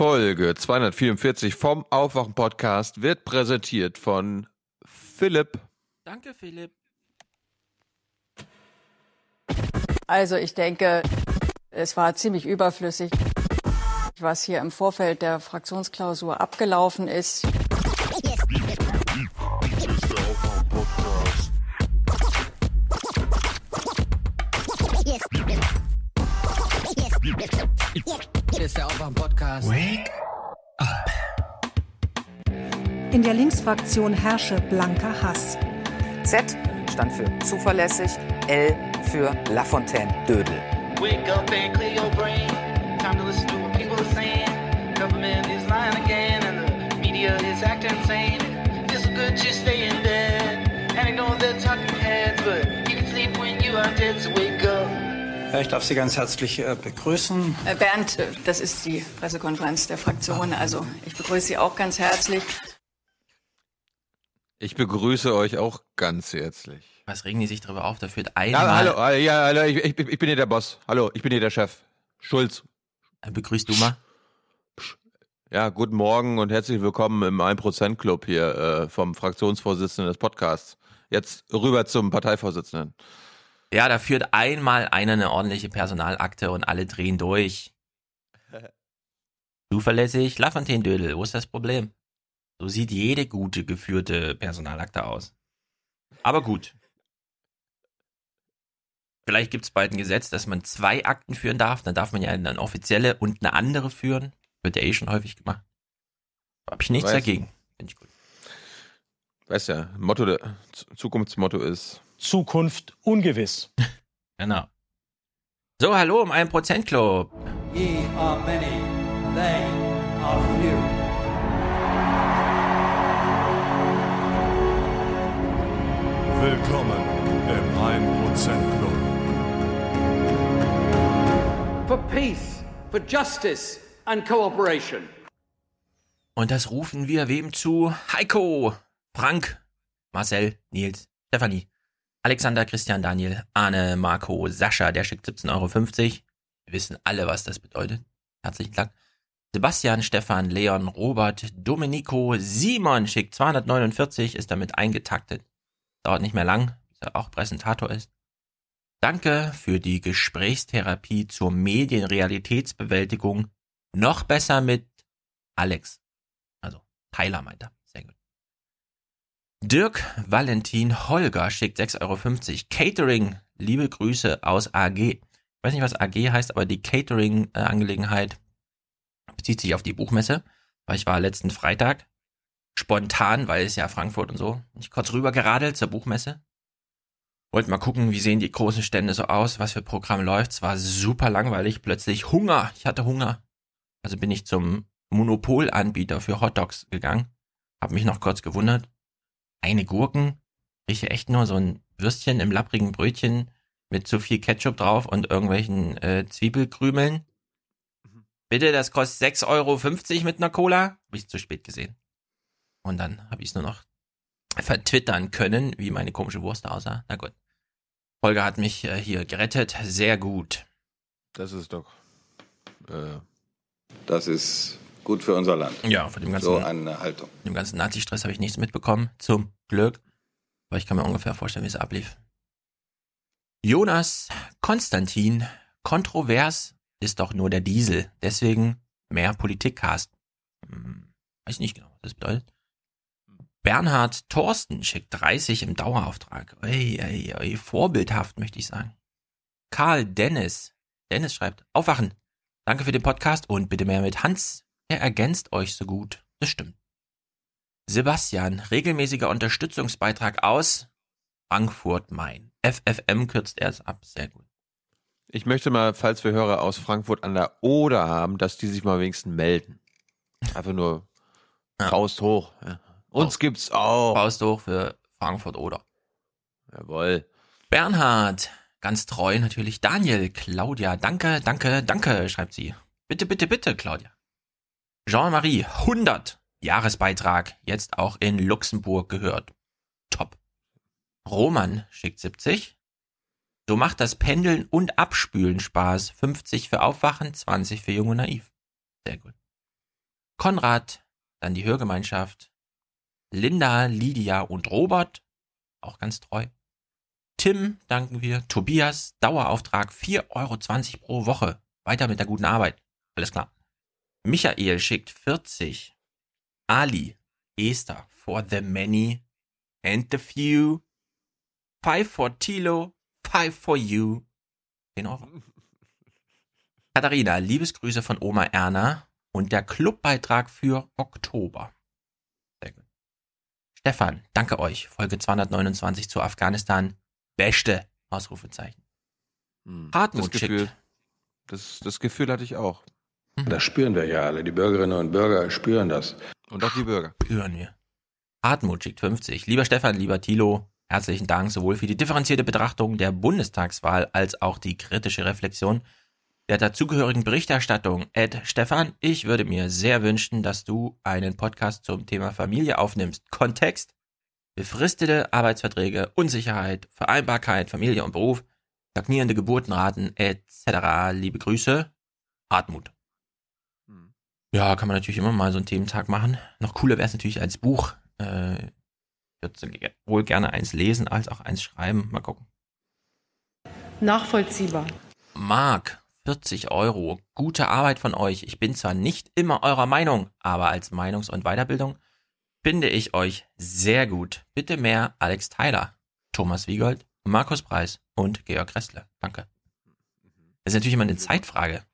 Folge 244 vom Aufwachen-Podcast wird präsentiert von Philipp. Danke, Philipp. Also ich denke, es war ziemlich überflüssig, was hier im Vorfeld der Fraktionsklausur abgelaufen ist. Aufwachen-Podcast. Wake up. In der Linksfraktion herrsche blanker Hass. Z stand für zuverlässig, L für Lafontaine Dödel. Wake up and clear your brain. Time to listen to what people are saying. Government is lying again, and the media is acting insane. It's good to stay in bed and ignore the talking heads, but you can sleep when you are dead. So wake. Ich darf Sie ganz herzlich äh, begrüßen. Äh, Bernd, äh, das ist die Pressekonferenz der Fraktion. Also ich begrüße Sie auch ganz herzlich. Ich begrüße euch auch ganz herzlich. Was regen die sich darüber auf? Da führt Ja, einmal. hallo, ah, ja, hallo, ich, ich, ich bin hier der Boss. Hallo, ich bin hier der Chef. Schulz. Begrüßt du mal. Ja, guten Morgen und herzlich willkommen im 1% Club hier äh, vom Fraktionsvorsitzenden des Podcasts. Jetzt rüber zum Parteivorsitzenden. Ja, da führt einmal einer eine ordentliche Personalakte und alle drehen durch. Zuverlässig, Lafontaine Dödel, wo ist das Problem? So sieht jede gute geführte Personalakte aus. Aber gut. Vielleicht gibt es bald ein Gesetz, dass man zwei Akten führen darf. Dann darf man ja eine offizielle und eine andere führen. Wird ja eh schon häufig gemacht. Hab ich nichts Weiß- dagegen. Finde ich gut. Weißt ja, Motto der, Zukunftsmotto ist. Zukunft ungewiss. Genau. So, hallo im 1% Club. Ye are many, they are few. Willkommen im 1% Club. For peace, for justice and cooperation. Und das rufen wir wem zu? Heiko, Frank, Marcel, Nils, Stefanie, Alexander, Christian, Daniel, Arne, Marco, Sascha, der schickt 17,50 Euro. Wir wissen alle, was das bedeutet. Herzlichen Dank. Sebastian, Stefan, Leon, Robert, Domenico, Simon schickt 249, ist damit eingetaktet. Dauert nicht mehr lang, bis er auch Präsentator ist. Danke für die Gesprächstherapie zur Medienrealitätsbewältigung. Noch besser mit Alex. Also Tyler meint er. Dirk Valentin Holger schickt 6,50 Euro. Catering, liebe Grüße aus AG. Ich weiß nicht, was AG heißt, aber die Catering-Angelegenheit bezieht sich auf die Buchmesse. Weil ich war letzten Freitag spontan, weil es ja Frankfurt und so, ich kurz rüber geradelt zur Buchmesse. Wollte mal gucken, wie sehen die großen Stände so aus, was für Programm läuft. Es war super langweilig, plötzlich Hunger. Ich hatte Hunger. Also bin ich zum Monopolanbieter für Hotdogs gegangen. Hab mich noch kurz gewundert. Eine Gurken? Rieche echt nur so ein Würstchen im lapprigen Brötchen mit zu viel Ketchup drauf und irgendwelchen äh, Zwiebelkrümeln. Bitte, das kostet 6,50 Euro mit einer Cola. Hab ich zu spät gesehen. Und dann habe ich es nur noch vertwittern können, wie meine komische Wurst aussah. Na gut. Holger hat mich äh, hier gerettet. Sehr gut. Das ist doch. Äh, Das ist gut für unser Land. Ja, von dem ganzen, So eine Haltung. dem ganzen Nazi-Stress habe ich nichts mitbekommen. Zum Glück. Aber ich kann mir ungefähr vorstellen, wie es ablief. Jonas Konstantin, kontrovers ist doch nur der Diesel. Deswegen mehr Politikcast. Hm, weiß nicht genau, was das bedeutet. Bernhard Thorsten schickt 30 im Dauerauftrag. Ey, ey, ey, vorbildhaft, möchte ich sagen. Karl Dennis. Dennis schreibt, aufwachen. Danke für den Podcast und bitte mehr mit Hans. Er ergänzt euch so gut. Das stimmt. Sebastian, regelmäßiger Unterstützungsbeitrag aus Frankfurt Main. FFM kürzt er es ab. Sehr gut. ich möchte mal, falls wir Hörer aus Frankfurt an der Oder haben, dass die sich mal wenigstens melden. Einfach nur Ja. Faust hoch. Ja. Uns Faust. gibt's auch. Faust hoch für Frankfurt oder. Jawohl. Bernhard, ganz treu natürlich. Daniel, Claudia, danke, danke, danke, schreibt sie. Bitte, bitte, bitte, Claudia. Jean-Marie, 100 Jahresbeitrag, jetzt auch in Luxemburg gehört. Top. Roman schickt 70. So macht das Pendeln und Abspülen Spaß. 50 für Aufwachen, 20 für Jung und Naiv. Sehr gut. Konrad, dann die Hörgemeinschaft, Linda, Lydia und Robert, auch ganz treu. Tim danken wir, Tobias, Dauerauftrag 4,20 Euro pro Woche. Weiter mit der guten Arbeit. Alles klar. Michael schickt 40. Ali, Esther, for the many and the few. Five for Tilo, five for you. 10 Euro. Katharina, Liebesgrüße von Oma Erna und der Clubbeitrag für Oktober. Sehr gut. Stefan, danke euch. Folge 229 zu Afghanistan. Beste. Ausrufezeichen. Hm. Hartmut das Gefühl, schickt. das, das Gefühl hatte ich auch. Das spüren wir ja alle. Die Bürgerinnen und Bürger spüren das. Und auch die Bürger. Hören wir. Hartmut schickt 50. Lieber Stefan, lieber Thilo, herzlichen Dank sowohl für die differenzierte Betrachtung der Bundestagswahl als auch die kritische Reflexion der dazugehörigen Berichterstattung. Ed Stefan, ich würde mir sehr wünschen, dass du einen Podcast zum Thema Familie aufnimmst. Kontext, befristete Arbeitsverträge, Unsicherheit, Vereinbarkeit, Familie und Beruf, stagnierende Geburtenraten etc. Liebe Grüße, Hartmut. Ja, kann man natürlich immer mal so einen Thementag machen. Noch cooler wäre es natürlich als Buch. Äh, ich würde wohl gerne eins lesen, als auch eins schreiben. Mal gucken. Nachvollziehbar. Mark, 40 Euro. Gute Arbeit von euch. Ich bin zwar nicht immer eurer Meinung, aber als Meinungs- und Weiterbildung finde ich euch sehr gut. Bitte mehr Alex Tyler, Thomas Wiegold, Markus Preis und Georg Ressle. Danke. Das ist natürlich immer eine Zeitfrage.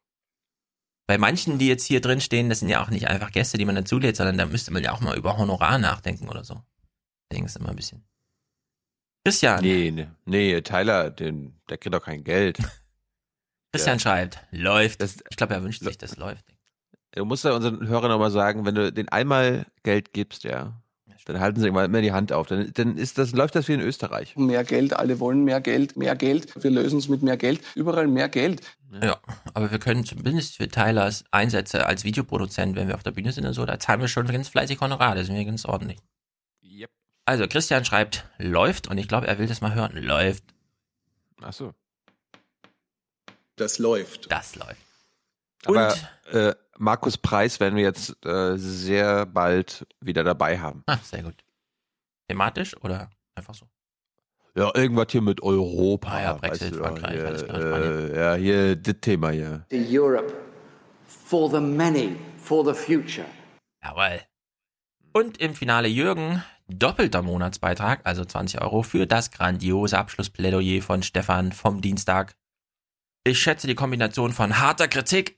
Bei manchen, die jetzt hier drin stehen, das sind ja auch nicht einfach Gäste, die man dazulädt, sondern da müsste man ja auch mal über Honorar nachdenken oder so. Deswegen ist es immer ein bisschen. Christian. Nee, nee, nee Tyler, den, der kriegt doch kein Geld. Christian Ja. schreibt, läuft. Das- ich glaube, er wünscht sich, das läuft. Du musst ja unseren Hörern nochmal sagen, wenn du den einmal Geld gibst, ja, dann halten sie immer, die Hand auf. Dann, dann ist das, läuft das wie in Österreich. Mehr Geld, alle wollen mehr Geld, mehr Geld. Wir lösen es mit mehr Geld. Überall mehr Geld. Ja, aber wir können zumindest für Tylers Einsätze als Videoproduzent, wenn wir auf der Bühne sind und so, da zahlen wir schon ganz fleißig Honorar, das sind wir ganz ordentlich. Yep. Also, Christian schreibt, läuft, und ich glaube, er will das mal hören. Läuft. Ach so. Das läuft. Das läuft. Aber Und- äh, Markus Preis werden wir jetzt äh, sehr bald wieder dabei haben. Ah, sehr gut. Thematisch oder einfach so? Ja, irgendwas hier mit Europa. Ah ja, Brexit, weißt du, Frankreich, hier, alles klar, Spanien. äh, ja, hier das Thema hier. Europe for the many, for the future. Jawohl. Und im Finale Jürgen, doppelter Monatsbeitrag, also 20 Euro, für das grandiose Abschlussplädoyer von Stefan vom Dienstag. Ich schätze die Kombination von harter Kritik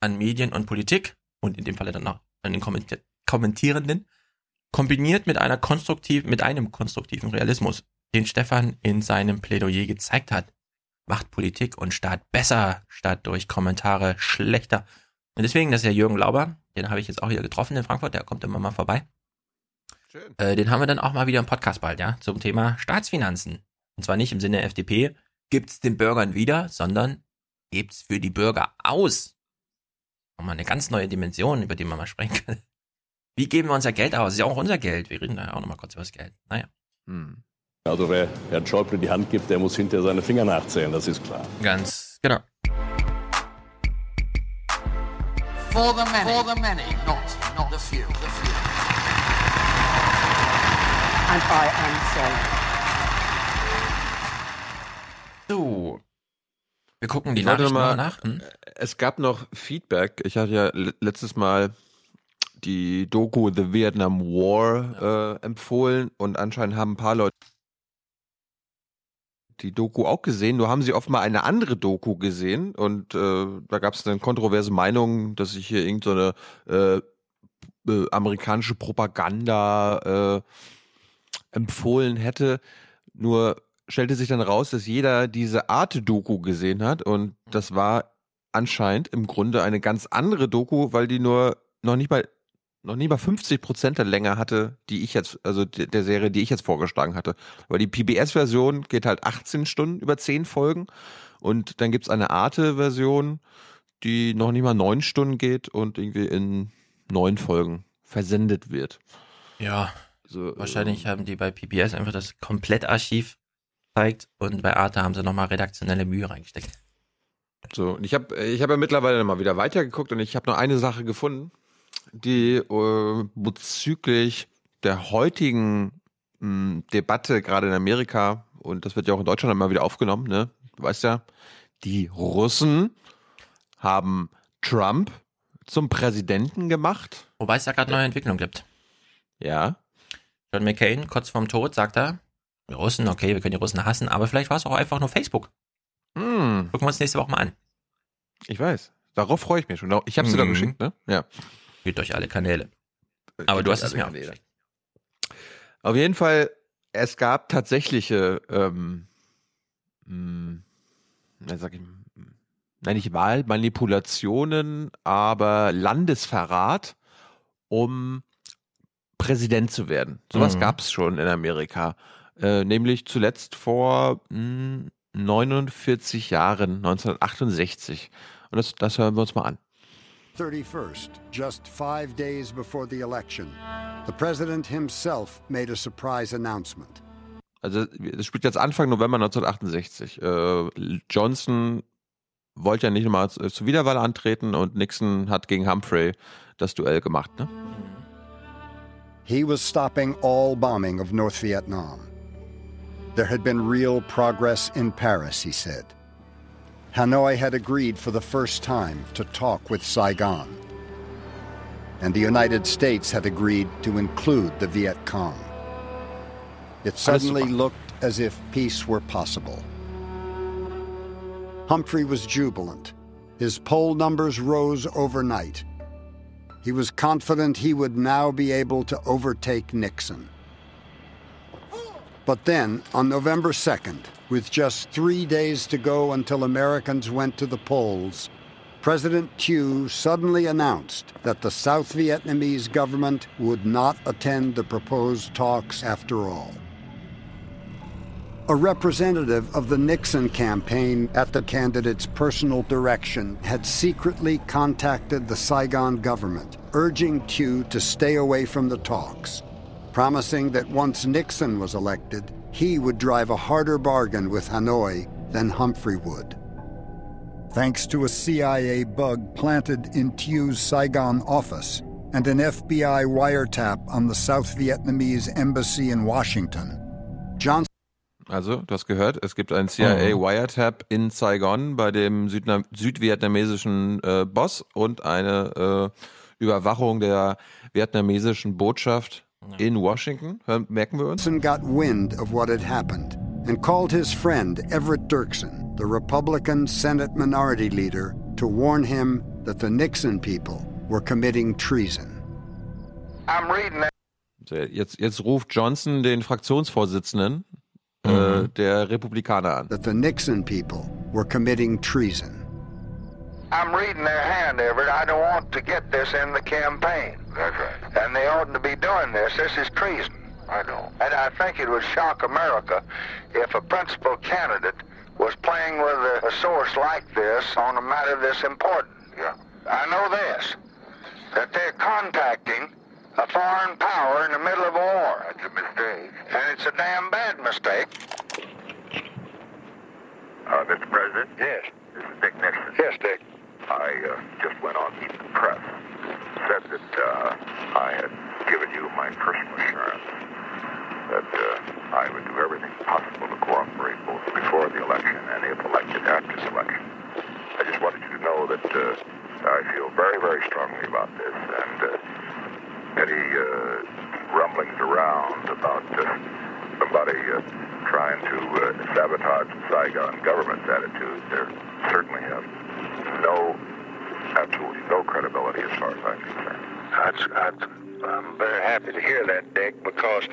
an Medien und Politik und in dem Falle dann auch an den Kommenti- Kommentierenden, kombiniert mit einer konstruktiv, mit einem konstruktiven Realismus, den Stefan in seinem Plädoyer gezeigt hat, macht Politik und Staat besser, statt durch Kommentare schlechter. Und deswegen, das ist ja Jürgen Lauber, den habe ich jetzt auch hier getroffen in Frankfurt, der kommt immer mal vorbei. Schön. Äh, den haben wir dann auch mal wieder im Podcast bald, ja, zum Thema Staatsfinanzen. Und zwar nicht im Sinne der FDP, gibt's den Bürgern wieder, sondern gebt's für die Bürger aus. Nochmal eine ganz neue Dimension, über die man mal sprechen kann. Wie geben wir unser Geld aus? ist ja auch unser Geld. Wir reden da auch nochmal kurz über das Geld. Naja, Hm. Also wer Herrn Schäuble die Hand gibt, der muss hinter seine Finger nachzählen, das ist klar. ganz genau. For the many, for the many, not, not the few. The few. And I am sorry. So. Wir gucken die Nachrichten mal mal- nach. Hm? Es gab noch Feedback. Ich hatte ja le- letztes Mal die Doku The Vietnam War äh, empfohlen und anscheinend haben ein paar Leute die Doku auch gesehen, nur haben sie offenbar eine andere Doku gesehen und äh, da gab es eine kontroverse Meinung, dass ich hier irgendeine so äh, äh, amerikanische Propaganda äh, empfohlen hätte. Nur stellte sich dann raus, dass jeder diese Arte-Doku gesehen hat und das war anscheinend im Grunde eine ganz andere Doku, weil die nur noch nicht bei noch nie bei 50 Prozent der Länge hatte, die ich jetzt, also de- der Serie, die ich jetzt vorgeschlagen hatte. Weil die PBS-Version geht halt 18 Stunden über 10 Folgen und dann gibt's eine Arte-Version, die noch nicht mal 9 Stunden geht und irgendwie in 9 Folgen versendet wird. Ja, So, wahrscheinlich haben die bei PBS einfach das Komplettarchiv gezeigt und bei Arte haben sie nochmal redaktionelle Mühe reingesteckt. So, und ich habe ich hab ja mittlerweile mal wieder weitergeguckt und ich habe noch eine Sache gefunden. die äh, bezüglich der heutigen mh, Debatte, gerade in Amerika, und das wird ja auch in Deutschland immer wieder aufgenommen, ne? Du weißt ja, die Russen haben Trump zum Präsidenten gemacht. Wobei es da gerade neue Entwicklungen gibt. Ja. John McCain, kurz vorm Tod, sagt er, Russen, okay, wir können die Russen hassen, aber vielleicht war es auch einfach nur Facebook. Hm. Gucken wir uns nächste Woche mal an. Ich weiß. Darauf freue ich mich schon. Ich habe sie Mhm. da geschickt, ne? Ja. Geht durch alle Kanäle. Aber Geht du hast es mir auch geschickt. Auf jeden Fall, es gab tatsächliche, ähm, mh, na, sag ich, nein, nicht Wahlmanipulationen, aber Landesverrat, um Präsident zu werden. Sowas Mhm. gab es schon in Amerika. Äh, nämlich zuletzt vor mh, 49 Jahren, 1968. Und das, das hören wir uns mal an. 31st, just five days before the election, the president himself made a surprise announcement. Also das spielt jetzt Anfang November 1968. Äh, Johnson wollte ja nicht nochmal zu- zur Wiederwahl antreten und Nixon hat gegen Humphrey das Duell gemacht. Ne? He was stopping all bombing of North Vietnam. There had been real progress in Paris, he said. Hanoi had agreed for the first time to talk with Saigon. And the United States had agreed to include the Viet Cong. It suddenly looked as if peace were possible. Humphrey was jubilant. His poll numbers rose overnight. He was confident he would now be able to overtake Nixon. But then, on November 2nd, with just three days to go until Americans went to the polls, President Thieu suddenly announced that the South Vietnamese government would not attend the proposed talks after all. A representative of the Nixon campaign at the candidate's personal direction had secretly contacted the Saigon government, urging Thieu to stay away from the talks, promising that once Nixon was elected, he would drive a harder bargain with Hanoi than Humphrey would. Thanks to a CIA bug planted in Thieu's Saigon office and an FBI wiretap on the South Vietnamese embassy in Washington, Johnson Also, du hast gehört, es gibt einen CIA Wiretap in Saigon bei dem Südna südvietnamesischen äh, Boss und eine äh, Überwachung der vietnamesischen Botschaft in Washington. Hör, merken wir uns? Johnson got wind of what had happened and called his friend Everett Dirksen, the Republican Senate Minority Leader, to warn him that the Nixon people were committing treason. I'm reading that. So, Jetzt, jetzt ruft Johnson den Fraktionsvorsitzenden äh, mhm. der Republikaner an. That the Nixon people were committing treason. I'm reading their hand, Everett. I don't want to get this in the campaign. That's right. And they oughtn't to be doing this. This is treason. I know. And I think it would shock America if a principal candidate was playing with a, a source like this on a matter this important. Yeah. I know this, that they're contacting a foreign power in the middle of a war. That's a mistake. And it's a damn bad mistake. Uh, Mr. President? Yes. This is Dick Nixon. Yes, Dick. I uh, just went on Meet the Press. Said that uh, I had given you my personal assurance that uh, I would do everything possible to cooperate both before the election and if elected after the election. I just wanted you to know that uh, I feel very, very strongly about this and uh, any uh, rumblings around about somebody trying to sabotage the Saigon government's attitude, they certainly have no, absolutely no credibility as far as I'm concerned. That's, that's, I'm very happy to hear that, Dick, because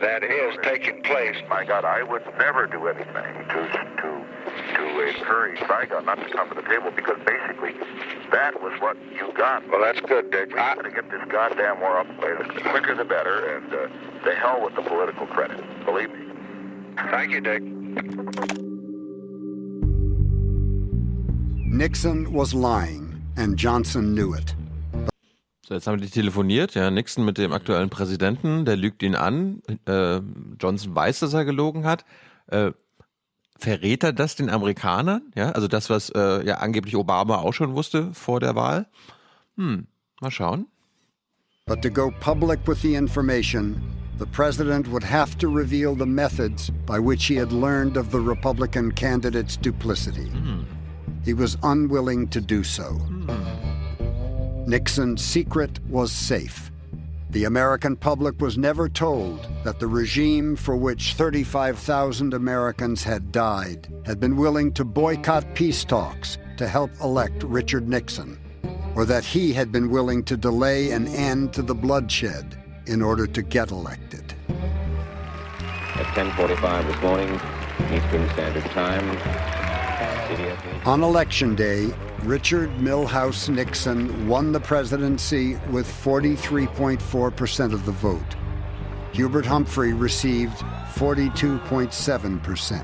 that is taking place. My God, I would never do anything to to to encourage Saigon not to come to the table because basically that was what you got. Well, that's good, Dick. We got to get this goddamn war up the the quicker the better, and uh, the hell with the political credit. Believe me. Thank you, Dick. Nixon was lying, and Johnson knew it. So, jetzt haben die telefoniert, ja, Nixon mit dem aktuellen Präsidenten, der lügt ihn an. Äh, Johnson weiß, dass er gelogen hat. Äh, verrät er das den Amerikanern? Ja, also das, was äh, ja angeblich Obama auch schon wusste vor der Wahl. Hm, mal schauen. But to go public with the information, the president would have to reveal the methods by which he had learned of the Republican candidate's duplicity. He was unwilling to do so. Nixon's secret was safe. The American public was never told that the regime for which 35,000 Americans had died had been willing to boycott peace talks to help elect Richard Nixon, or that he had been willing to delay an end to the bloodshed in order to get elected. At 10:45 this morning, Eastern Standard Time. On election day, Richard Milhouse Nixon won the presidency with 43.4% of the vote. Hubert Humphrey received 42.7%.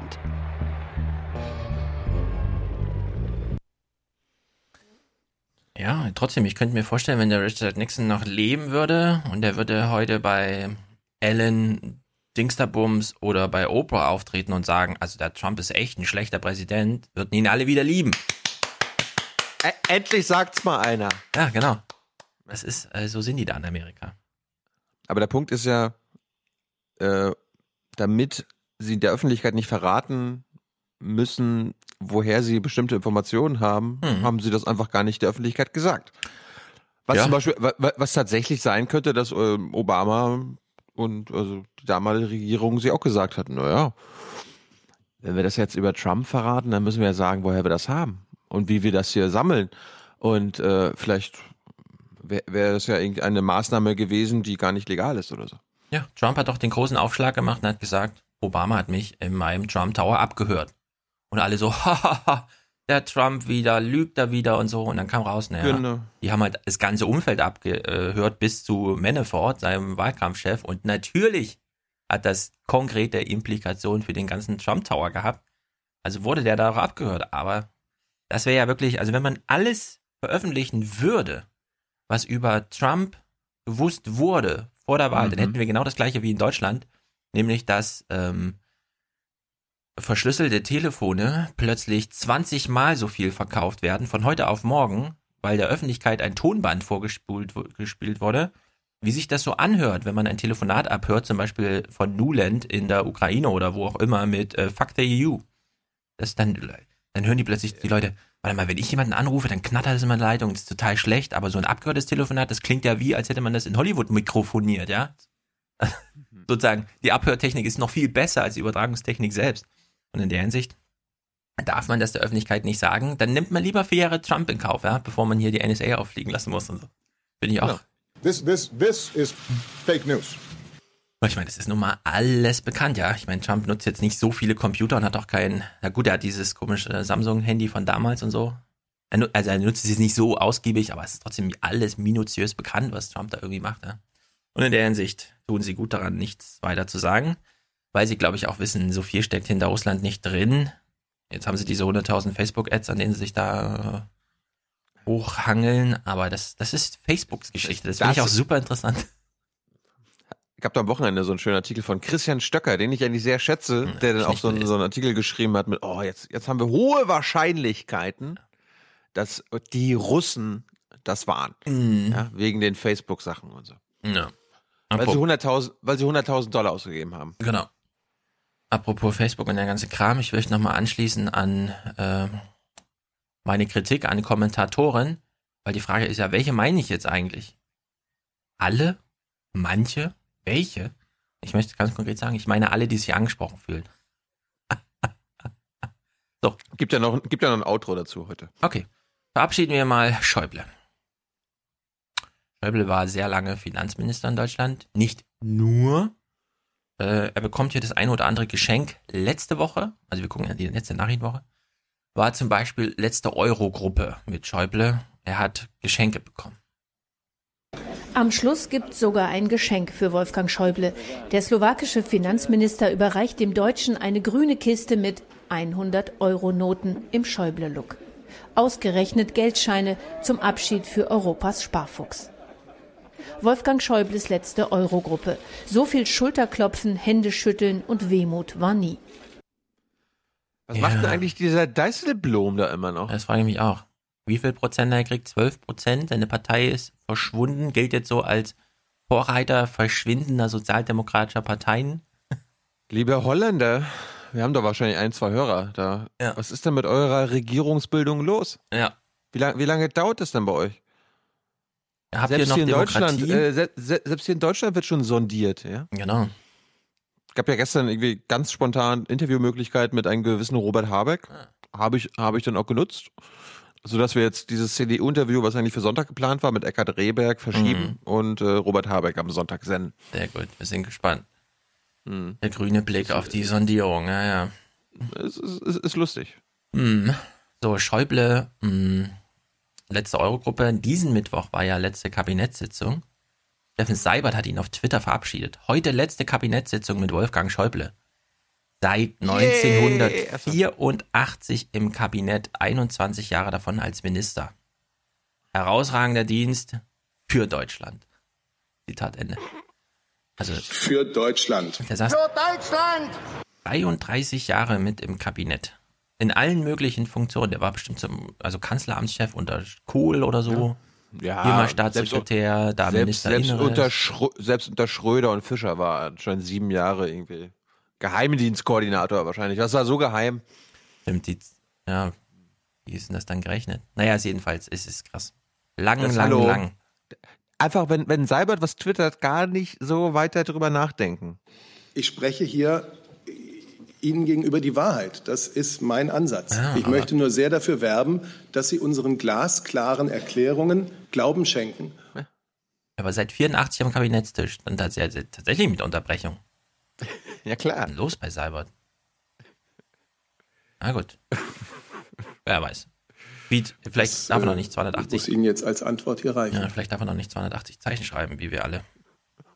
Ja, trotzdem, ich könnte mir vorstellen, wenn der Richard Nixon noch leben würde und er würde heute bei Ellen Dingsterbums oder bei Oprah auftreten und sagen, also der Trump ist echt ein schlechter Präsident, würden ihn alle wieder lieben. Ä endlich sagt's mal einer. Ja, genau. Das ist, äh, so sind die da in Amerika. Aber der Punkt ist ja, äh, damit sie der Öffentlichkeit nicht verraten müssen, woher sie bestimmte Informationen haben, Hm. haben sie das einfach gar nicht der Öffentlichkeit gesagt. Was Ja. zum Beispiel, wa- wa- was tatsächlich sein könnte, dass ähm, Obama und also die damalige Regierung sie auch gesagt hatten, naja, wenn wir das jetzt über Trump verraten, dann müssen wir ja sagen, woher wir das haben und wie wir das hier sammeln. Und äh, vielleicht wäre wär das ja irgendeine Maßnahme gewesen, die gar nicht legal ist oder so. Ja, Trump hat doch den großen Aufschlag gemacht und hat gesagt, Obama hat mich in meinem Trump Tower abgehört. Und alle so, hahaha, der Trump wieder, lügt er wieder und so. Und dann kam raus, naja, Genau. die haben halt das ganze Umfeld abgehört bis zu Manafort, seinem Wahlkampfchef. Und natürlich hat das konkrete Implikationen für den ganzen Trump Tower gehabt. Also wurde der da auch abgehört. Aber das wäre ja wirklich, also wenn man alles veröffentlichen würde, was über Trump gewusst wurde vor der Wahl, dann Mhm. hätten wir genau das gleiche wie in Deutschland, nämlich dass ähm, verschlüsselte Telefone plötzlich 20 Mal so viel verkauft werden von heute auf morgen, weil der Öffentlichkeit ein Tonband vorgespult wo- gespielt wurde, wie sich das so anhört, wenn man ein Telefonat abhört, zum Beispiel von Nuland in der Ukraine oder wo auch immer mit äh, Fuck the EU. Das dann, dann hören die plötzlich die Leute, warte mal, wenn ich jemanden anrufe, dann knattert es in meiner Leitung, das ist total schlecht, aber so ein abgehörtes Telefonat, das klingt ja wie, als hätte man das in Hollywood mikrofoniert, ja? Sozusagen, die Abhörtechnik ist noch viel besser als die Übertragungstechnik selbst. Und in der Hinsicht darf man das der Öffentlichkeit nicht sagen, dann nimmt man lieber vier Jahre Trump in Kauf, ja, bevor man hier die NSA auffliegen lassen muss und so. Bin ich auch. This, this, this is fake news. Ich meine, das ist nun mal alles bekannt, ja. Ich meine, Trump nutzt jetzt nicht so viele Computer und hat auch kein, na gut, er hat dieses komische Samsung-Handy von damals und so. Also er nutzt es jetzt nicht so ausgiebig, aber es ist trotzdem alles minutiös bekannt, was Trump da irgendwie macht, ja. Und in der Hinsicht tun sie gut daran, nichts weiter zu sagen, weil sie, glaube ich, auch wissen, so viel steckt hinter Russland nicht drin. Jetzt haben sie diese 100.000 Facebook-Ads, an denen sie sich da äh, hochhangeln, aber das, das ist Facebooks Geschichte. Das finde ich auch Das- super interessant. Ich habe da am Wochenende so einen schönen Artikel von Christian Stöcker, den ich eigentlich sehr schätze, der dann auch so, einen- so einen Artikel geschrieben hat mit, oh, jetzt, jetzt haben wir hohe Wahrscheinlichkeiten, dass die Russen das waren. Mhm. Ja, wegen den Facebook-Sachen und so. Ja. Weil sie Apropos- 100.000 weil sie 100.000 Dollar ausgegeben haben. Genau. Apropos Facebook und der ganze Kram, ich möchte nochmal anschließen an ähm, meine Kritik an Kommentatoren, weil die Frage ist ja, welche meine ich jetzt eigentlich? Alle? Manche? Welche? Ich möchte ganz konkret sagen, ich meine alle, die sich angesprochen fühlen. so. Gibt ja noch, gibt ja noch ein Outro dazu heute. Okay. Verabschieden wir mal Schäuble. Schäuble war sehr lange Finanzminister in Deutschland. Nicht nur. Äh, er bekommt hier das eine oder andere Geschenk. Letzte Woche, also wir gucken ja die letzte Nachrichtenwoche, war zum Beispiel letzte Euro-Gruppe mit Schäuble. Er hat Geschenke bekommen. Am Schluss gibt sogar ein Geschenk für Wolfgang Schäuble. Der slowakische Finanzminister überreicht dem Deutschen eine grüne Kiste mit 100-Euro-Noten im Schäuble-Look. Ausgerechnet Geldscheine zum Abschied für Europas Sparfuchs. Wolfgang Schäubles letzte Eurogruppe. So viel Schulterklopfen, Händeschütteln und Wehmut war nie. Was macht denn eigentlich dieser Dijsselbloem da immer noch? Das frage ich mich auch. Wie viel Prozent er kriegt? 12 Prozent. Seine Partei ist verschwunden, gilt jetzt so als Vorreiter verschwindender sozialdemokratischer Parteien. Liebe Holländer, wir haben doch wahrscheinlich ein, zwei Hörer da. Ja. Was ist denn mit eurer Regierungsbildung los? Ja. Wie, lang, wie lange dauert das denn bei euch? Habt selbst ihr noch hier in Deutschland, äh, se, se, selbst hier in Deutschland wird schon sondiert, ja? genau. gab ja gestern irgendwie ganz spontan Interviewmöglichkeit mit einem gewissen Robert Habeck. Habe ich, habe ich dann auch genutzt. Sodass wir jetzt dieses CDU-Interview, was eigentlich für Sonntag geplant war, mit Eckhard Rehberg verschieben und äh, Robert Habeck am Sonntag senden. Sehr gut, wir sind gespannt. Hm. Der grüne Blick auf die Sondierung, ja, ja. Es ist, ist, ist lustig. Hm. So, Schäuble, hm. Letzte Eurogruppe. Diesen Mittwoch war ja letzte Kabinettssitzung. Steffen Seibert hat ihn auf Twitter verabschiedet. Heute letzte Kabinettssitzung mit Wolfgang Schäuble. Seit 1984 im Kabinett, 21 Jahre davon als Minister. Herausragender Dienst für Deutschland. Zitat Ende. Also, Für Deutschland. der saß Deutschland! 33 Jahre mit im Kabinett. In allen möglichen Funktionen. Der war bestimmt zum, also Kanzleramtschef unter Kohl oder so. Ja, Hier mal Staatssekretär, da selbst, Minister selbst, unter Schrö selbst unter Schröder und Fischer war er schon sieben Jahre irgendwie. Geheimdienstkoordinator wahrscheinlich. Das war so geheim. Stimmt, die, ja, wie ist denn das dann gerechnet? Naja, ist jedenfalls, es ist krass. Lang, Das lang, Hallo. lang. Einfach, wenn, wenn Seibert was twittert, gar nicht so weiter drüber nachdenken. Ich spreche hier Ihnen gegenüber die Wahrheit. Das ist mein Ansatz. Ja, ich möchte nur sehr dafür werben, dass Sie unseren glasklaren Erklärungen Glauben schenken. Aber seit 84 am Kabinettstisch. Ja tatsächlich mit Unterbrechung. Ja, klar. Was ist denn los bei Seibert? Na gut. Wer weiß. Beat, vielleicht Das, darf er äh, noch nicht 280. Muss Ihnen jetzt als Antwort hier reichen. Ja, vielleicht darf er noch nicht 280 Zeichen schreiben, wie wir alle.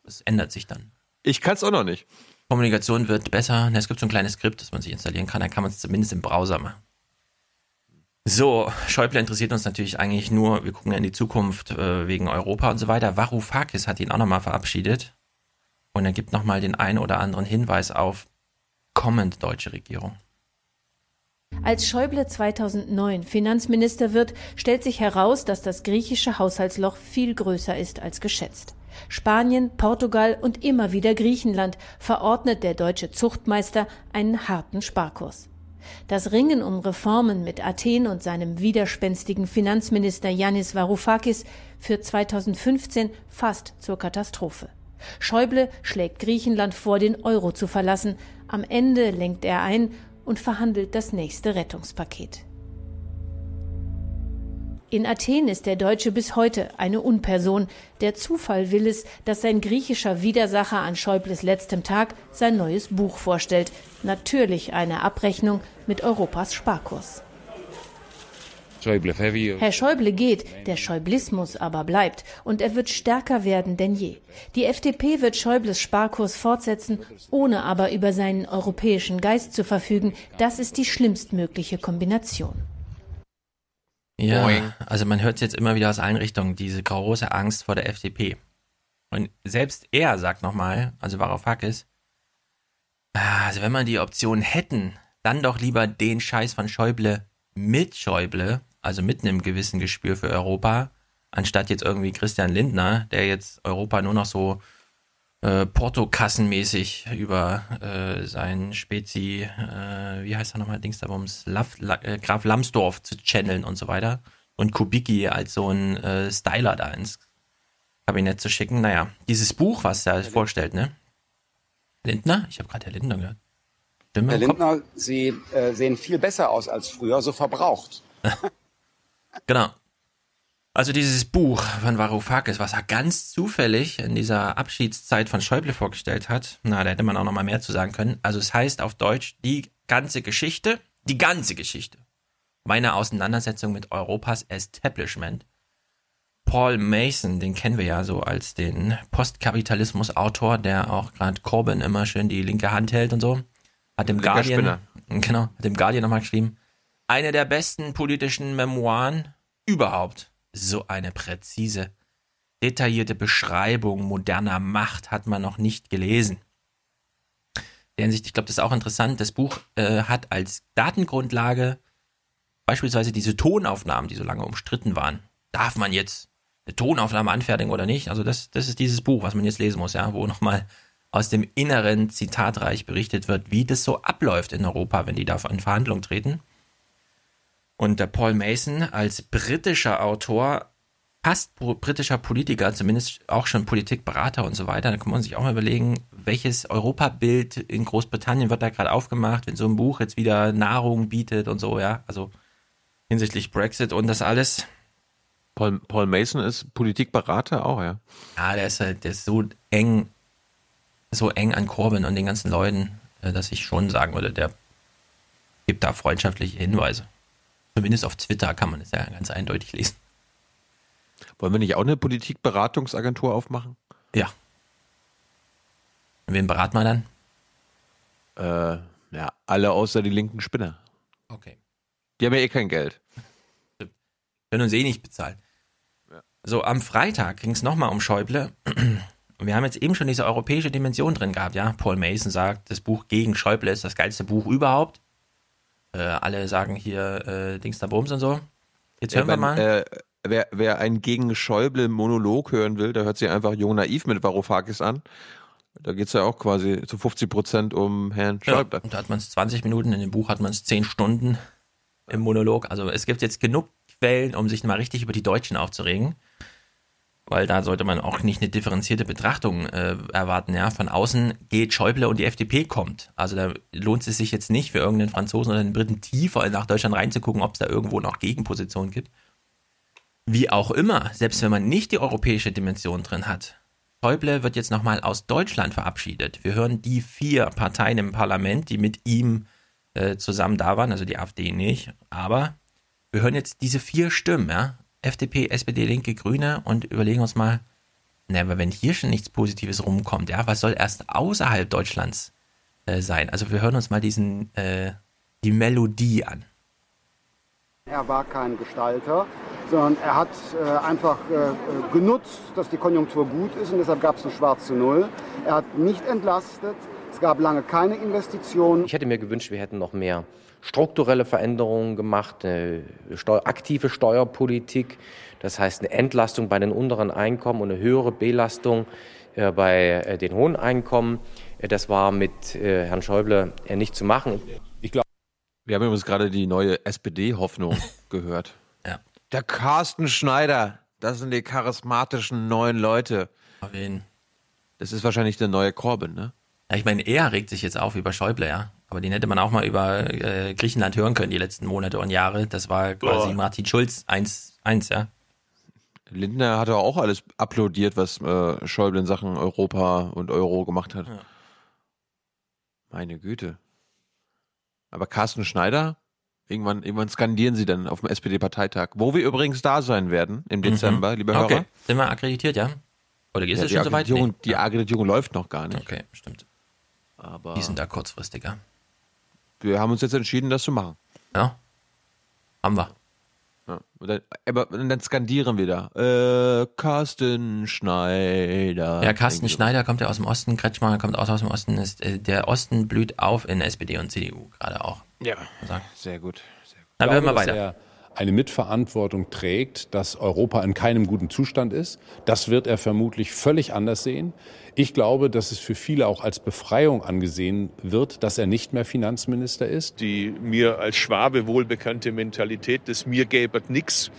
Das ändert sich dann. Ich kann es auch noch nicht. Kommunikation wird besser. Ne, Es gibt so ein kleines Skript, das man sich installieren kann. Dann kann man es zumindest im Browser machen. So, Schäuble interessiert uns natürlich eigentlich nur, wir gucken ja in die Zukunft äh, wegen Europa und so weiter. Varoufakis hat ihn auch nochmal verabschiedet. Und er gibt nochmal den einen oder anderen Hinweis auf kommende deutsche Regierung. Als Schäuble 2009 Finanzminister wird, stellt sich heraus, dass das griechische Haushaltsloch viel größer ist als geschätzt. Spanien, Portugal und immer wieder Griechenland verordnet der deutsche Zuchtmeister einen harten Sparkurs. Das Ringen um Reformen mit Athen und seinem widerspenstigen Finanzminister Yannis Varoufakis führt 2015 fast zur Katastrophe. Schäuble schlägt Griechenland vor, den Euro zu verlassen. Am Ende lenkt er ein und verhandelt das nächste Rettungspaket. In Athen ist der Deutsche bis heute eine Unperson. Der Zufall will es, dass sein griechischer Widersacher an Schäubles letztem Tag sein neues Buch vorstellt. Natürlich eine Abrechnung mit Europas Sparkurs. Herr Schäuble geht, der Schäublismus aber bleibt und er wird stärker werden denn je. Die FDP wird Schäubles Sparkurs fortsetzen, ohne aber über seinen europäischen Geist zu verfügen. Das ist die schlimmstmögliche Kombination. Ja, Boing. also man hört jetzt immer wieder aus allen Richtungen, diese große Angst vor der FDP. Und selbst er sagt nochmal, also Varoufakis, ah, also wenn man die Option hätten, dann doch lieber den Scheiß von Schäuble mit Schäuble, also mit einem gewissen Gespür für Europa, anstatt jetzt irgendwie Christian Lindner, der jetzt Europa nur noch so äh, Portokassenmäßig über äh, seinen Spezi, äh, wie heißt er nochmal, Dingsdabums, Laff, La, äh, Graf Lambsdorff zu channeln und so weiter und Kubicki als so ein äh, Styler da ins Kabinett zu schicken. Naja, dieses Buch, was er vorstellt, ne? Lindner? Ich habe gerade Herr Lindner gehört. Stimme Herr? Lindner, Sie äh, sehen viel besser aus als früher, so verbraucht. Genau. Also dieses Buch von Varoufakis, was er ganz zufällig in dieser Abschiedszeit von Schäuble vorgestellt hat, na, da hätte man auch noch mal mehr zu sagen können. Also es heißt auf Deutsch die ganze Geschichte, die ganze Geschichte meiner Auseinandersetzung mit Europas Establishment. Paul Mason, den kennen wir ja so als den Postkapitalismus-Autor, der auch gerade Corbyn immer schön die linke Hand hält und so, hat im Linker Guardian, Spinner. genau, hat im Guardian nochmal geschrieben, eine der besten politischen Memoiren überhaupt. So eine präzise, detaillierte Beschreibung moderner Macht hat man noch nicht gelesen. Der Hinsicht, ich glaube, das ist auch interessant. Das Buch äh, hat als Datengrundlage beispielsweise diese Tonaufnahmen, die so lange umstritten waren. Darf man jetzt eine Tonaufnahme anfertigen oder nicht. Also das, das ist dieses Buch, was man jetzt lesen muss, ja, wo nochmal aus dem inneren Zitatreich berichtet wird, wie das so abläuft in Europa, wenn die da in Verhandlungen treten. Und der Paul Mason als britischer Autor, fast britischer Politiker, zumindest auch schon Politikberater und so weiter, da kann man sich auch mal überlegen, welches Europabild in Großbritannien wird da gerade aufgemacht, wenn so ein Buch jetzt wieder Nahrung bietet und so, ja, also hinsichtlich Brexit und das alles. Paul, Paul Mason ist Politikberater auch, ja. Ja, der ist halt, der ist so eng, so eng an Corbyn und den ganzen Leuten, äh, dass ich schon sagen würde, der gibt da freundschaftliche Hinweise. Zumindest auf Twitter kann man es ja ganz eindeutig lesen. Wollen wir nicht auch eine Politikberatungsagentur aufmachen? Ja. Wen beraten wir dann? Äh, ja, alle außer die linken Spinner. Okay. Die haben ja eh kein Geld. Können uns eh nicht bezahlen. Ja. So, am Freitag ging es nochmal um Schäuble. wir haben jetzt eben schon diese europäische Dimension drin gehabt, ja. Paul Mason sagt, das Buch gegen Schäuble ist das geilste Buch überhaupt. Äh, alle sagen hier äh, Dings da Bums und so. Jetzt hören ja, wir mal. Äh, wer, wer einen gegen Schäuble Monolog hören will, der hört sich einfach Jung Naiv mit Varoufakis an. Da geht es ja auch quasi zu 50 Prozent um Herrn Schäuble. Ja, und da hat man es 20 Minuten, in dem Buch hat man es 10 Stunden im Monolog. Also es gibt jetzt genug Quellen, um sich mal richtig über die Deutschen aufzuregen. Weil da sollte man auch nicht eine differenzierte Betrachtung äh, erwarten. Ja, von außen geht Schäuble und die FDP kommt. Also da lohnt es sich jetzt nicht für irgendeinen Franzosen oder einen Briten tiefer nach Deutschland reinzugucken, ob es da irgendwo noch Gegenpositionen gibt. Wie auch immer, selbst wenn man nicht die europäische Dimension drin hat, Schäuble wird jetzt nochmal aus Deutschland verabschiedet. Wir hören die vier Parteien im Parlament, die mit ihm äh, zusammen da waren, also die AfD nicht, aber wir hören jetzt diese vier Stimmen, ja, FDP, SPD, Linke, Grüne und überlegen uns mal, na, aber wenn hier schon nichts Positives rumkommt, ja, was soll erst außerhalb Deutschlands äh, sein? Also wir hören uns mal diesen, äh, die Melodie an. Er war kein Gestalter, sondern er hat äh, einfach äh, genutzt, dass die Konjunktur gut ist und deshalb gab es eine schwarze Null. Er hat nicht entlastet, es gab lange keine Investitionen. Ich hätte mir gewünscht, wir hätten noch mehr strukturelle Veränderungen gemacht, eine Steu aktive Steuerpolitik, das heißt eine Entlastung bei den unteren Einkommen und eine höhere Belastung äh, bei äh, den hohen Einkommen. Äh, das war mit äh, Herrn Schäuble äh, nicht zu machen. Ich glaube, wir haben übrigens gerade die neue SPD-Hoffnung gehört. Ja. Der Carsten Schneider, das sind die charismatischen neuen Leute. Auf wen? Das ist wahrscheinlich der neue Corbyn, ne? Ja, ich meine, er regt sich jetzt auf über Schäuble, ja. Aber den hätte man auch mal über äh, Griechenland hören können, die letzten Monate und Jahre. Das war quasi oh. Martin Schulz 1-1, ja. Lindner hatte auch alles applaudiert, was äh, Schäuble in Sachen Europa und Euro gemacht hat. Ja. Meine Güte. Aber Carsten Schneider, irgendwann, irgendwann skandieren sie dann auf dem SPD-Parteitag, wo wir übrigens da sein werden im mhm. Dezember, mhm. Hörer. Okay, sind wir akkreditiert, ja? Oder ist ja, es schon soweit? Nee. Die Akkreditierung läuft noch gar nicht. Okay, stimmt. Aber die sind da kurzfristiger wir haben uns jetzt entschieden, das zu machen. Ja. Haben wir. Ja. Und dann, aber und dann skandieren wir da. Äh, Carsten Schneider. Ja, Carsten Schneider kommt ja aus dem Osten, Kretschmann kommt auch aus dem Osten. Ist, äh, der Osten blüht auf in SPD und CDU gerade auch. Ja, sehr gut. Sehr gut. Na, wir hören mal weiter eine Mitverantwortung trägt, dass Europa in keinem guten Zustand ist. Das wird er vermutlich völlig anders sehen. Ich glaube, dass es für viele auch als Befreiung angesehen wird, dass er nicht mehr Finanzminister ist. Die mir als Schwabe wohlbekannte Mentalität des mir gäbe nix,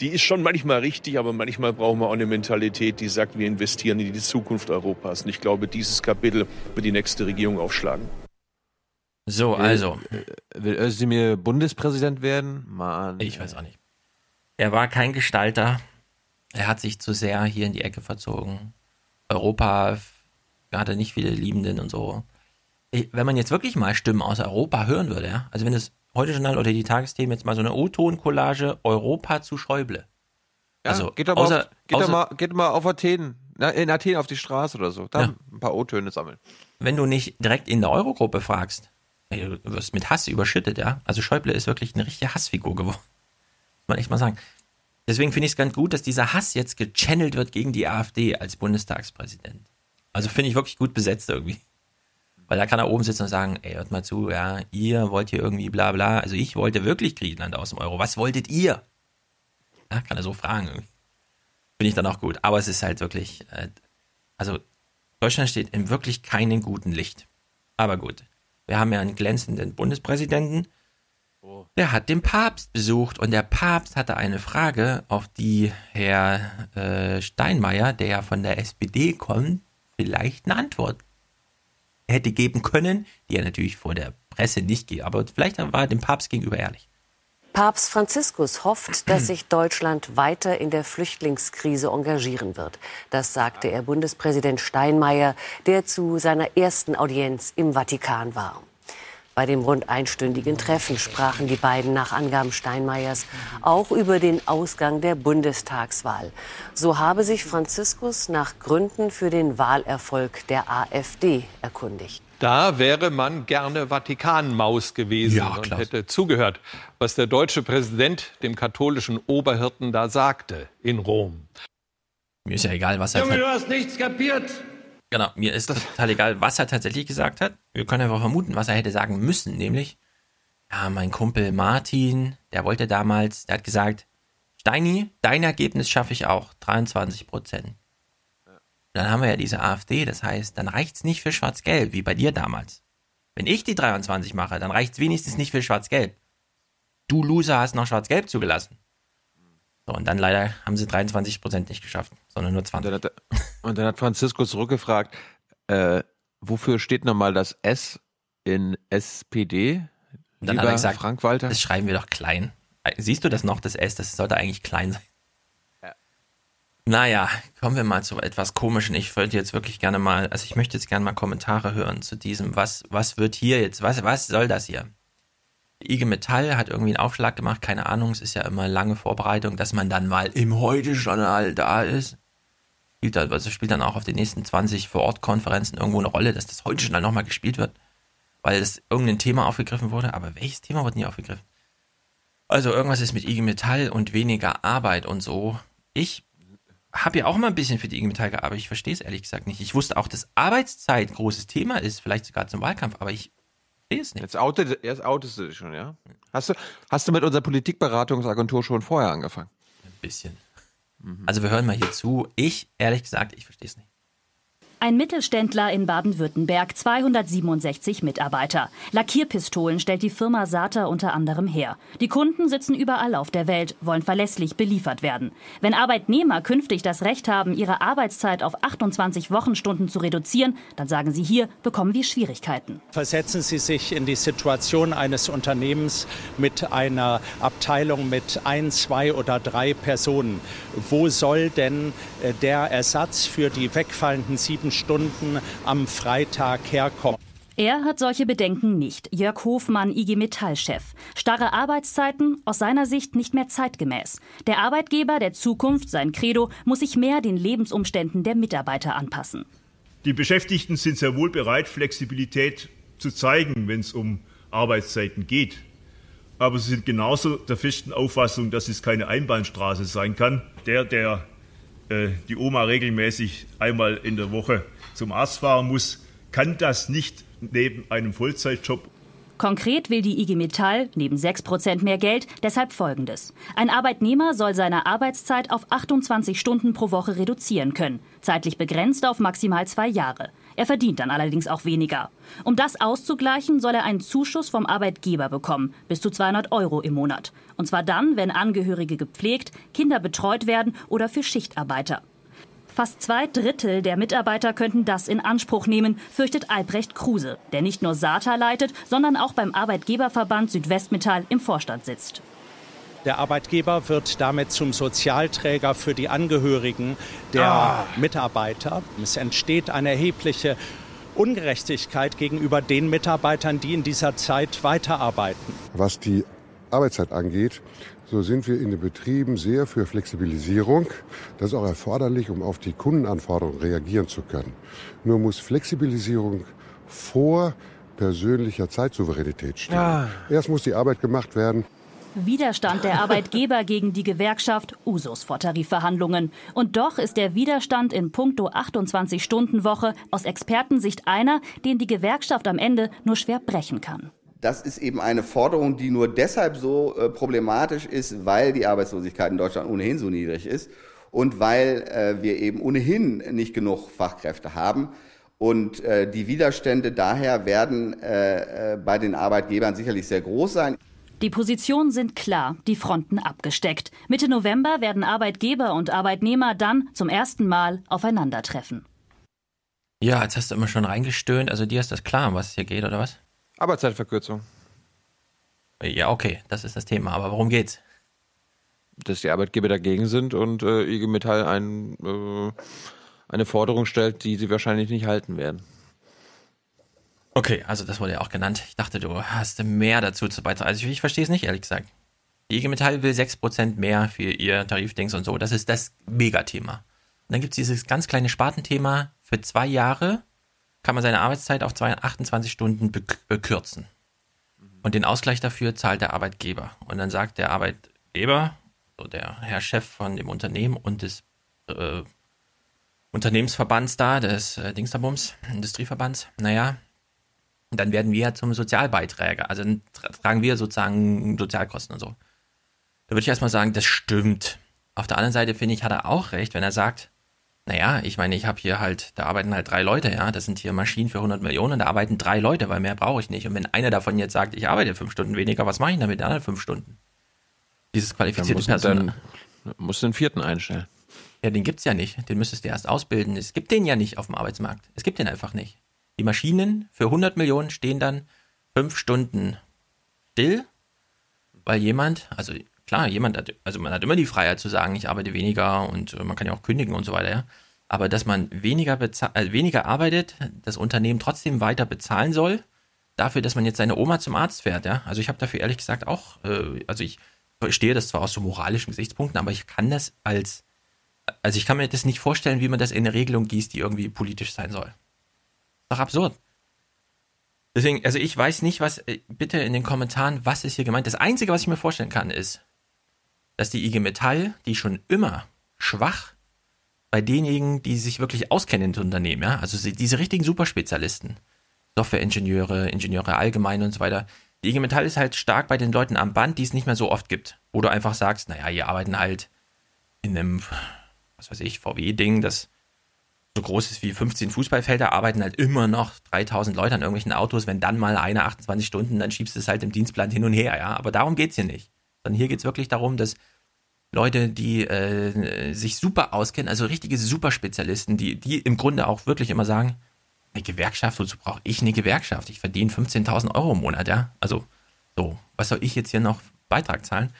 die ist schon manchmal richtig, aber manchmal brauchen wir auch eine Mentalität, die sagt, wir investieren in die Zukunft Europas. Und ich glaube, dieses Kapitel wird die nächste Regierung aufschlagen. So, also. Will Özdemir Bundespräsident werden? Mann. Ich weiß auch nicht. Er war kein Gestalter. Er hat sich zu sehr hier in die Ecke verzogen. Europa hatte nicht viele Liebenden und so. Wenn man jetzt wirklich mal Stimmen aus Europa hören würde, ja, also wenn das heute Journal oder die Tagesthemen jetzt mal so eine O-Ton-Collage Europa zu Schäuble. Ja, also, geht doch mal, außer, auf, geht außer, mal, geht mal auf Athen, in Athen auf die Straße oder so, da ja. ein paar O-Töne sammeln. Wenn du nicht direkt in der Eurogruppe fragst, du wirst mit Hass überschüttet, ja. Also Schäuble ist wirklich eine richtige Hassfigur geworden. Muss man echt mal sagen. Deswegen finde ich es ganz gut, dass dieser Hass jetzt gechannelt wird gegen die AfD als Bundestagspräsident. Also finde ich wirklich gut besetzt irgendwie. Weil da kann er oben sitzen und sagen, ey, hört mal zu, ja, ihr wollt hier irgendwie bla bla. Also ich wollte wirklich Griechenland aus dem Euro. Was wolltet ihr? Ja, kann er so fragen. Finde ich dann auch gut. Aber es ist halt wirklich, äh, also Deutschland steht in wirklich keinem guten Licht. Aber gut. Wir haben ja einen glänzenden Bundespräsidenten. Der hat den Papst besucht und der Papst hatte eine Frage, auf die Herr äh, Steinmeier, der ja von der SPD kommt, vielleicht eine Antwort hätte geben können, die er natürlich vor der Presse nicht gibt. Aber vielleicht war er dem Papst gegenüber ehrlich. Papst Franziskus hofft, dass sich Deutschland weiter in der Flüchtlingskrise engagieren wird. Das sagte er Bundespräsident Steinmeier, der zu seiner ersten Audienz im Vatikan war. Bei dem rund einstündigen Treffen sprachen die beiden nach Angaben Steinmeiers auch über den Ausgang der Bundestagswahl. So habe sich Franziskus nach Gründen für den Wahlerfolg der AfD erkundigt. Da wäre man gerne Vatikanmaus gewesen Ja, und hätte zugehört, was der deutsche Präsident dem katholischen Oberhirten da sagte in Rom. Mir ist ja egal, was er Junge, du hast nichts kapiert. Genau, mir ist total egal, was er tatsächlich gesagt hat. Wir können einfach vermuten, was er hätte sagen müssen, nämlich, ja, mein Kumpel Martin, der wollte damals, der hat gesagt, Steini, dein Ergebnis schaffe ich auch, 23 Prozent. Dann haben wir ja diese AfD, das heißt, dann reicht's nicht für Schwarz-Gelb, wie bei dir damals. Wenn ich die 23 mache, dann reicht's wenigstens nicht für Schwarz-Gelb. Du Loser hast noch Schwarz-Gelb zugelassen. So, und dann leider haben sie 23 Prozent nicht geschafft, sondern nur 20. Und dann hat, und dann hat Francisco zurückgefragt, äh, wofür steht nochmal das S in SPD? Und dann hat Lieber er gesagt, Frank Walter? das schreiben wir doch klein. Siehst du das noch, das S? Das sollte eigentlich klein sein. Naja, kommen wir mal zu etwas Komischen. Ich wollte jetzt wirklich gerne mal, also ich möchte jetzt gerne mal Kommentare hören zu diesem, was, was wird hier jetzt, was, was soll das hier? IG Metall hat irgendwie einen Aufschlag gemacht, keine Ahnung, es ist ja immer lange Vorbereitung, dass man dann mal im Heute-Journal da ist. Spielt, also spielt dann auch auf den nächsten 20 Vor-Ort-Konferenzen irgendwo eine Rolle, dass das Heute-Journal nochmal gespielt wird, weil es irgendein Thema aufgegriffen wurde, aber welches Thema wurde nie aufgegriffen? Also irgendwas ist mit IG Metall und weniger Arbeit und so. Ich habe ja auch mal ein bisschen für die IG Metall gearbeitet. Ich verstehe es ehrlich gesagt nicht. Ich wusste auch, dass Arbeitszeit ein großes Thema ist, vielleicht sogar zum Wahlkampf, aber ich es nicht. Jetzt, outet, jetzt outest du dich schon, ja? Hast du, hast du mit unserer Politikberatungsagentur schon vorher angefangen? Ein bisschen. Also wir hören mal hier zu. Ich, ehrlich gesagt, ich verstehe es nicht. Ein Mittelständler in Baden-Württemberg, 267 Mitarbeiter. Lackierpistolen stellt die Firma Sata unter anderem her. Die Kunden sitzen überall auf der Welt, wollen verlässlich beliefert werden. Wenn Arbeitnehmer künftig das Recht haben, ihre Arbeitszeit auf 28 Wochenstunden zu reduzieren, dann sagen sie hier, bekommen wir Schwierigkeiten. Versetzen Sie sich in die Situation eines Unternehmens mit einer Abteilung mit ein, zwei oder drei Personen. Wo soll denn äh, der Ersatz für die wegfallenden sieben Stunden am Freitag herkommen? Er hat solche Bedenken nicht. Jörg Hofmann, IG Metall-Chef. Starre Arbeitszeiten, aus seiner Sicht nicht mehr zeitgemäß. Der Arbeitgeber der Zukunft, sein Credo, muss sich mehr den Lebensumständen der Mitarbeiter anpassen. Die Beschäftigten sind sehr wohl bereit, Flexibilität zu zeigen, wenn es um Arbeitszeiten geht. Aber sie sind genauso der festen Auffassung, dass es keine Einbahnstraße sein kann. Der, der die Oma regelmäßig einmal in der Woche zum Arzt fahren muss, kann das nicht neben einem Vollzeitjob Konkret will die IG Metall neben 6% mehr Geld deshalb Folgendes. Ein Arbeitnehmer soll seine Arbeitszeit auf 28 Stunden pro Woche reduzieren können, zeitlich begrenzt auf maximal zwei Jahre. Er verdient dann allerdings auch weniger. Um das auszugleichen, soll er einen Zuschuss vom Arbeitgeber bekommen, bis zu 200 Euro im Monat. Und zwar dann, wenn Angehörige gepflegt, Kinder betreut werden oder für Schichtarbeiter. Fast zwei Drittel der Mitarbeiter könnten das in Anspruch nehmen, fürchtet Albrecht Kruse, der nicht nur SATA leitet, sondern auch beim Arbeitgeberverband Südwestmetall im Vorstand sitzt. Der Arbeitgeber wird damit zum Sozialträger für die Angehörigen der Mitarbeiter. Es entsteht eine erhebliche Ungerechtigkeit gegenüber den Mitarbeitern, die in dieser Zeit weiterarbeiten. Was die Arbeitszeit angeht, so sind wir in den Betrieben sehr für Flexibilisierung. Das ist auch erforderlich, um auf die Kundenanforderungen reagieren zu können. Nur muss Flexibilisierung vor persönlicher Zeitsouveränität stehen. Ah. Erst muss die Arbeit gemacht werden. Widerstand der Arbeitgeber gegen die Gewerkschaft Usus vor Tarifverhandlungen. Und doch ist der Widerstand in puncto 28-Stunden-Woche aus Expertensicht einer, den die Gewerkschaft am Ende nur schwer brechen kann. Das ist eben eine Forderung, die nur deshalb so äh, problematisch ist, weil die Arbeitslosigkeit in Deutschland ohnehin so niedrig ist und weil äh, wir eben ohnehin nicht genug Fachkräfte haben. Und äh, die Widerstände daher werden äh, äh, bei den Arbeitgebern sicherlich sehr groß sein. Die Positionen sind klar, die Fronten abgesteckt. Mitte November werden Arbeitgeber und Arbeitnehmer dann zum ersten Mal aufeinandertreffen. Ja, jetzt hast du immer schon reingestöhnt. Also dir ist das klar, um was hier geht, oder was? Arbeitszeitverkürzung. Ja, okay, das ist das Thema. Aber worum geht's? Dass die Arbeitgeber dagegen sind und äh, IG Metall ein, äh, eine Forderung stellt, die sie wahrscheinlich nicht halten werden. Okay, also das wurde ja auch genannt. Ich dachte, du hast mehr dazu zu beitragen. Also ich, ich verstehe es nicht, ehrlich gesagt. Die IG Metall will 6% mehr für ihr Tarifdings und so. Das ist das Megathema. Und dann gibt es dieses ganz kleine Spartenthema. Für zwei Jahre kann man seine Arbeitszeit auf 28 Stunden bekürzen. Und den Ausgleich dafür zahlt der Arbeitgeber. Und dann sagt der Arbeitgeber, so der Herr Chef von dem Unternehmen und des äh, Unternehmensverbands da, des äh, Dingsterbums, Industrieverbands, naja, dann werden wir zum Sozialbeiträger. Also dann tragen wir sozusagen Sozialkosten und so. Da würde ich erstmal sagen, das stimmt. Auf der anderen Seite finde ich, hat er auch recht, wenn er sagt, naja, ich meine, ich habe hier halt, da arbeiten halt drei Leute, ja, das sind hier Maschinen für 100 Millionen, da arbeiten drei Leute, weil mehr brauche ich nicht. Und wenn einer davon jetzt sagt, ich arbeite fünf Stunden weniger, was mache ich dann mit den anderen fünf Stunden? Dieses qualifizierte Personal. Dann musst du den vierten einstellen. Ja, den gibt's ja nicht. Den müsstest du erst ausbilden. Es gibt den ja nicht auf dem Arbeitsmarkt. Es gibt den einfach nicht. Die Maschinen für 100 Millionen stehen dann fünf Stunden still, weil jemand, also klar, jemand hat, also man hat immer die Freiheit zu sagen, ich arbeite weniger und äh, man kann ja auch kündigen und so weiter, ja. Aber dass man weniger, äh, weniger arbeitet, das Unternehmen trotzdem weiter bezahlen soll, dafür, dass man jetzt seine Oma zum Arzt fährt, ja. Also ich habe dafür ehrlich gesagt auch, äh, also ich verstehe das zwar aus so moralischen Gesichtspunkten, aber ich kann das als, also ich kann mir das nicht vorstellen, wie man das in eine Regelung gießt, die irgendwie politisch sein soll. Doch absurd. Deswegen, also ich weiß nicht, was, äh, bitte in den Kommentaren, was ist hier gemeint. Das Einzige, was ich mir vorstellen kann, ist, dass die IG Metall, die schon immer schwach bei denjenigen, die sich wirklich auskennen in Unternehmen, ja, also diese richtigen Superspezialisten, Softwareingenieure, Ingenieure allgemein und so weiter, die IG Metall ist halt stark bei den Leuten am Band, die es nicht mehr so oft gibt. Wo du einfach sagst, naja, die arbeiten halt in einem, was weiß ich, VW-Ding, das so groß ist wie 15 Fußballfelder, arbeiten halt immer noch 3000 Leute an irgendwelchen Autos. Wenn dann mal eine 28 Stunden, dann schiebst du es halt im Dienstplan hin und her, ja. Aber darum geht's hier nicht. Sondern hier geht's wirklich darum, dass Leute, die äh, sich super auskennen, also richtige Superspezialisten, die, die im Grunde auch wirklich immer sagen, eine Gewerkschaft, wozu brauche ich eine Gewerkschaft? Ich verdiene 15.000 Euro im Monat, ja. Also, so, was soll ich jetzt hier noch Beitrag zahlen?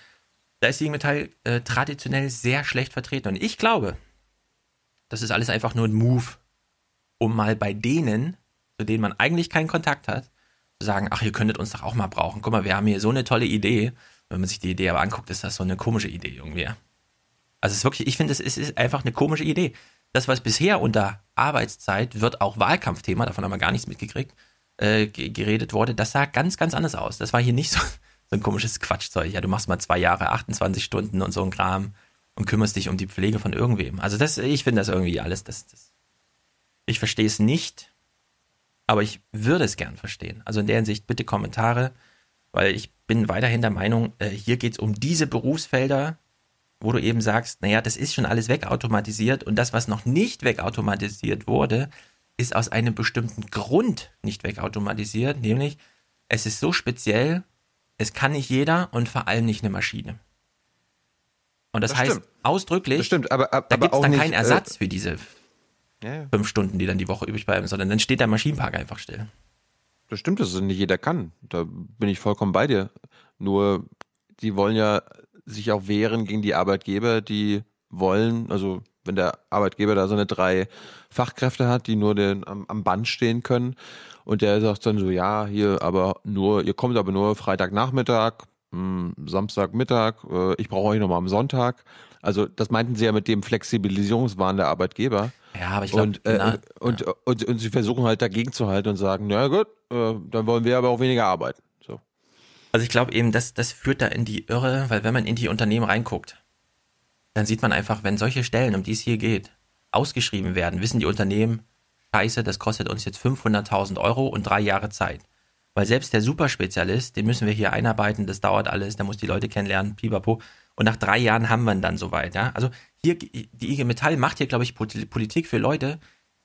Da ist die Metall äh, traditionell sehr schlecht vertreten. Und ich glaube, das ist alles einfach nur ein Move, um mal bei denen, zu denen man eigentlich keinen Kontakt hat, zu sagen, ach, ihr könntet uns doch auch mal brauchen. Guck mal, wir haben hier so eine tolle Idee. Wenn man sich die Idee aber anguckt, ist das so eine komische Idee irgendwie. Also es ist wirklich, ich finde, es ist einfach eine komische Idee das, was bisher unter Arbeitszeit wird auch Wahlkampfthema, davon haben wir gar nichts mitgekriegt, äh, geredet wurde, das sah ganz, ganz anders aus. Das war hier nicht so, so ein komisches Quatschzeug. Ja, du machst mal zwei Jahre, 28 Stunden und so ein Kram und kümmerst dich um die Pflege von irgendwem. Also das, ich finde das irgendwie alles, das, das ich verstehe es nicht, aber ich würde es gern verstehen. Also in der Hinsicht bitte Kommentare, weil ich bin weiterhin der Meinung, äh, hier geht es um diese Berufsfelder, wo du eben sagst, naja, das ist schon alles wegautomatisiert und das, was noch nicht wegautomatisiert wurde, ist aus einem bestimmten Grund nicht wegautomatisiert, nämlich es ist so speziell, es kann nicht jeder und vor allem nicht eine Maschine. Und das, das heißt stimmt. ausdrücklich, das stimmt, aber, aber da gibt es dann keinen äh, Ersatz äh, für diese ja. fünf Stunden, die dann die Woche übrig bleiben, sondern dann steht der Maschinenpark einfach still. Das stimmt, dass es nicht jeder kann. Da bin ich vollkommen bei dir. Nur, die wollen ja sich auch wehren gegen die Arbeitgeber, die wollen, also wenn der Arbeitgeber da so eine drei Fachkräfte hat, die nur den, am, am Band stehen können und der sagt dann so, ja, hier aber nur, ihr kommt aber nur Freitagnachmittag, hm, Samstagmittag, äh, ich brauche euch nochmal am Sonntag. Also das meinten sie ja mit dem Flexibilisierungswahn der Arbeitgeber. Ja, aber ich glaube, und, äh, und, ja. und, und, und, sie versuchen halt dagegen zu halten und sagen, na gut, äh, dann wollen wir aber auch weniger arbeiten. Also ich glaube eben, das, das führt da in die Irre, weil wenn man in die Unternehmen reinguckt, dann sieht man einfach, wenn solche Stellen, um die es hier geht, ausgeschrieben werden, wissen die Unternehmen, scheiße, das kostet uns jetzt 500.000 Euro und drei Jahre Zeit. Weil selbst der Superspezialist, den müssen wir hier einarbeiten, das dauert alles, der muss die Leute kennenlernen, pipapo. Und nach drei Jahren haben wir ihn dann soweit, ja. Also hier, die IG Metall macht hier, glaube ich, Politik für Leute,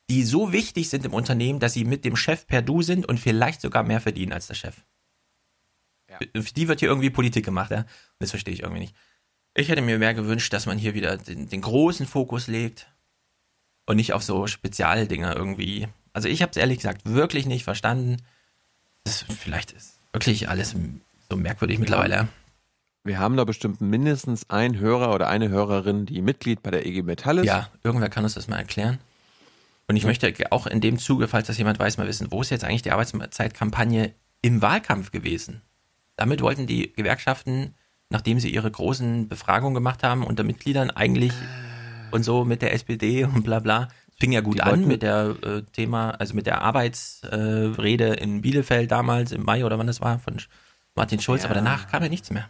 die so wichtig sind im Unternehmen, dass sie mit dem Chef per Du sind und vielleicht sogar mehr verdienen als der Chef. Ja. Für die wird hier irgendwie Politik gemacht, ja. Und das verstehe ich irgendwie nicht. Ich hätte mir mehr gewünscht, dass man hier wieder den, den großen Fokus legt und nicht auf so Spezialdinger irgendwie. Also ich habe es ehrlich gesagt wirklich nicht verstanden. Das vielleicht ist wirklich alles so merkwürdig mittlerweile. Wir haben da bestimmt mindestens einen Hörer oder eine Hörerin, die Mitglied bei der EG Metall ist. Ja, irgendwer kann uns das mal erklären. Und ich ja. möchte auch in dem Zuge, falls das jemand weiß, mal wissen, wo ist jetzt eigentlich die Arbeitszeitkampagne im Wahlkampf gewesen? Damit wollten die Gewerkschaften nachdem sie ihre großen Befragungen gemacht haben unter Mitgliedern eigentlich und so mit der SPD und bla bla. Fing ja gut an mit der äh, Thema, also mit der Arbeitsrede äh, in Bielefeld damals im Mai oder wann das war von Martin Schulz, ja. aber danach kam ja nichts mehr.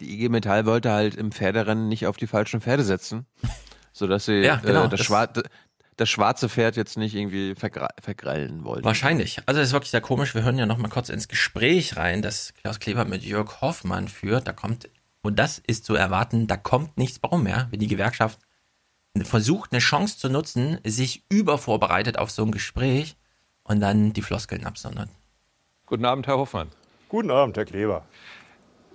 Die IG Metall wollte halt im Pferderennen nicht auf die falschen Pferde setzen, sodass sie ja, genau, äh, das, das, Schwarze, das schwarze Pferd jetzt nicht irgendwie vergre vergrellen wollten. Wahrscheinlich. Also es ist wirklich sehr komisch. Wir hören ja noch mal kurz ins Gespräch rein, das Klaus Kleber mit Jörg Hoffmann führt. Da kommt, und das ist zu erwarten, da kommt nichts warum mehr, wenn die Gewerkschaft versucht, eine Chance zu nutzen, sich übervorbereitet auf so ein Gespräch und dann die Floskeln absondert. Guten Abend, Herr Hoffmann. Guten Abend, Herr Kleber.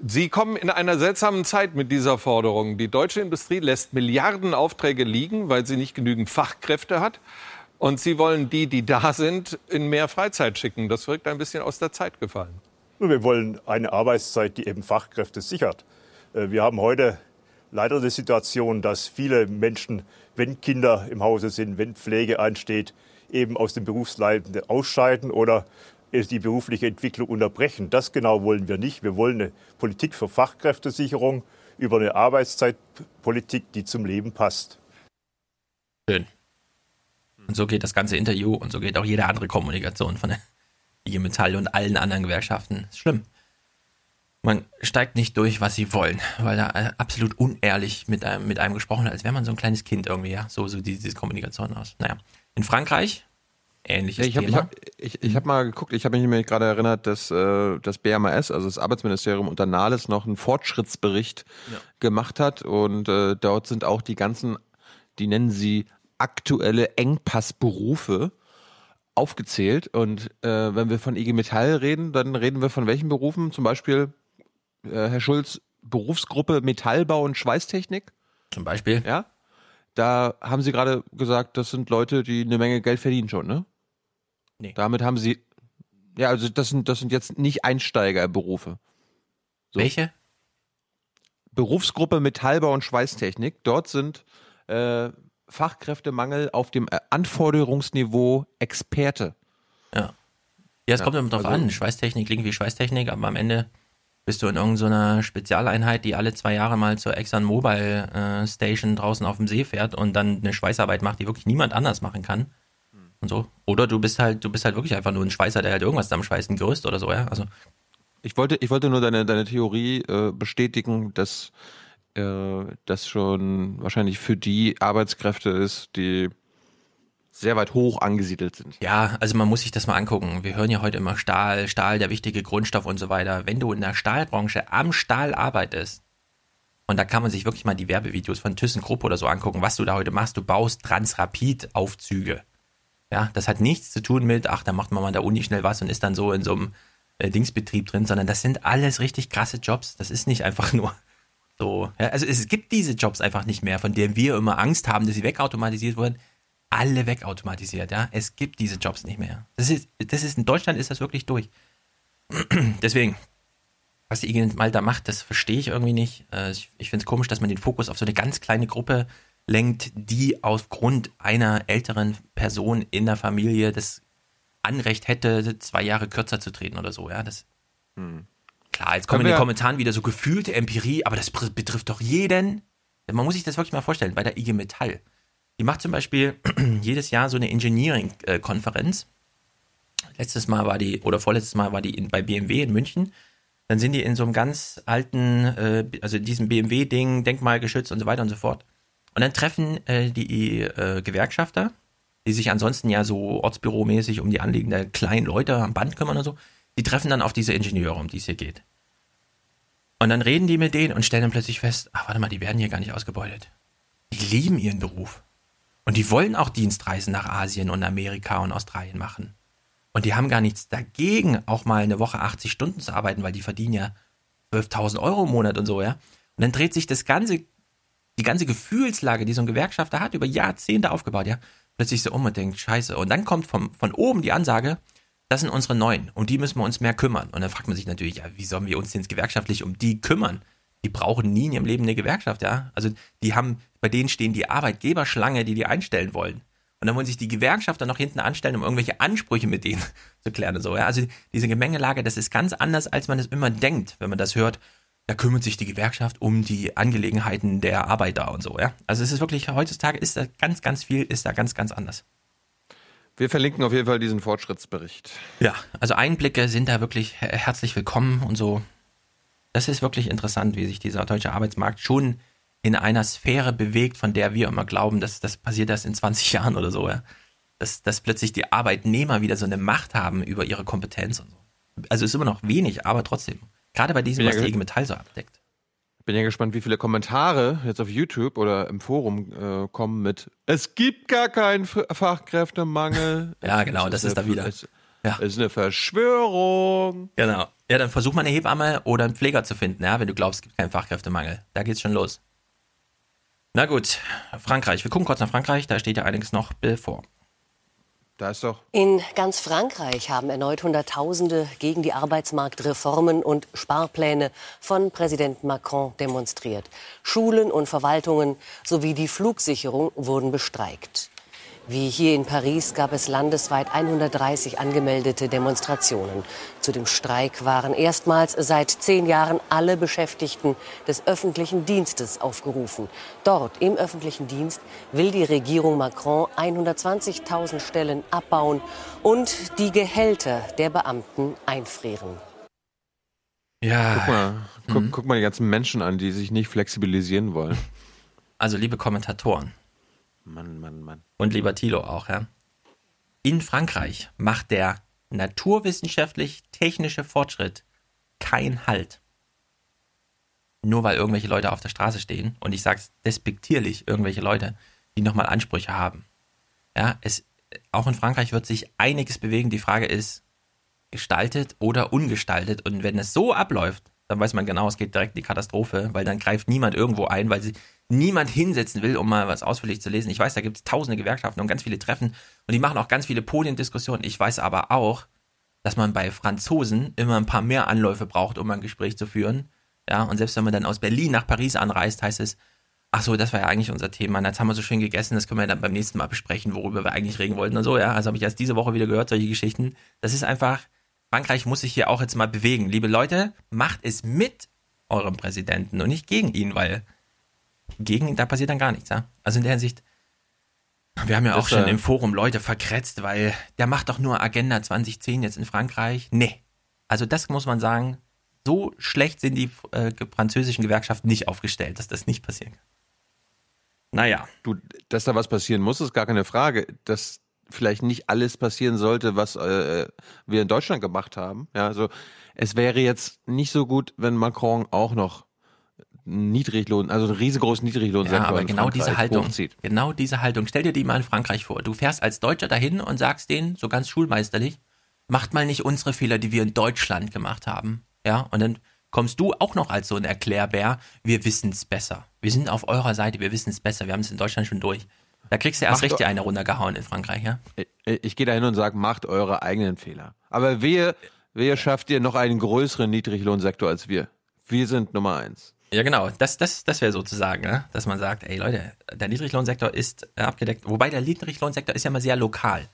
Sie kommen in einer seltsamen Zeit mit dieser Forderung. Die deutsche Industrie lässt Milliarden Aufträge liegen, weil sie nicht genügend Fachkräfte hat. Und Sie wollen die, die da sind, in mehr Freizeit schicken. Das wirkt ein bisschen aus der Zeit gefallen. Wir wollen eine Arbeitszeit, die eben Fachkräfte sichert. Äh, wir haben heute leider die Situation, dass viele Menschen, wenn Kinder im Hause sind, wenn Pflege ansteht, eben aus dem Berufsleben ausscheiden oder die berufliche Entwicklung unterbrechen. Das genau wollen wir nicht. Wir wollen eine Politik für Fachkräftesicherung über eine Arbeitszeitpolitik, die zum Leben passt. Schön. Und so geht das ganze Interview und so geht auch jede andere Kommunikation von der IG Metall und allen anderen Gewerkschaften. Ist schlimm. Man steigt nicht durch, was sie wollen, weil da äh, absolut unehrlich mit einem, mit einem gesprochen hat, als wäre man so ein kleines Kind irgendwie, ja. So, so diese, diese Kommunikation aus. Naja. In Frankreich ähnliches ich hab, Thema. Ich habe hab mal geguckt, ich habe mich nämlich gerade erinnert, dass äh, das BMAS, also das Arbeitsministerium unter Nahles, noch einen Fortschrittsbericht ja. gemacht hat und äh, dort sind auch die ganzen, die nennen sie aktuelle Engpassberufe aufgezählt und äh, wenn wir von IG Metall reden, dann reden wir von welchen Berufen? Zum Beispiel, äh, Herr Schulz, Berufsgruppe Metallbau und Schweißtechnik? Zum Beispiel? Ja. Da haben Sie gerade gesagt, das sind Leute, die eine Menge Geld verdienen schon, ne? Nee. Damit haben sie, ja, also das sind, das sind jetzt nicht Einsteigerberufe. So. Welche? Berufsgruppe Metallbau und Schweißtechnik. Dort sind äh, Fachkräftemangel auf dem Anforderungsniveau Experte. Ja. Ja, es ja, kommt immer drauf also, an. Schweißtechnik klingt wie Schweißtechnik, aber am Ende bist du in irgendeiner Spezialeinheit, die alle zwei Jahre mal zur Exxon Mobile äh, Station draußen auf dem See fährt und dann eine Schweißarbeit macht, die wirklich niemand anders machen kann und so. Oder du bist halt, du bist halt wirklich einfach nur ein Schweißer, der halt irgendwas am Schweißen größt oder so, ja. Also ich wollte, ich wollte nur deine, deine Theorie äh, bestätigen, dass äh, das schon wahrscheinlich für die Arbeitskräfte ist, die sehr weit hoch angesiedelt sind. Ja, also man muss sich das mal angucken. Wir hören ja heute immer Stahl, Stahl, der wichtige Grundstoff und so weiter. Wenn du in der Stahlbranche am Stahl arbeitest, und da kann man sich wirklich mal die Werbevideos von ThyssenKrupp oder so angucken, was du da heute machst. Du baust Transrapid-Aufzüge. Ja, das hat nichts zu tun mit, ach, da macht man mal an der Uni schnell was und ist dann so in so einem äh, Dingsbetrieb drin, sondern das sind alles richtig krasse Jobs. Das ist nicht einfach nur so. Ja, also es gibt diese Jobs einfach nicht mehr, von denen wir immer Angst haben, dass sie wegautomatisiert wurden. Alle wegautomatisiert, ja. Es gibt diese Jobs nicht mehr. Das ist, das ist in Deutschland ist das wirklich durch. Deswegen, was die IG Malta macht, das verstehe ich irgendwie nicht. Äh, ich, ich finde es komisch, dass man den Fokus auf so eine ganz kleine Gruppe lenkt, die aufgrund einer älteren Person in der Familie das Anrecht hätte, zwei Jahre kürzer zu treten oder so. Ja, das. Hm. Klar, jetzt kommen in den Kommentaren wieder so gefühlte Empirie, aber das betrifft doch jeden. Man muss sich das wirklich mal vorstellen, bei der IG Metall. Die macht zum Beispiel jedes Jahr so eine Engineering-Konferenz. Letztes Mal war die, oder vorletztes Mal war die in, bei BMW in München. Dann sind die in so einem ganz alten, äh, also diesem BMW-Ding, Denkmalgeschützt und so weiter und so fort. Und dann treffen äh, die äh, Gewerkschafter, die sich ansonsten ja so ortsbüromäßig um die Anliegen der kleinen Leute am Band kümmern und so, die treffen dann auf diese Ingenieure, um die es hier geht. Und dann reden die mit denen und stellen dann plötzlich fest, ach warte mal, die werden hier gar nicht ausgebeutet. Die lieben ihren Beruf. Und die wollen auch Dienstreisen nach Asien und Amerika und Australien machen. Und die haben gar nichts dagegen, auch mal eine Woche 80 Stunden zu arbeiten, weil die verdienen ja 12.000 Euro im Monat und so, ja. Und dann dreht sich das ganze, die ganze Gefühlslage, die so ein Gewerkschafter hat, über Jahrzehnte aufgebaut, ja, plötzlich so um und denkt, scheiße. Und dann kommt vom, von oben die Ansage, das sind unsere Neuen und die müssen wir uns mehr kümmern. Und dann fragt man sich natürlich, ja, wie sollen wir uns denn gewerkschaftlich um die kümmern? Die brauchen nie in ihrem Leben eine Gewerkschaft, ja. Also die haben, bei denen stehen die Arbeitgeberschlange, die die einstellen wollen. Und dann wollen sich die Gewerkschafter noch hinten anstellen, um irgendwelche Ansprüche mit denen zu klären und so. Ja? Also diese Gemengelage, das ist ganz anders, als man es immer denkt, wenn man das hört. Da kümmert sich die Gewerkschaft um die Angelegenheiten der Arbeiter und so. Ja? Also es ist wirklich, heutzutage ist da ganz, ganz viel, ist da ganz, ganz anders. Wir verlinken auf jeden Fall diesen Fortschrittsbericht. Ja, also Einblicke sind da wirklich herzlich willkommen und so. Das ist wirklich interessant, wie sich dieser deutsche Arbeitsmarkt schon in einer Sphäre bewegt, von der wir immer glauben, dass das passiert erst in 20 Jahren oder so, ja. Dass, dass plötzlich die Arbeitnehmer wieder so eine Macht haben über ihre Kompetenz und so. Also ist immer noch wenig, aber trotzdem. Gerade bei diesem, was die IG Metall so abdeckt. Bin ja gespannt, wie viele Kommentare jetzt auf YouTube oder im Forum äh, kommen mit Es gibt gar keinen Fachkräftemangel. ja, genau, das, ist, da wieder. Es ja. ist eine Verschwörung. Genau. Ja, dann versuch mal eine Hebamme oder einen Pfleger zu finden, ja, wenn du glaubst, es gibt keinen Fachkräftemangel. Da geht's schon los. Na gut, Frankreich. Wir gucken kurz nach Frankreich, da steht ja einiges noch bevor. Da ist doch. In ganz Frankreich haben erneut Hunderttausende gegen die Arbeitsmarktreformen und Sparpläne von Präsident Macron demonstriert. Schulen und Verwaltungen sowie die Flugsicherung wurden bestreikt. Wie hier in Paris gab es landesweit 130 angemeldete Demonstrationen. Zu dem Streik waren erstmals seit zehn Jahren alle Beschäftigten des öffentlichen Dienstes aufgerufen. Dort im öffentlichen Dienst will die Regierung Macron 120.000 Stellen abbauen und die Gehälter der Beamten einfrieren. Ja. Guck mal, guck, mhm. guck mal die ganzen Menschen an, die sich nicht flexibilisieren wollen. Also liebe Kommentatoren, Mann, Mann, Mann. Und lieber Thilo auch, ja. In Frankreich macht der naturwissenschaftlich-technische Fortschritt kein Halt. Nur weil irgendwelche Leute auf der Straße stehen, und ich sage es despektierlich, irgendwelche Leute, die nochmal Ansprüche haben. Ja, es, auch in Frankreich wird sich einiges bewegen. Die Frage ist, gestaltet oder ungestaltet. Und wenn es so abläuft, dann weiß man genau, es geht direkt in die Katastrophe, weil dann greift niemand irgendwo ein, weil sie niemand hinsetzen will, um mal was ausführlich zu lesen. Ich weiß, da gibt es tausende Gewerkschaften und ganz viele Treffen und die machen auch ganz viele Podiendiskussionen. Ich weiß aber auch, dass man bei Franzosen immer ein paar mehr Anläufe braucht, um ein Gespräch zu führen. Ja, und selbst wenn man dann aus Berlin nach Paris anreist, heißt es, ach so, das war ja eigentlich unser Thema. Jetzt haben wir so schön gegessen, das können wir dann beim nächsten Mal besprechen, worüber wir eigentlich reden wollten und so, ja. Also habe ich erst diese Woche wieder gehört, solche Geschichten. Das ist einfach, Frankreich muss sich hier auch jetzt mal bewegen. Liebe Leute, macht es mit eurem Präsidenten und nicht gegen ihn, weil gegen, da passiert dann gar nichts. Ja? Also in der Hinsicht, wir haben ja auch das, schon äh, im Forum Leute verkretzt, weil der macht doch nur Agenda 2010 jetzt in Frankreich. Nee. Also das muss man sagen, so schlecht sind die äh, französischen Gewerkschaften nicht aufgestellt, dass das nicht passieren kann. Naja. Du, dass da was passieren muss, ist gar keine Frage. Das, vielleicht nicht alles passieren sollte, was äh, wir in Deutschland gemacht haben. Ja, also es wäre jetzt nicht so gut, wenn Macron auch noch Niedriglohn, also einen riesengroßen Niedriglohnsektor ja, aber genau diese Haltung, hochzieht. genau diese Haltung. Stell dir die mal in Frankreich vor. Du fährst als Deutscher dahin und sagst denen, so ganz schulmeisterlich, macht mal nicht unsere Fehler, die wir in Deutschland gemacht haben. Ja, und dann kommst du auch noch als so ein Erklärbär, wir wissen es besser. Wir sind auf eurer Seite, wir wissen es besser, wir haben es in Deutschland schon durch. Da kriegst du erst macht recht eine runtergehauen in Frankreich, ja? Ich, ich gehe da hin und sage, macht eure eigenen Fehler. Aber wir, wir schafft ihr noch einen größeren Niedriglohnsektor als wir. Wir sind Nummer eins. Ja, genau. Das, das, das wäre sozusagen, ne? dass man sagt, ey Leute, der Niedriglohnsektor ist äh, abgedeckt. Wobei der Niedriglohnsektor ist ja mal sehr lokal.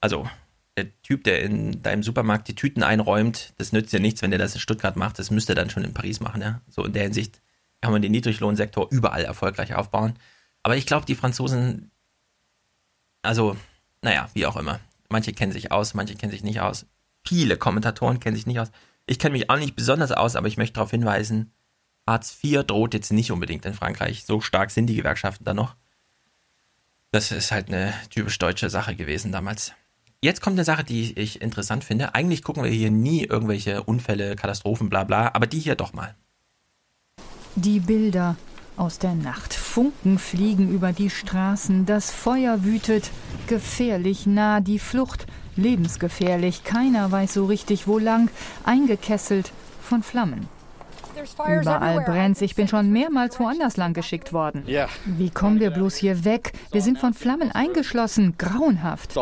Also, der Typ, der in deinem Supermarkt die Tüten einräumt, das nützt ja nichts, wenn der das in Stuttgart macht. Das müsste er dann schon in Paris machen, ja. So in der Hinsicht kann man den Niedriglohnsektor überall erfolgreich aufbauen. Aber ich glaube, die Franzosen, also, naja, wie auch immer. Manche kennen sich aus, manche kennen sich nicht aus. Viele Kommentatoren kennen sich nicht aus. Ich kenne mich auch nicht besonders aus, aber ich möchte darauf hinweisen, Hartz IV droht jetzt nicht unbedingt in Frankreich. So stark sind die Gewerkschaften da noch. Das ist halt eine typisch deutsche Sache gewesen damals. Jetzt kommt eine Sache, die ich interessant finde. Eigentlich gucken wir hier nie irgendwelche Unfälle, Katastrophen, bla bla, aber die hier doch mal. Die Bilder aus der Nacht. Funken fliegen über die Straßen, das Feuer wütet, gefährlich nah die Flucht, lebensgefährlich, keiner weiß so richtig wo lang, eingekesselt von Flammen. Überall brennt. Ich bin schon mehrmals woanders lang geschickt worden. Wie kommen wir bloß hier weg? Wir sind von Flammen eingeschlossen. Grauenhaft.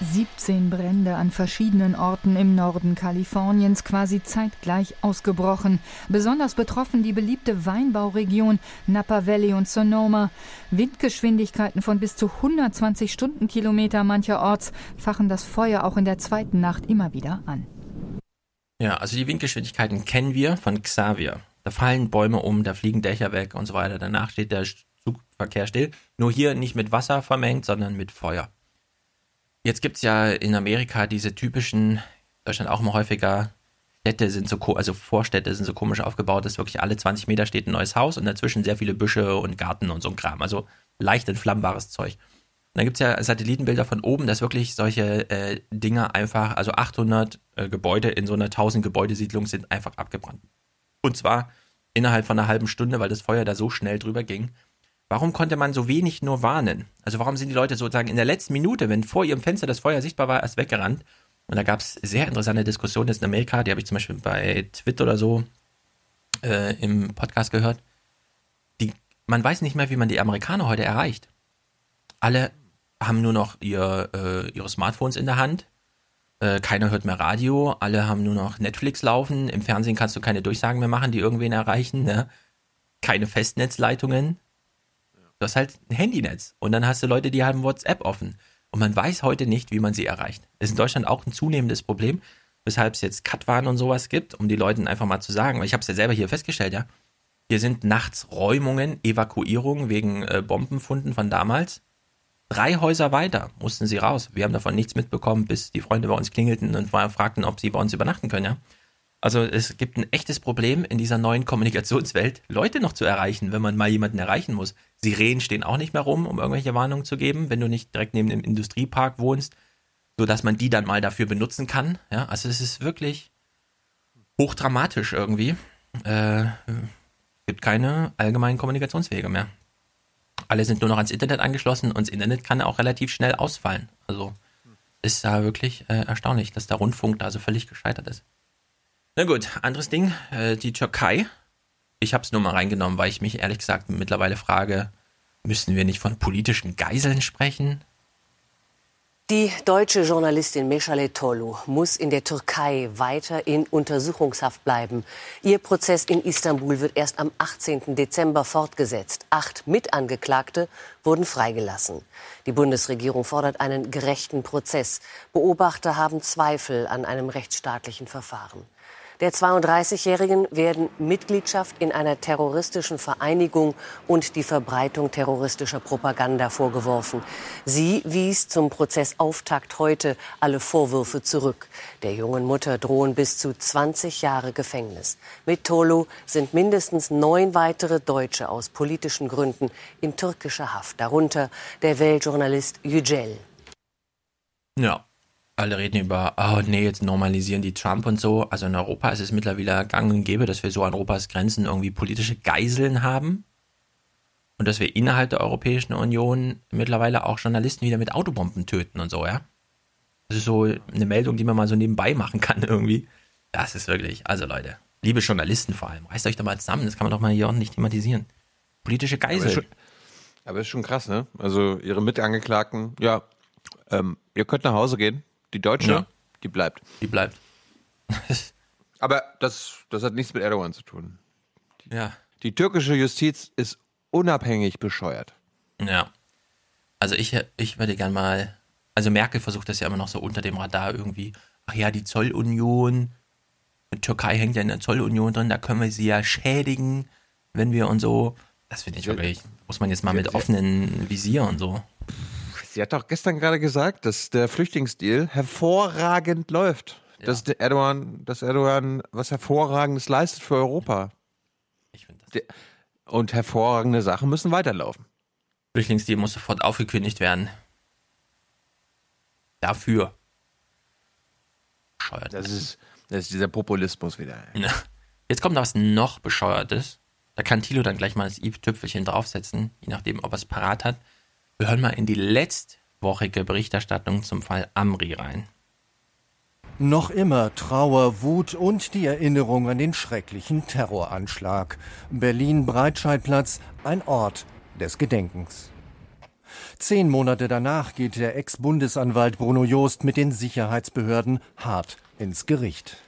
17 Brände an verschiedenen Orten im Norden Kaliforniens quasi zeitgleich ausgebrochen. Besonders betroffen die beliebte Weinbauregion Napa Valley und Sonoma. Windgeschwindigkeiten von bis zu 120 Stundenkilometer mancherorts fachen das Feuer auch in der zweiten Nacht immer wieder an. Ja, also die Windgeschwindigkeiten kennen wir von Xavier. Da fallen Bäume um, da fliegen Dächer weg und so weiter. Danach steht der Zugverkehr still. Nur hier nicht mit Wasser vermengt, sondern mit Feuer. Jetzt gibt es ja in Amerika diese typischen, Deutschland auch immer häufiger, Städte sind so, also Vorstädte sind so komisch aufgebaut, dass wirklich alle 20 Meter steht ein neues Haus und dazwischen sehr viele Büsche und Garten und so ein Kram. Also leicht entflammbares Zeug. Und dann gibt es ja Satellitenbilder von oben, dass wirklich solche äh, Dinger einfach, also 800 äh, Gebäude in so einer 1000 Gebäudesiedlung sind einfach abgebrannt. Und zwar innerhalb von einer halben Stunde, weil das Feuer da so schnell drüber ging. Warum konnte man so wenig nur warnen? Also warum sind die Leute sozusagen in der letzten Minute, wenn vor ihrem Fenster das Feuer sichtbar war, erst weggerannt? Und da gab es sehr interessante Diskussionen jetzt in Amerika, die habe ich zum Beispiel bei Twitter oder so äh, im Podcast gehört. Die, man weiß nicht mehr, wie man die Amerikaner heute erreicht. Alle haben nur noch ihr, äh, ihre Smartphones in der Hand. Äh, keiner hört mehr Radio. Alle haben nur noch Netflix laufen. Im Fernsehen kannst du keine Durchsagen mehr machen, die irgendwen erreichen. Ne? Keine Festnetzleitungen Du hast halt ein Handynetz und dann hast du Leute, die haben WhatsApp offen. Und man weiß heute nicht, wie man sie erreicht. Das ist in Deutschland auch ein zunehmendes Problem, weshalb es jetzt Katwan und sowas gibt, um die Leuten einfach mal zu sagen, weil ich habe es ja selber hier festgestellt, ja. Hier sind nachts Räumungen, Evakuierungen wegen äh, Bombenfunden von damals. Drei Häuser weiter mussten sie raus. Wir haben davon nichts mitbekommen, bis die Freunde bei uns klingelten und fragten, ob sie bei uns übernachten können, ja. Also es gibt ein echtes Problem in dieser neuen Kommunikationswelt, Leute noch zu erreichen, wenn man mal jemanden erreichen muss. Sirenen stehen auch nicht mehr rum, um irgendwelche Warnungen zu geben, wenn du nicht direkt neben dem Industriepark wohnst, sodass man die dann mal dafür benutzen kann. Ja, also es ist wirklich hochdramatisch irgendwie. Äh, gibt keine allgemeinen Kommunikationswege mehr. Alle sind nur noch ans Internet angeschlossen und das Internet kann auch relativ schnell ausfallen. Also ist da wirklich äh, erstaunlich, dass der Rundfunk da so völlig gescheitert ist. Na gut, anderes Ding, äh, die Türkei. Ich habe es nur mal reingenommen, weil ich mich ehrlich gesagt mittlerweile frage, müssen wir nicht von politischen Geiseln sprechen? Die deutsche Journalistin Meschale Tolu muss in der Türkei weiter in Untersuchungshaft bleiben. Ihr Prozess in Istanbul wird erst am 18. Dezember fortgesetzt. Acht Mitangeklagte wurden freigelassen. Die Bundesregierung fordert einen gerechten Prozess. Beobachter haben Zweifel an einem rechtsstaatlichen Verfahren. Der 32-Jährigen werden Mitgliedschaft in einer terroristischen Vereinigung und die Verbreitung terroristischer Propaganda vorgeworfen. Sie wies zum Prozessauftakt heute alle Vorwürfe zurück. Der jungen Mutter drohen bis zu 20 Jahre Gefängnis. Mit Tolu sind mindestens neun weitere Deutsche aus politischen Gründen in türkischer Haft, darunter der Weltjournalist Yücel. Ja, alle reden über, oh nee, jetzt normalisieren die Trump und so. Also in Europa ist es mittlerweile gang und gäbe, dass wir so an Europas Grenzen irgendwie politische Geiseln haben. Und dass wir innerhalb der Europäischen Union mittlerweile auch Journalisten wieder mit Autobomben töten und so, ja. Das ist so eine Meldung, die man mal so nebenbei machen kann irgendwie. Das ist wirklich, also Leute, liebe Journalisten vor allem, reißt euch doch mal zusammen, das kann man doch mal hier ordentlich thematisieren. Politische Geiseln. Aber ist schon, aber ist schon krass, ne? Also ihre Mitangeklagten, ja, ähm, ihr könnt nach Hause gehen, die Deutsche, ja. die bleibt. Die bleibt. Aber das, das hat nichts mit Erdogan zu tun. Die, ja. Die türkische Justiz ist unabhängig bescheuert. Ja. Also ich, ich würde gern mal, also Merkel versucht das ja immer noch so unter dem Radar irgendwie. Ach ja, die Zollunion. Die Türkei hängt ja in der Zollunion drin, da können wir sie ja schädigen, wenn wir und so. Das finde ich wirklich, muss man jetzt mal mit offenen Visier und so. Sie hat doch gestern gerade gesagt, dass der Flüchtlingsdeal hervorragend läuft. Ja. Dass Erdogan, dass Erdogan was Hervorragendes leistet für Europa. Ich finde das. Und hervorragende Sachen müssen weiterlaufen. Flüchtlingsdeal muss sofort aufgekündigt werden. Dafür. Bescheuert. Das ist, das ist dieser Populismus wieder. Jetzt kommt was noch Bescheuertes. Da kann Thilo dann gleich mal das i-Tüpfelchen draufsetzen, je nachdem, ob er es parat hat. Wir hören mal in die letztwochige Berichterstattung zum Fall Amri rein. Noch immer Trauer, Wut und die Erinnerung an den schrecklichen Terroranschlag. Berlin-Breitscheidplatz, ein Ort des Gedenkens. Zehn Monate danach geht der Ex-Bundesanwalt Bruno Joost mit den Sicherheitsbehörden hart ins Gericht.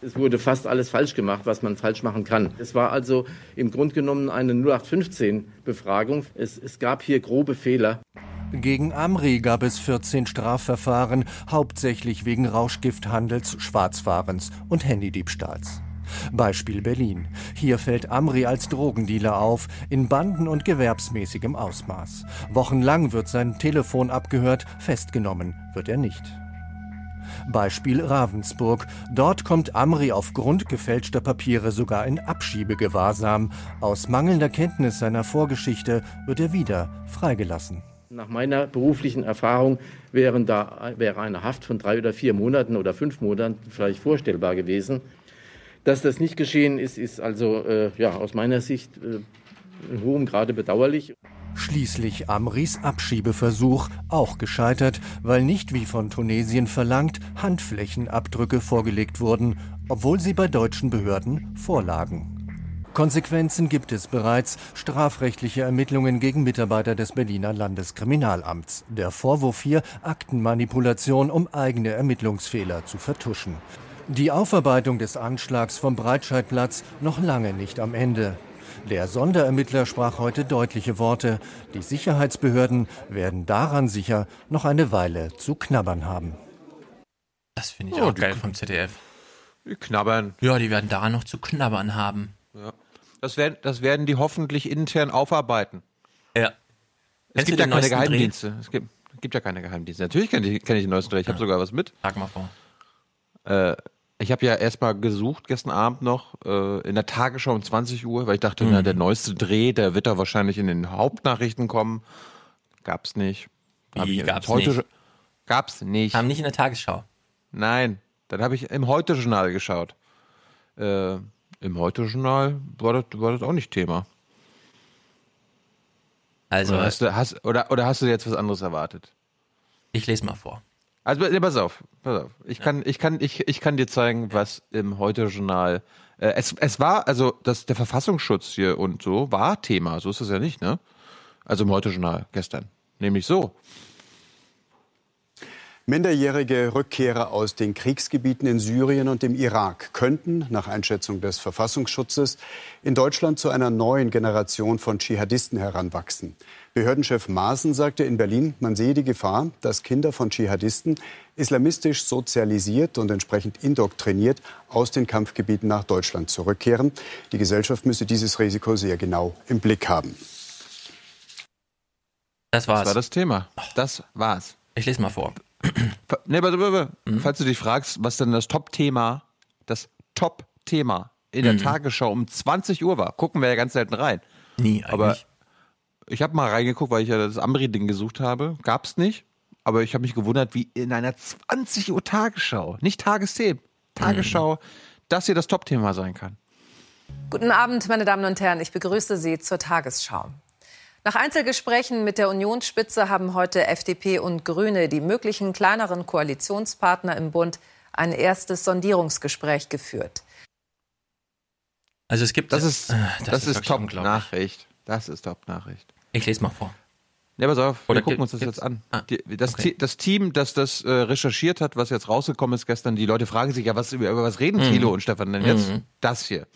Es wurde fast alles falsch gemacht, was man falsch machen kann. Es war also im Grunde genommen eine 0815-Befragung. Es, es gab hier grobe Fehler. Gegen Amri gab es 14 Strafverfahren, hauptsächlich wegen Rauschgifthandels, Schwarzfahrens und Handydiebstahls. Beispiel Berlin. Hier fällt Amri als Drogendealer auf, in Banden und gewerbsmäßigem Ausmaß. Wochenlang wird sein Telefon abgehört, festgenommen wird er nicht. Beispiel Ravensburg. Dort kommt Amri aufgrund gefälschter Papiere sogar in Abschiebegewahrsam. Aus mangelnder Kenntnis seiner Vorgeschichte wird er wieder freigelassen. Nach meiner beruflichen Erfahrung wären da, wäre eine Haft von drei oder vier Monaten oder fünf Monaten vielleicht vorstellbar gewesen. Dass das nicht geschehen ist, ist also äh, ja, aus meiner Sicht äh, in hohem Grade bedauerlich. Schließlich Amris Abschiebeversuch auch gescheitert, weil nicht wie von Tunesien verlangt Handflächenabdrücke vorgelegt wurden, obwohl sie bei deutschen Behörden vorlagen. Konsequenzen gibt es bereits. Strafrechtliche Ermittlungen gegen Mitarbeiter des Berliner Landeskriminalamts. Der Vorwurf hier Aktenmanipulation, um eigene Ermittlungsfehler zu vertuschen. Die Aufarbeitung des Anschlags vom Breitscheidplatz noch lange nicht am Ende. Der Sonderermittler sprach heute deutliche Worte. Die Sicherheitsbehörden werden daran sicher noch eine Weile zu knabbern haben. Das finde ich oh, auch geil vom ZDF. Die knabbern. Ja, die werden daran noch zu knabbern haben. Ja. Das, werden, das werden die hoffentlich intern aufarbeiten. Ja. Es gibt ja keine Geheimdienste. Dreh? Es gibt, gibt, ja keine Geheimdienste. Natürlich kenne ich, kenn ich den neuesten Dreh. Ich ja. habe sogar was mit. Sag mal vor. Äh, ich habe ja erstmal gesucht gestern Abend noch äh, in der Tagesschau um 20 Uhr, weil ich dachte, mhm. na, der neueste Dreh, der wird da wahrscheinlich in den Hauptnachrichten kommen. Gab's nicht. Wie, gab's heute nicht? Gab's nicht. Haben nicht in der Tagesschau. Nein, dann habe ich im Heute-Journal geschaut. Äh, Im Heute-Journal war das, war das auch nicht Thema. Also. Oder hast, du, hast, oder, oder hast du jetzt was anderes erwartet? Ich lese mal vor. Also pass auf, pass auf. Ich kann, ich kann, ich, ich kann dir zeigen, was im Heute-Journal. Äh, es, es war, also das, der Verfassungsschutz hier und so war Thema, so ist es ja nicht, ne? Also im Heute-Journal gestern. Nämlich so. Minderjährige Rückkehrer aus den Kriegsgebieten in Syrien und dem Irak könnten, nach Einschätzung des Verfassungsschutzes, in Deutschland zu einer neuen Generation von Dschihadisten heranwachsen. Behördenchef Maaßen sagte in Berlin, man sehe die Gefahr, dass Kinder von Dschihadisten islamistisch sozialisiert und entsprechend indoktriniert aus den Kampfgebieten nach Deutschland zurückkehren. Die Gesellschaft müsse dieses Risiko sehr genau im Blick haben. Das war's. Das war das Thema. Das war's. Ich lese mal vor. Nee, warte, warte. Mhm. Falls du dich fragst, was denn das Top-Thema, das Top-Thema in der mhm. Tagesschau um 20 Uhr war, gucken wir ja ganz selten rein. Nie eigentlich. Aber ich habe mal reingeguckt, weil ich ja das Ambri-Ding gesucht habe. Gab's nicht. Aber ich habe mich gewundert, wie in einer 20 Uhr Tagesschau, nicht Tagesthemen, Tagesschau, mhm. das hier das Top-Thema sein kann. Guten Abend, meine Damen und Herren. Ich begrüße Sie zur Tagesschau. Nach Einzelgesprächen mit der Unionsspitze haben heute FDP und Grüne, die möglichen kleineren Koalitionspartner im Bund, ein erstes Sondierungsgespräch geführt. Also es gibt das ist das, das ist, ist Top Nachricht. Das ist Top Nachricht. Ich lese mal vor. Ja, pass auf, wir Oder gucken uns das jetzt an. Ah, die, das, okay. das, Team, das das äh, recherchiert hat, was jetzt rausgekommen ist gestern, die Leute fragen sich ja, was, über, über was reden mhm. Thilo und Stefan denn jetzt? Mhm. Das hier.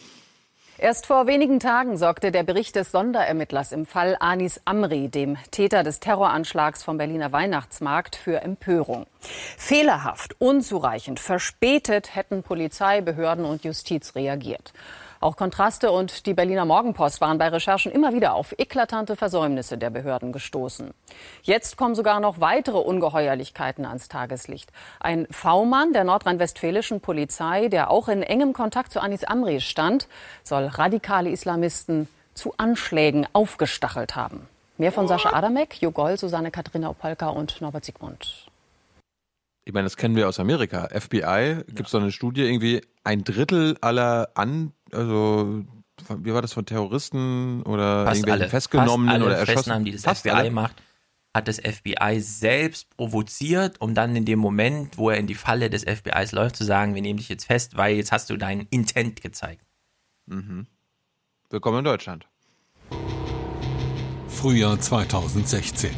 Erst vor wenigen Tagen sorgte der Bericht des Sonderermittlers im Fall Anis Amri, dem Täter des Terroranschlags vom Berliner Weihnachtsmarkt, für Empörung. Fehlerhaft, unzureichend, verspätet hätten Polizei, Behörden und Justiz reagiert. Auch Kontraste und die Berliner Morgenpost waren bei Recherchen immer wieder auf eklatante Versäumnisse der Behörden gestoßen. Jetzt kommen sogar noch weitere Ungeheuerlichkeiten ans Tageslicht. Ein V-Mann der nordrhein-westfälischen Polizei, der auch in engem Kontakt zu Anis Amri stand, soll radikale Islamisten zu Anschlägen aufgestachelt haben. Mehr von Sascha Adamek, Jo Goll, Susanne Katharina Opolka und Norbert Sigmund. Ich meine, das kennen wir aus Amerika. FBI gibt es ja. so eine Studie, irgendwie ein Drittel aller an, also wie war das, von Terroristen oder Fast irgendwelchen alle, Festgenommenen fast alle oder erschossen? Festnahmen, die das Fast FBI alle? macht, hat das FBI selbst provoziert, um dann in dem Moment, wo er in die Falle des FBIs läuft, zu sagen, wir nehmen dich jetzt fest, weil jetzt hast du deinen Intent gezeigt. Mhm. Willkommen in Deutschland. Frühjahr 2016.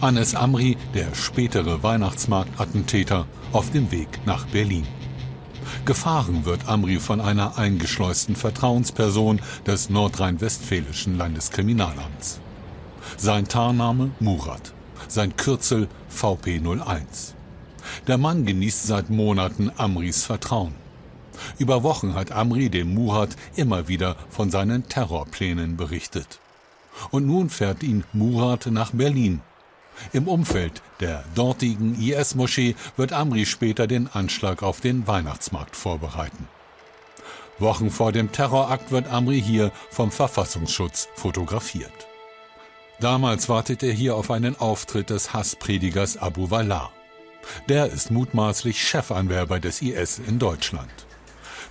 Anes Amri, der spätere Weihnachtsmarktattentäter, auf dem Weg nach Berlin. Gefahren wird Amri von einer eingeschleusten Vertrauensperson des nordrhein-westfälischen Landeskriminalamts. Sein Tarnname Murat, sein Kürzel VP01. Der Mann genießt seit Monaten Amris Vertrauen. Über Wochen hat Amri dem Murat immer wieder von seinen Terrorplänen berichtet. Und nun fährt ihn Murat nach Berlin. Im Umfeld der dortigen IS-Moschee wird Amri später den Anschlag auf den Weihnachtsmarkt vorbereiten. Wochen vor dem Terrorakt wird Amri hier vom Verfassungsschutz fotografiert. Damals wartet er hier auf einen Auftritt des Hasspredigers Abu Wallah. Der ist mutmaßlich Chefanwerber des IS in Deutschland.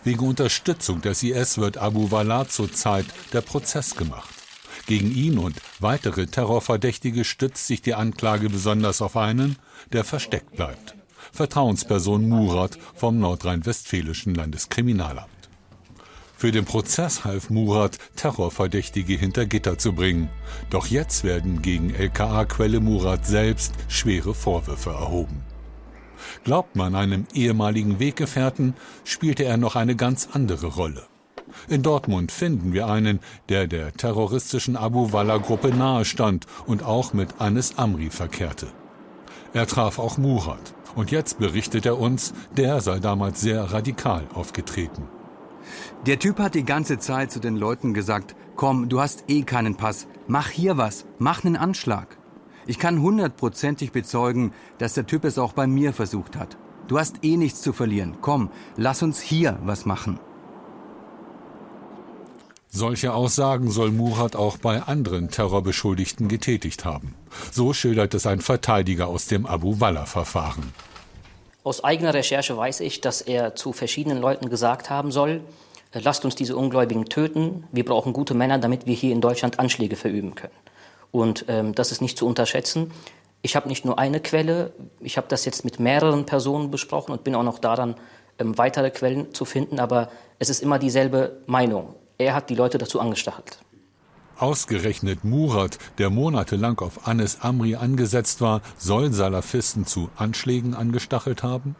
Wegen Unterstützung des IS wird Abu Wallah zurzeit der Prozess gemacht. Gegen ihn und weitere Terrorverdächtige stützt sich die Anklage besonders auf einen, der versteckt bleibt. Vertrauensperson Murat vom nordrhein-westfälischen Landeskriminalamt. Für den Prozess half Murat, Terrorverdächtige hinter Gitter zu bringen. Doch jetzt werden gegen LKA-Quelle Murat selbst schwere Vorwürfe erhoben. Glaubt man einem ehemaligen Weggefährten, spielte er noch eine ganz andere Rolle. In Dortmund finden wir einen, der der terroristischen Abu Wallah-Gruppe nahestand und auch mit Anis Amri verkehrte. Er traf auch Murat und jetzt berichtet er uns, der sei damals sehr radikal aufgetreten. Der Typ hat die ganze Zeit zu den Leuten gesagt, komm, du hast eh keinen Pass, mach hier was, mach einen Anschlag. Ich kann hundertprozentig bezeugen, dass der Typ es auch bei mir versucht hat. Du hast eh nichts zu verlieren, komm, lass uns hier was machen. Solche Aussagen soll Murat auch bei anderen Terrorbeschuldigten getätigt haben. So schildert es ein Verteidiger aus dem Abu Wallah-Verfahren. Aus eigener Recherche weiß ich, dass er zu verschiedenen Leuten gesagt haben soll, lasst uns diese Ungläubigen töten, wir brauchen gute Männer, damit wir hier in Deutschland Anschläge verüben können. Und ähm, das ist nicht zu unterschätzen. Ich habe nicht nur eine Quelle, ich habe das jetzt mit mehreren Personen besprochen und bin auch noch daran, ähm, weitere Quellen zu finden, aber es ist immer dieselbe Meinung. Er hat die Leute dazu angestachelt. Ausgerechnet Murat, der monatelang auf Anis Amri angesetzt war, soll Salafisten zu Anschlägen angestachelt haben?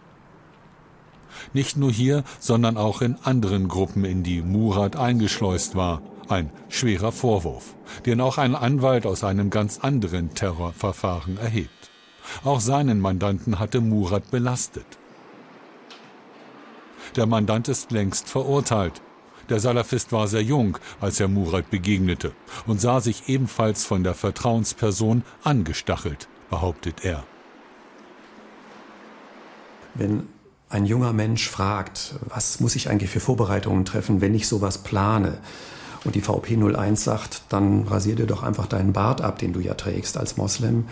Nicht nur hier, sondern auch in anderen Gruppen, in die Murat eingeschleust war. Ein schwerer Vorwurf, den auch ein Anwalt aus einem ganz anderen Terrorverfahren erhebt. Auch seinen Mandanten hatte Murat belastet. Der Mandant ist längst verurteilt. Der Salafist war sehr jung, als er Murat begegnete und sah sich ebenfalls von der Vertrauensperson angestachelt, behauptet er. Wenn ein junger Mensch fragt, was muss ich eigentlich für Vorbereitungen treffen, wenn ich sowas plane, und die VP 01 sagt, dann rasier dir doch einfach deinen Bart ab, den du ja trägst als Moslem,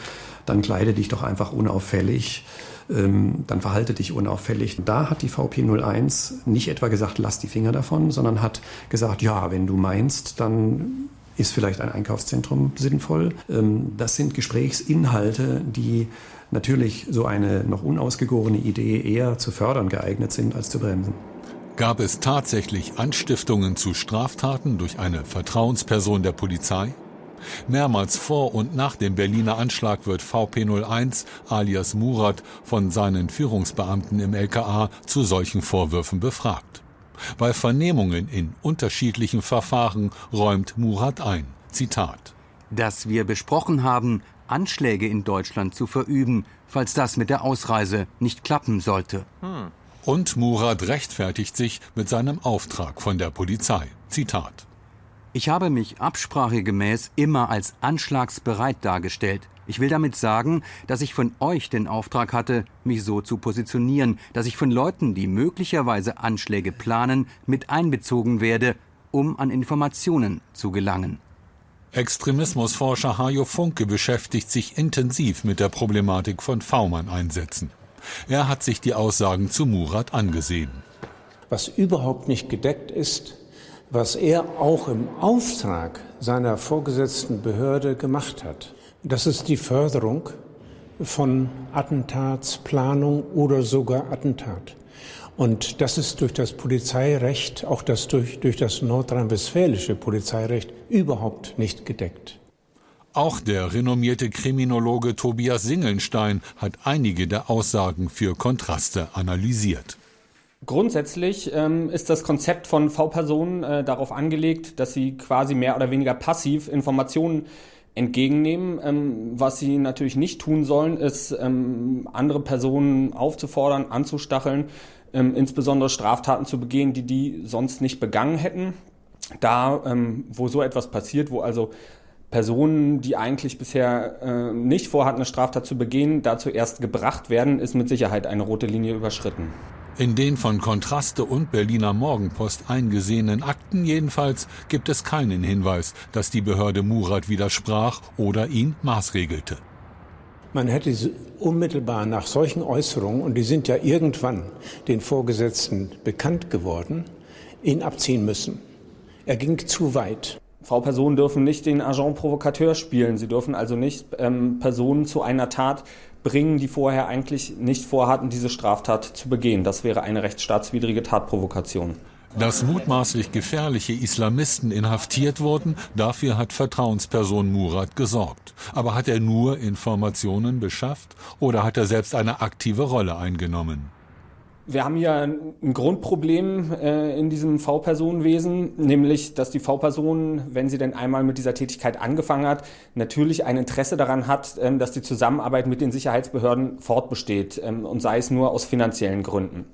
dann kleide dich doch einfach unauffällig, ähm, dann verhalte dich unauffällig. Da hat die VP 01 nicht etwa gesagt, lass die Finger davon, sondern hat gesagt, ja, wenn du meinst, dann ist vielleicht ein Einkaufszentrum sinnvoll. Ähm, das sind Gesprächsinhalte, die natürlich so eine noch unausgegorene Idee eher zu fördern geeignet sind als zu bremsen. Gab es tatsächlich Anstiftungen zu Straftaten durch eine Vertrauensperson der Polizei? Mehrmals vor und nach dem Berliner Anschlag wird VP01 alias Murat von seinen Führungsbeamten im LKA zu solchen Vorwürfen befragt. Bei Vernehmungen in unterschiedlichen Verfahren räumt Murat ein. Zitat. Dass wir besprochen haben, Anschläge in Deutschland zu verüben, falls das mit der Ausreise nicht klappen sollte. Hm. Und Murat rechtfertigt sich mit seinem Auftrag von der Polizei. Zitat. Ich habe mich absprachegemäß immer als anschlagsbereit dargestellt. Ich will damit sagen, dass ich von euch den Auftrag hatte, mich so zu positionieren, dass ich von Leuten, die möglicherweise Anschläge planen, mit einbezogen werde, um an Informationen zu gelangen. Extremismusforscher Hajo Funke beschäftigt sich intensiv mit der Problematik von V-Mann-Einsätzen. Er hat sich die Aussagen zu Murat angesehen. Was überhaupt nicht gedeckt ist, was er auch im Auftrag seiner vorgesetzten Behörde gemacht hat. Das ist die Förderung von Attentatsplanung oder sogar Attentat. Und das ist durch das Polizeirecht, auch das durch, durch das nordrhein-westfälische Polizeirecht, überhaupt nicht gedeckt. Auch der renommierte Kriminologe Tobias Singelnstein hat einige der Aussagen für Kontraste analysiert. Grundsätzlich ähm, ist das Konzept von V-Personen äh, darauf angelegt, dass sie quasi mehr oder weniger passiv Informationen entgegennehmen. Ähm, was sie natürlich nicht tun sollen, ist ähm, andere Personen aufzufordern, anzustacheln, ähm, insbesondere Straftaten zu begehen, die die sonst nicht begangen hätten. Da, ähm, wo so etwas passiert, wo also Personen, die eigentlich bisher äh, nicht vorhatten, eine Straftat zu begehen, dazu erst gebracht werden, ist mit Sicherheit eine rote Linie überschritten. In den von Kontraste und Berliner Morgenpost eingesehenen Akten jedenfalls gibt es keinen Hinweis, dass die Behörde Murat widersprach oder ihn maßregelte. Man hätte unmittelbar nach solchen Äußerungen, und die sind ja irgendwann den Vorgesetzten bekannt geworden, ihn abziehen müssen. Er ging zu weit. V-Personen dürfen nicht den Agent Provocateur spielen. Sie dürfen also nicht ähm, Personen zu einer Tat bringen, die vorher eigentlich nicht vorhatten, diese Straftat zu begehen. Das wäre eine rechtsstaatswidrige Tatprovokation. Dass mutmaßlich gefährliche Islamisten inhaftiert wurden, dafür hat Vertrauensperson Murat gesorgt. Aber hat er nur Informationen beschafft oder hat er selbst eine aktive Rolle eingenommen? Wir haben hier ein Grundproblem äh, in diesem V-Personenwesen, nämlich, dass die V-Person, wenn sie denn einmal mit dieser Tätigkeit angefangen hat, natürlich ein Interesse daran hat, ähm, dass die Zusammenarbeit mit den Sicherheitsbehörden fortbesteht ähm, und sei es nur aus finanziellen Gründen.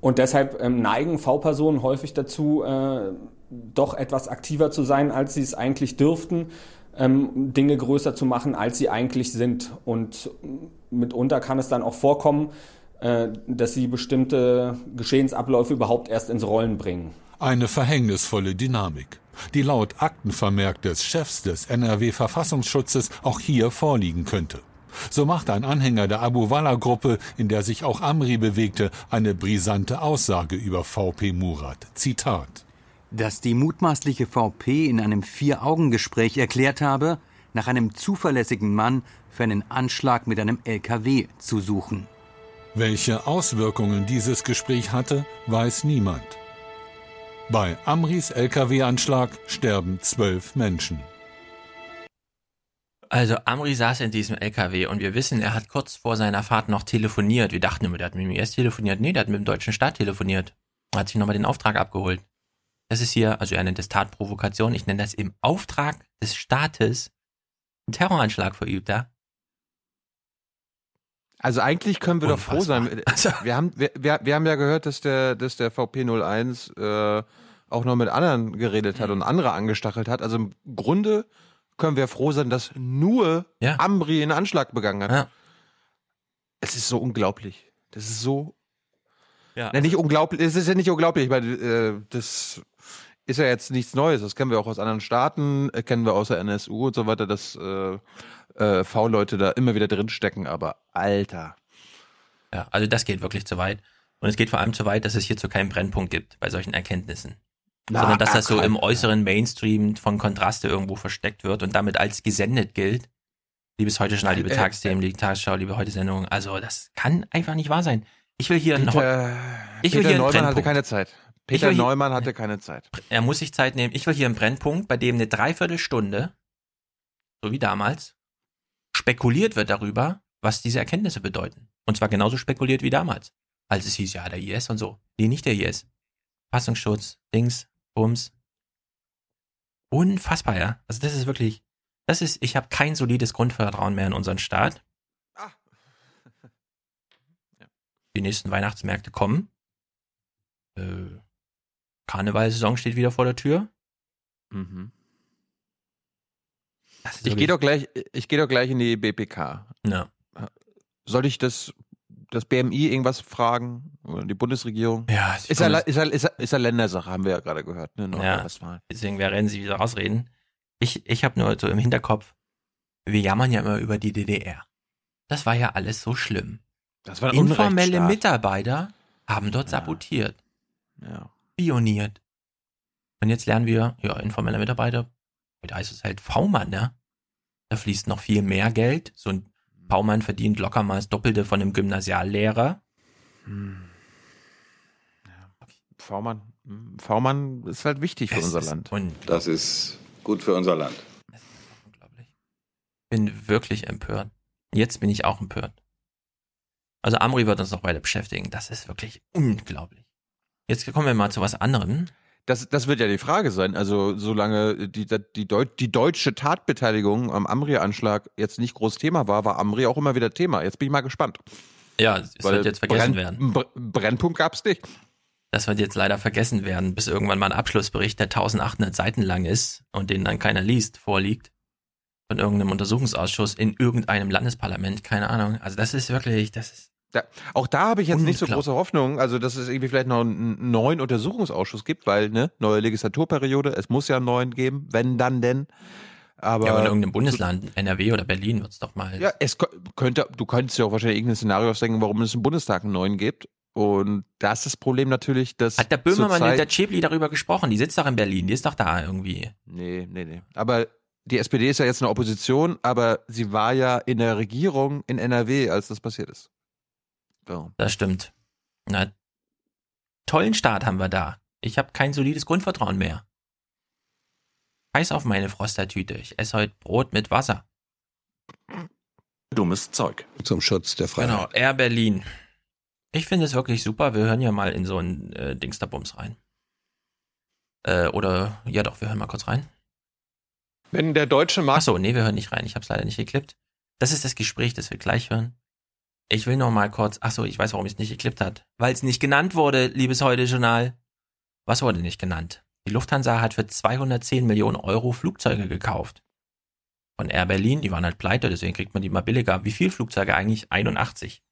Und deshalb ähm, neigen V-Personen häufig dazu, äh, doch etwas aktiver zu sein, als sie es eigentlich dürften, ähm, Dinge größer zu machen, als sie eigentlich sind. Und mitunter kann es dann auch vorkommen, äh, dass sie bestimmte Geschehensabläufe überhaupt erst ins Rollen bringen. Eine verhängnisvolle Dynamik, die laut Aktenvermerk des Chefs des NRW-Verfassungsschutzes auch hier vorliegen könnte. So macht ein Anhänger der Abu Walla-Gruppe, in der sich auch Amri bewegte, eine brisante Aussage über VP Murat. Zitat. Dass die mutmaßliche VP in einem Vier-Augen-Gespräch erklärt habe, nach einem zuverlässigen Mann für einen Anschlag mit einem LKW zu suchen. Welche Auswirkungen dieses Gespräch hatte, weiß niemand. Bei Amris Lkw-Anschlag sterben zwölf Menschen. Also Amri saß in diesem LKW und wir wissen, er hat kurz vor seiner Fahrt noch telefoniert. Wir dachten immer, der hat mit dem IS telefoniert. Nee, der hat mit dem deutschen Staat telefoniert. Hat sich nochmal den Auftrag abgeholt. Das ist hier, also er nennt das Tatprovokation, ich nenne das im Auftrag des Staates einen Terroranschlag verübt, ja? Also eigentlich können wir Unfassbar. doch froh sein. Also wir haben, wir, wir, haben ja gehört, dass der, dass der VP01 äh, auch noch mit anderen geredet hat mhm. und andere angestachelt hat. Also im Grunde können wir froh sein, dass nur ja. Ambri einen Anschlag begangen hat. Ja. Es ist so unglaublich. Das ist so. Ja. Na, nicht unglaublich. Es ist ja nicht unglaublich, weil äh, das ist ja jetzt nichts Neues. Das kennen wir auch aus anderen Staaten, äh, kennen wir aus der NSU und so weiter, dass äh, äh, V-Leute da immer wieder drinstecken. Aber Alter. Ja, also das geht wirklich zu weit. Und es geht vor allem zu weit, dass es hierzu keinen Brennpunkt gibt bei solchen Erkenntnissen. Na, sondern dass das so im äußeren Mainstream von Kontraste irgendwo versteckt wird und damit als gesendet gilt. Liebes heute Journal, liebe äh, Tagsthemen, liebe Tagesschau, liebe heute Sendung. Also das kann einfach nicht wahr sein. Ich will hier Peter, ich will Peter hier Neumann hatte keine Zeit. Peter Neumann hatte keine Zeit. Er muss sich Zeit nehmen. Ich will hier einen Brennpunkt, bei dem eine Dreiviertelstunde, so wie damals, spekuliert wird darüber, was diese Erkenntnisse bedeuten. Und zwar genauso spekuliert wie damals. Als es hieß, ja, der IS und so. Nee, nicht der IS. Fassungsschutz, Dings, Bums. Unfassbar, ja. Also das ist wirklich, das ist, ich habe kein solides Grundvertrauen mehr in unseren Staat. Ah. Die nächsten Weihnachtsmärkte kommen. Äh, Karnevalsaison steht wieder vor der Tür. Mhm. Ich gehe doch gleich, ich gehe doch gleich in die BPK. Ja. Soll ich das das BMI irgendwas fragen? Oder die Bundesregierung? Ja, ist ja, ist, ja, ist, ja, ist ja Ländersache, haben wir ja gerade gehört. Ne? Ja, deswegen werden sie wieder ausreden. Ich, ich habe nur so im Hinterkopf, wir jammern ja immer über die DDR. Das war ja alles so schlimm. Das war Informelle Mitarbeiter haben dort ja. sabotiert. Ja. Pioniert. Und jetzt lernen wir, ja, informelle Mitarbeiter, da heißt es halt V-Mann, ne? Da fließt noch viel mehr Geld. So ein V-Mann verdient locker mal das Doppelte von einem Gymnasiallehrer. Hm. V-Mann, hm, V-Mann ist halt wichtig für Es unser ist Land. Und Das ist gut für unser Land. bin wirklich empört. Jetzt bin ich auch empört. Also Amri wird uns noch weiter beschäftigen. Das ist wirklich unglaublich. Jetzt kommen wir mal zu was anderem. Das, das wird ja die Frage sein. Also, solange die, die, Deut die deutsche Tatbeteiligung am Amri-Anschlag jetzt nicht groß Thema war, war Amri auch immer wieder Thema. Jetzt bin ich mal gespannt. Ja, es Weil wird jetzt vergessen Brenn- werden. Br Brennpunkt gab's nicht. Das wird jetzt leider vergessen werden, bis irgendwann mal ein Abschlussbericht, der 1800 Seiten lang ist und den dann keiner liest, vorliegt. Von irgendeinem Untersuchungsausschuss in irgendeinem Landesparlament, keine Ahnung. Also das ist wirklich, das ist. Da, auch da habe ich jetzt nicht so große Hoffnung, also dass es irgendwie vielleicht noch einen neuen Untersuchungsausschuss gibt, weil ne neue Legislaturperiode, es muss ja einen neuen geben, wenn dann denn. Aber, ja, aber in irgendeinem Bundesland, NRW oder Berlin wird's doch mal. Ja, es könnte, du könntest ja auch wahrscheinlich irgendein Szenario ausdenken, warum es im Bundestag einen neuen gibt. Und das ist das Problem natürlich, dass. Hat der Böhmermann mit der Chebli darüber gesprochen? Die sitzt doch in Berlin, die ist doch da irgendwie. Nee, nee, nee. Aber die SPD ist ja jetzt eine Opposition, aber sie war ja in der Regierung in NRW, als das passiert ist. So. Das stimmt. Na, tollen Start haben wir da. Ich habe kein solides Grundvertrauen mehr. Scheiß auf meine Frostertüte. Ich esse heute Brot mit Wasser. Dummes Zeug. Zum Schutz der Freiheit. Genau, Air Berlin. Ich finde es wirklich super. Wir hören ja mal in so ein äh, Dingsterbums rein. Äh, oder, ja doch, wir hören mal kurz rein. Wenn der deutsche Markt. Achso, nee, wir hören nicht rein. Ich habe es leider nicht geklippt. Das ist das Gespräch, das wir gleich hören. Ich will noch mal kurz. Achso, ich weiß, warum es nicht geklippt hat. Weil es nicht genannt wurde, liebes Heute-Journal. Was wurde nicht genannt? Die Lufthansa hat für 210 Millionen Euro Flugzeuge gekauft. Von Air Berlin, die waren halt pleite, deswegen kriegt man die mal billiger. Wie viel Flugzeuge eigentlich? 81.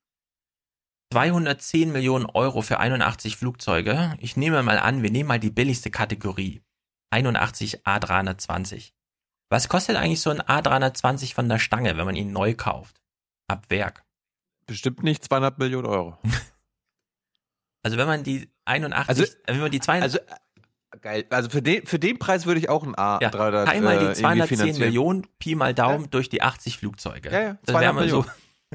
210 Millionen Euro für 81 Flugzeuge. Ich nehme mal an, wir nehmen mal die billigste Kategorie. 81 A320. Was kostet eigentlich so ein A320 von der Stange, wenn man ihn neu kauft? Ab Werk. Bestimmt nicht 200 Millionen Euro. Also wenn man die 81, Also- äh, wenn man die 200, Also, äh, geil. Also für den, für den Preis würde ich auch ein A300 ja, teil mal äh, die irgendwie 210 finanzieren. Millionen, Pi mal Daumen durch die 80 Flugzeuge. Ja, ja, Dann wären 200 wir so,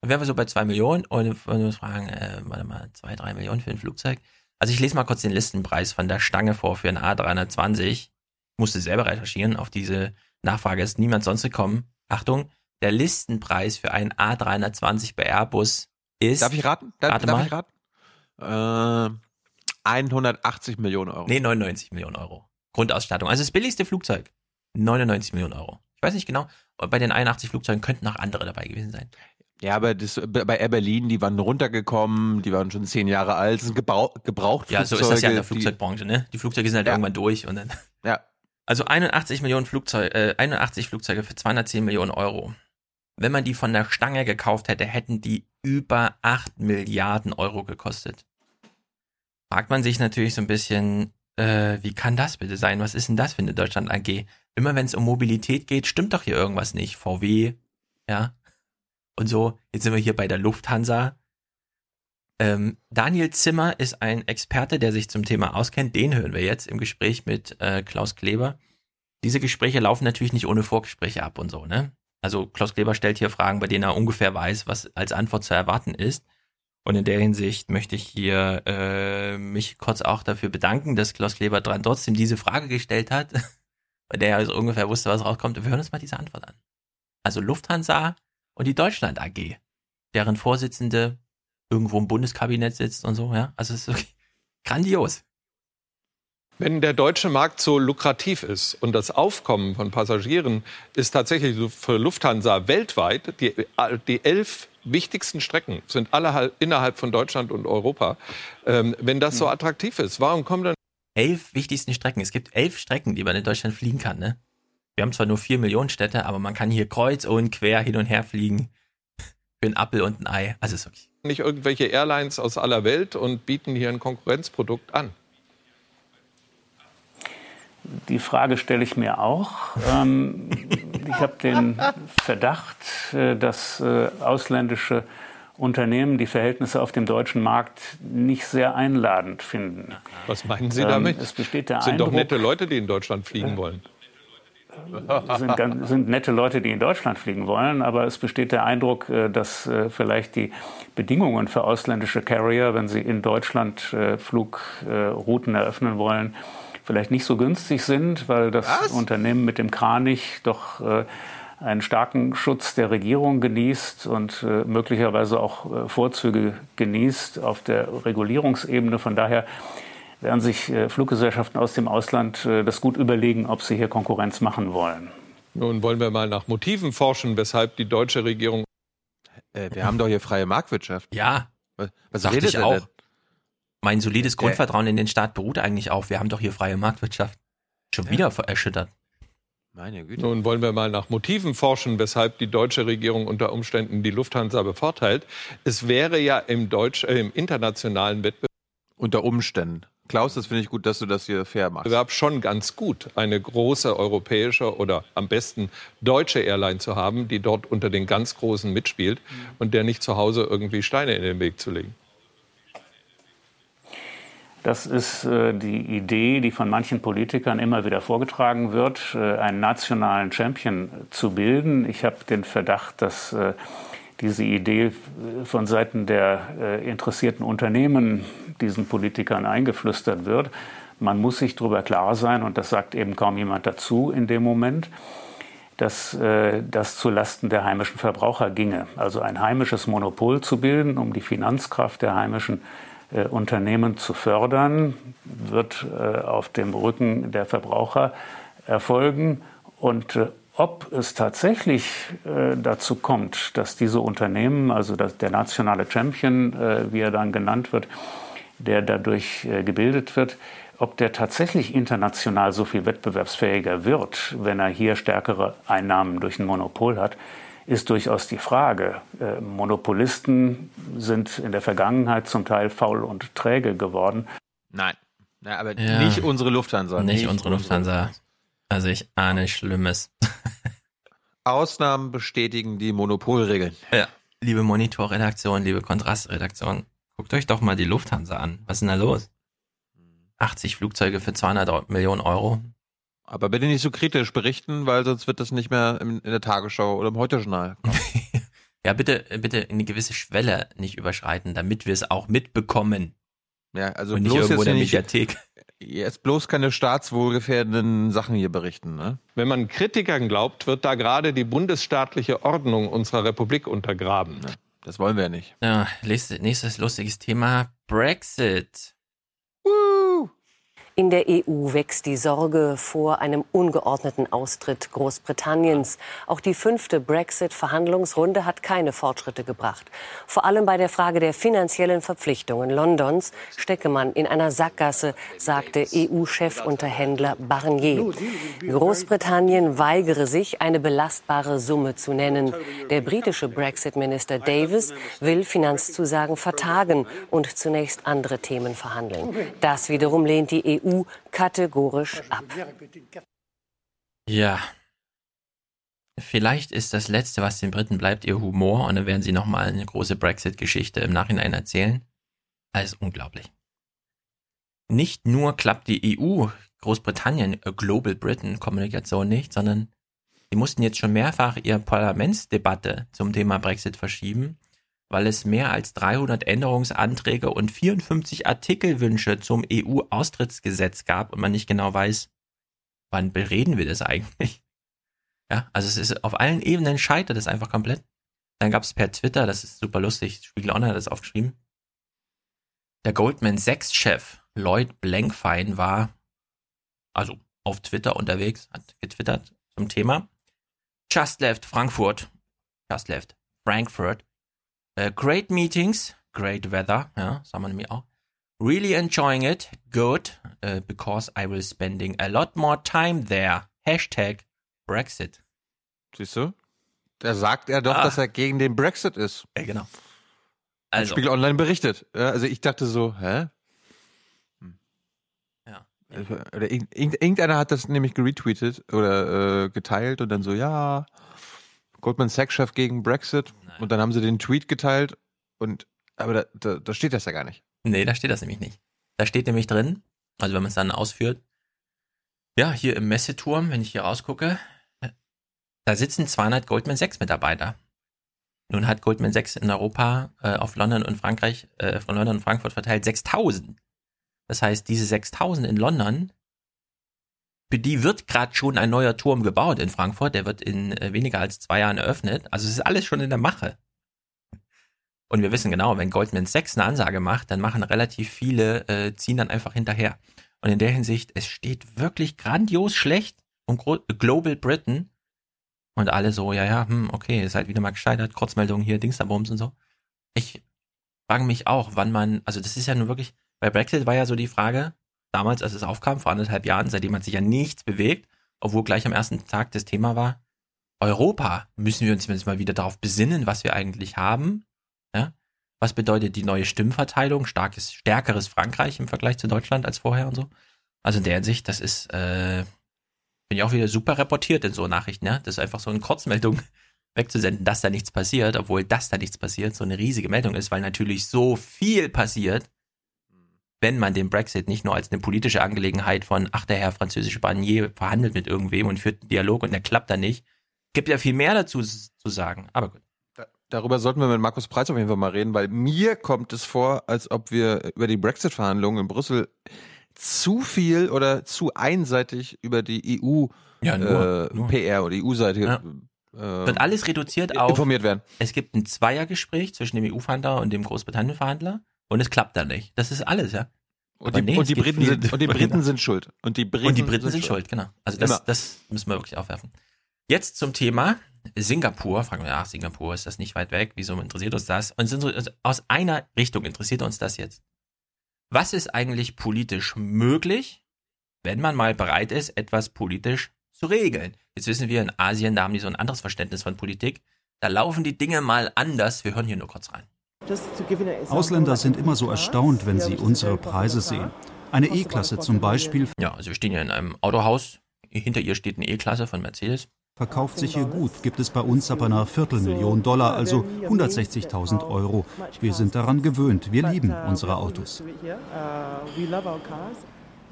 dann wären wir so bei 2 Millionen und wir uns fragen, äh, warte mal, 2, 3 Millionen für ein Flugzeug. Also ich lese mal kurz den Listenpreis von der Stange vor für ein A320. Musste selber recherchieren, auf diese Nachfrage ist niemand sonst gekommen. Achtung, der Listenpreis für einen A320 bei Airbus ist. Darf ich raten? Darf, darf mal. ich raten? Äh, 180 Millionen Euro. Nee, 99 Millionen Euro. Grundausstattung. Also das billigste Flugzeug. 99 Millionen Euro. Ich weiß nicht genau, bei den 81 Flugzeugen könnten auch andere dabei gewesen sein. Ja, aber das, bei Air Berlin, die waren runtergekommen, die waren schon zehn Jahre alt, das sind Gebrauch, gebraucht Ja, so ist das ja in der Flugzeugbranche, ne? Die Flugzeuge sind halt Ja. irgendwann durch und dann. Ja. Also 81 Millionen Flugzeuge, äh, 81 Flugzeuge für 210 Millionen Euro. Wenn man die von der Stange gekauft hätte, hätten die über 8 Milliarden Euro gekostet. Fragt man sich natürlich so ein bisschen, äh, wie kann das bitte sein? Was ist denn das für eine Deutschland AG? Immer wenn es um Mobilität geht, stimmt doch hier irgendwas nicht. VW, ja. Und so, jetzt sind wir hier bei der Lufthansa. Ähm, Daniel Zimmer ist ein Experte, der sich zum Thema auskennt. Den hören wir jetzt im Gespräch mit äh, Klaus Kleber. Diese Gespräche laufen natürlich nicht ohne Vorgespräche ab und so, ne? Also Klaus Kleber stellt hier Fragen, bei denen er ungefähr weiß, was als Antwort zu erwarten ist. Und in der Hinsicht möchte ich hier äh, mich kurz auch dafür bedanken, dass Klaus Kleber dran trotzdem diese Frage gestellt hat, bei der er also ungefähr wusste, was rauskommt. Wir hören uns mal diese Antwort an. Also Lufthansa und die Deutschland AG, deren Vorsitzende irgendwo im Bundeskabinett sitzt und so, ja. Also es ist wirklich grandios. Wenn der deutsche Markt so lukrativ ist und das Aufkommen von Passagieren ist tatsächlich für Lufthansa weltweit, die, die elf wichtigsten Strecken sind alle innerhalb von Deutschland und Europa. Ähm, wenn das so attraktiv ist, warum kommen dann Elf wichtigsten Strecken. Es gibt elf Strecken, die man in Deutschland fliegen kann, ne? Wir haben zwar nur vier Millionen Städte, aber man kann hier kreuz und quer hin und her fliegen. Für einen Apfel und ein Ei. Also ist wirklich. nicht irgendwelche Airlines aus aller Welt und bieten hier ein Konkurrenzprodukt an? Die Frage stelle ich mir auch. Ähm, ich habe den Verdacht, äh, dass äh, ausländische Unternehmen die Verhältnisse auf dem deutschen Markt nicht sehr einladend finden. Was meinen Sie Ähm, damit? Es besteht der sind doch Eindruck, nette Leute, die in Deutschland fliegen wollen. sind, ganz, sind nette Leute, die in Deutschland fliegen wollen, aber es besteht der Eindruck, äh, dass vielleicht die Bedingungen für ausländische Carrier, wenn sie in Deutschland Flugrouten eröffnen wollen, vielleicht nicht so günstig sind, weil das Unternehmen mit dem Kranich doch äh, einen starken Schutz der Regierung genießt und äh, möglicherweise auch äh, Vorzüge genießt auf der Regulierungsebene. Von daher werden sich Fluggesellschaften aus dem Ausland das gut überlegen, ob sie hier Konkurrenz machen wollen. Nun wollen wir mal nach Motiven forschen, weshalb die deutsche Regierung. Äh, wir haben doch hier freie Marktwirtschaft. Ja. Was, was redet ich auch. denn? Mein solides Der- Grundvertrauen in den Staat beruht eigentlich auf, wir haben doch hier freie Marktwirtschaft. Schon wieder erschüttert. Meine Güte. Nun wollen wir mal nach Motiven forschen, weshalb die deutsche Regierung unter Umständen die Lufthansa bevorteilt. Es wäre ja im, Deutsch, äh, im internationalen Wettbewerb Unter Umständen. Klaus, das finde ich gut, dass du das hier fair machst. schon ganz gut, eine große europäische oder am besten deutsche Airline zu haben, die dort unter den ganz Großen mitspielt und der nicht zu Hause irgendwie Steine in den Weg zu legen. Das ist äh, die Idee, die von manchen Politikern immer wieder vorgetragen wird, äh, einen nationalen Champion zu bilden. Ich habe den Verdacht, dass äh, diese Idee von Seiten der interessierten Unternehmen diesen Politikern eingeflüstert wird. Man muss sich darüber klar sein, und das sagt eben kaum jemand dazu in dem Moment, dass das zulasten der heimischen Verbraucher ginge. Also ein heimisches Monopol zu bilden, um die Finanzkraft der heimischen Unternehmen zu fördern, wird äh, auf dem Rücken der Verbraucher erfolgen. Und äh, ob es tatsächlich äh, dazu kommt, dass diese Unternehmen, also der nationale Champion, äh, wie er dann genannt wird, der dadurch äh, gebildet wird, ob der tatsächlich international so viel wettbewerbsfähiger wird, wenn er hier stärkere Einnahmen durch ein Monopol hat, ist durchaus die Frage. Äh, Monopolisten sind in der Vergangenheit zum Teil faul und träge geworden. Nein. Ja, aber Ja. nicht unsere Lufthansa. Nicht, unsere Lufthansa. Also ich ahne Schlimmes. Ausnahmen bestätigen die Monopolregeln. Ja. Liebe Monitorredaktion, liebe Kontrastredaktion, guckt euch doch mal die Lufthansa an. Was ist denn da los? 80 Flugzeuge für 200 Millionen Euro. Aber bitte nicht so kritisch berichten, weil sonst wird das nicht mehr in, der Tagesschau oder im Heute-Journal. kommen. Ja, bitte, bitte eine gewisse Schwelle nicht überschreiten, damit wir es auch mitbekommen. Ja, also Und nicht bloß irgendwo jetzt in der nicht, Mediathek. jetzt bloß keine staatswohlgefährdenden Sachen hier berichten, ne? Wenn man Kritikern glaubt, wird da gerade die bundesstaatliche Ordnung unserer Republik untergraben. Das wollen wir ja nicht. Ja, nächstes, nächstes lustiges Thema. Brexit. In der EU wächst die Sorge vor einem ungeordneten Austritt Großbritanniens. Auch die fünfte Brexit-Verhandlungsrunde hat keine Fortschritte gebracht. Vor allem bei der Frage der finanziellen Verpflichtungen Londons stecke man in einer Sackgasse, sagte EU-Chefunterhändler Barnier. Großbritannien weigere sich, eine belastbare Summe zu nennen. Der britische Brexit-Minister Davis will Finanzzusagen vertagen und zunächst andere Themen verhandeln. Das wiederum lehnt die EU kategorisch ab. Ja. Vielleicht ist das Letzte, was den Briten bleibt, ihr Humor und dann werden sie nochmal eine große Brexit-Geschichte im Nachhinein erzählen. Alles unglaublich. Nicht nur klappt die EU, Großbritannien, Global Britain Kommunikation nicht, sondern sie mussten jetzt schon mehrfach ihre Parlamentsdebatte zum Thema Brexit verschieben, weil es mehr als 300 Änderungsanträge und 54 Artikelwünsche zum EU-Austrittsgesetz gab und man nicht genau weiß, wann bereden wir das eigentlich? Ja, also es ist auf allen Ebenen scheitert es einfach komplett. Dann gab es per Twitter, das ist super lustig, Spiegel Online hat das aufgeschrieben. Der Goldman Sachs-Chef Lloyd Blankfein war also auf Twitter unterwegs, hat getwittert zum Thema. Just left Frankfurt. Just left Frankfurt. Uh, great meetings, great weather, ja, sagen wir nämlich auch. Really enjoying it, good, uh, because I will spending a lot more time there. Hashtag Brexit. Siehst du? Da sagt er doch, Ah. dass er gegen den Brexit ist. Ja, genau. Also. Spiegel Online berichtet. Also ich dachte so, hä? Hm. Ja. Oder irgend- irgend- irgendeiner hat das nämlich geretweetet oder äh, geteilt und dann so, ja, Goldman Sachs-Chef gegen Brexit. Und dann haben sie den Tweet geteilt Und aber da, da, da steht das ja gar nicht. Nee, da steht das nämlich nicht. Da steht nämlich drin, also wenn man es dann ausführt, ja, hier im Messeturm, wenn ich hier rausgucke, da sitzen 200 Goldman Sachs Mitarbeiter. Nun hat Goldman Sachs in Europa äh, auf London und Frankreich, äh, von London und Frankfurt verteilt 6000. Das heißt, diese 6000 in London, für die wird gerade schon ein neuer Turm gebaut in Frankfurt. Der wird in äh, weniger als zwei Jahren eröffnet. Also es ist alles schon in der Mache. Und wir wissen genau, wenn Goldman Sachs eine Ansage macht, dann machen relativ viele, äh, ziehen dann einfach hinterher. Und in der Hinsicht, es steht wirklich grandios schlecht um Global Britain. Und alle so, ja, ja, hm, okay, ist halt wieder mal gescheitert, Kurzmeldung hier, Dingsterbums und so. Ich frage mich auch, wann man, also das ist ja nur wirklich, bei Brexit war ja so die Frage, damals, als es aufkam, vor anderthalb Jahren, seitdem hat sich ja nichts bewegt, obwohl gleich am ersten Tag das Thema war, Europa, müssen wir uns jetzt mal wieder darauf besinnen, was wir eigentlich haben ja? Was bedeutet die neue Stimmverteilung? Starkes, stärkeres Frankreich im Vergleich zu Deutschland als vorher und so. Also in der Hinsicht, das ist, äh, bin ich auch wieder super reportiert in so Nachrichten, ja. Das ist einfach so eine Kurzmeldung wegzusenden, dass da nichts passiert, obwohl das da nichts passiert, so eine riesige Meldung ist, weil natürlich so viel passiert, wenn man den Brexit nicht nur als eine politische Angelegenheit von, ach, der Herr französische Barnier verhandelt mit irgendwem und führt einen Dialog und der klappt dann nicht. Gibt ja viel mehr dazu zu sagen, aber gut. Darüber sollten wir mit Markus Preis auf jeden Fall mal reden, weil mir kommt es vor, als ob wir über die Brexit-Verhandlungen in Brüssel zu viel oder zu einseitig über die EU ja, äh, oder EU-Seite ja. äh, wird alles reduziert auf informiert werden. Es gibt ein Zweiergespräch zwischen dem EU-Verhandler und dem Großbritannien-Verhandler und es klappt dann nicht. Das ist alles, ja. Und die, nee, und, die Briten sind, und die Briten sind schuld. Und die Briten, und die Briten sind, sind schuld, genau. Also das, das müssen wir wirklich aufwerfen. Jetzt zum Thema Singapur. Fragen wir, ach, Singapur ist das nicht weit weg. Wieso interessiert uns das? Und so, also aus einer Richtung interessiert uns das jetzt. Was ist eigentlich politisch möglich, wenn man mal bereit ist, etwas politisch zu regeln? Jetzt wissen wir, in Asien, da haben die so ein anderes Verständnis von Politik. Da laufen die Dinge mal anders. Wir hören hier nur kurz rein. Ausländer sind immer so erstaunt, wenn sie unsere Preise sehen. Eine E-Klasse zum Beispiel. Ja, also wir stehen hier in einem Autohaus. Hinter ihr steht eine E-Klasse von Mercedes verkauft sich hier gut, gibt es bei uns aber eine Viertelmillion Dollar, also 160.000 Euro. Wir sind daran gewöhnt, wir lieben unsere Autos.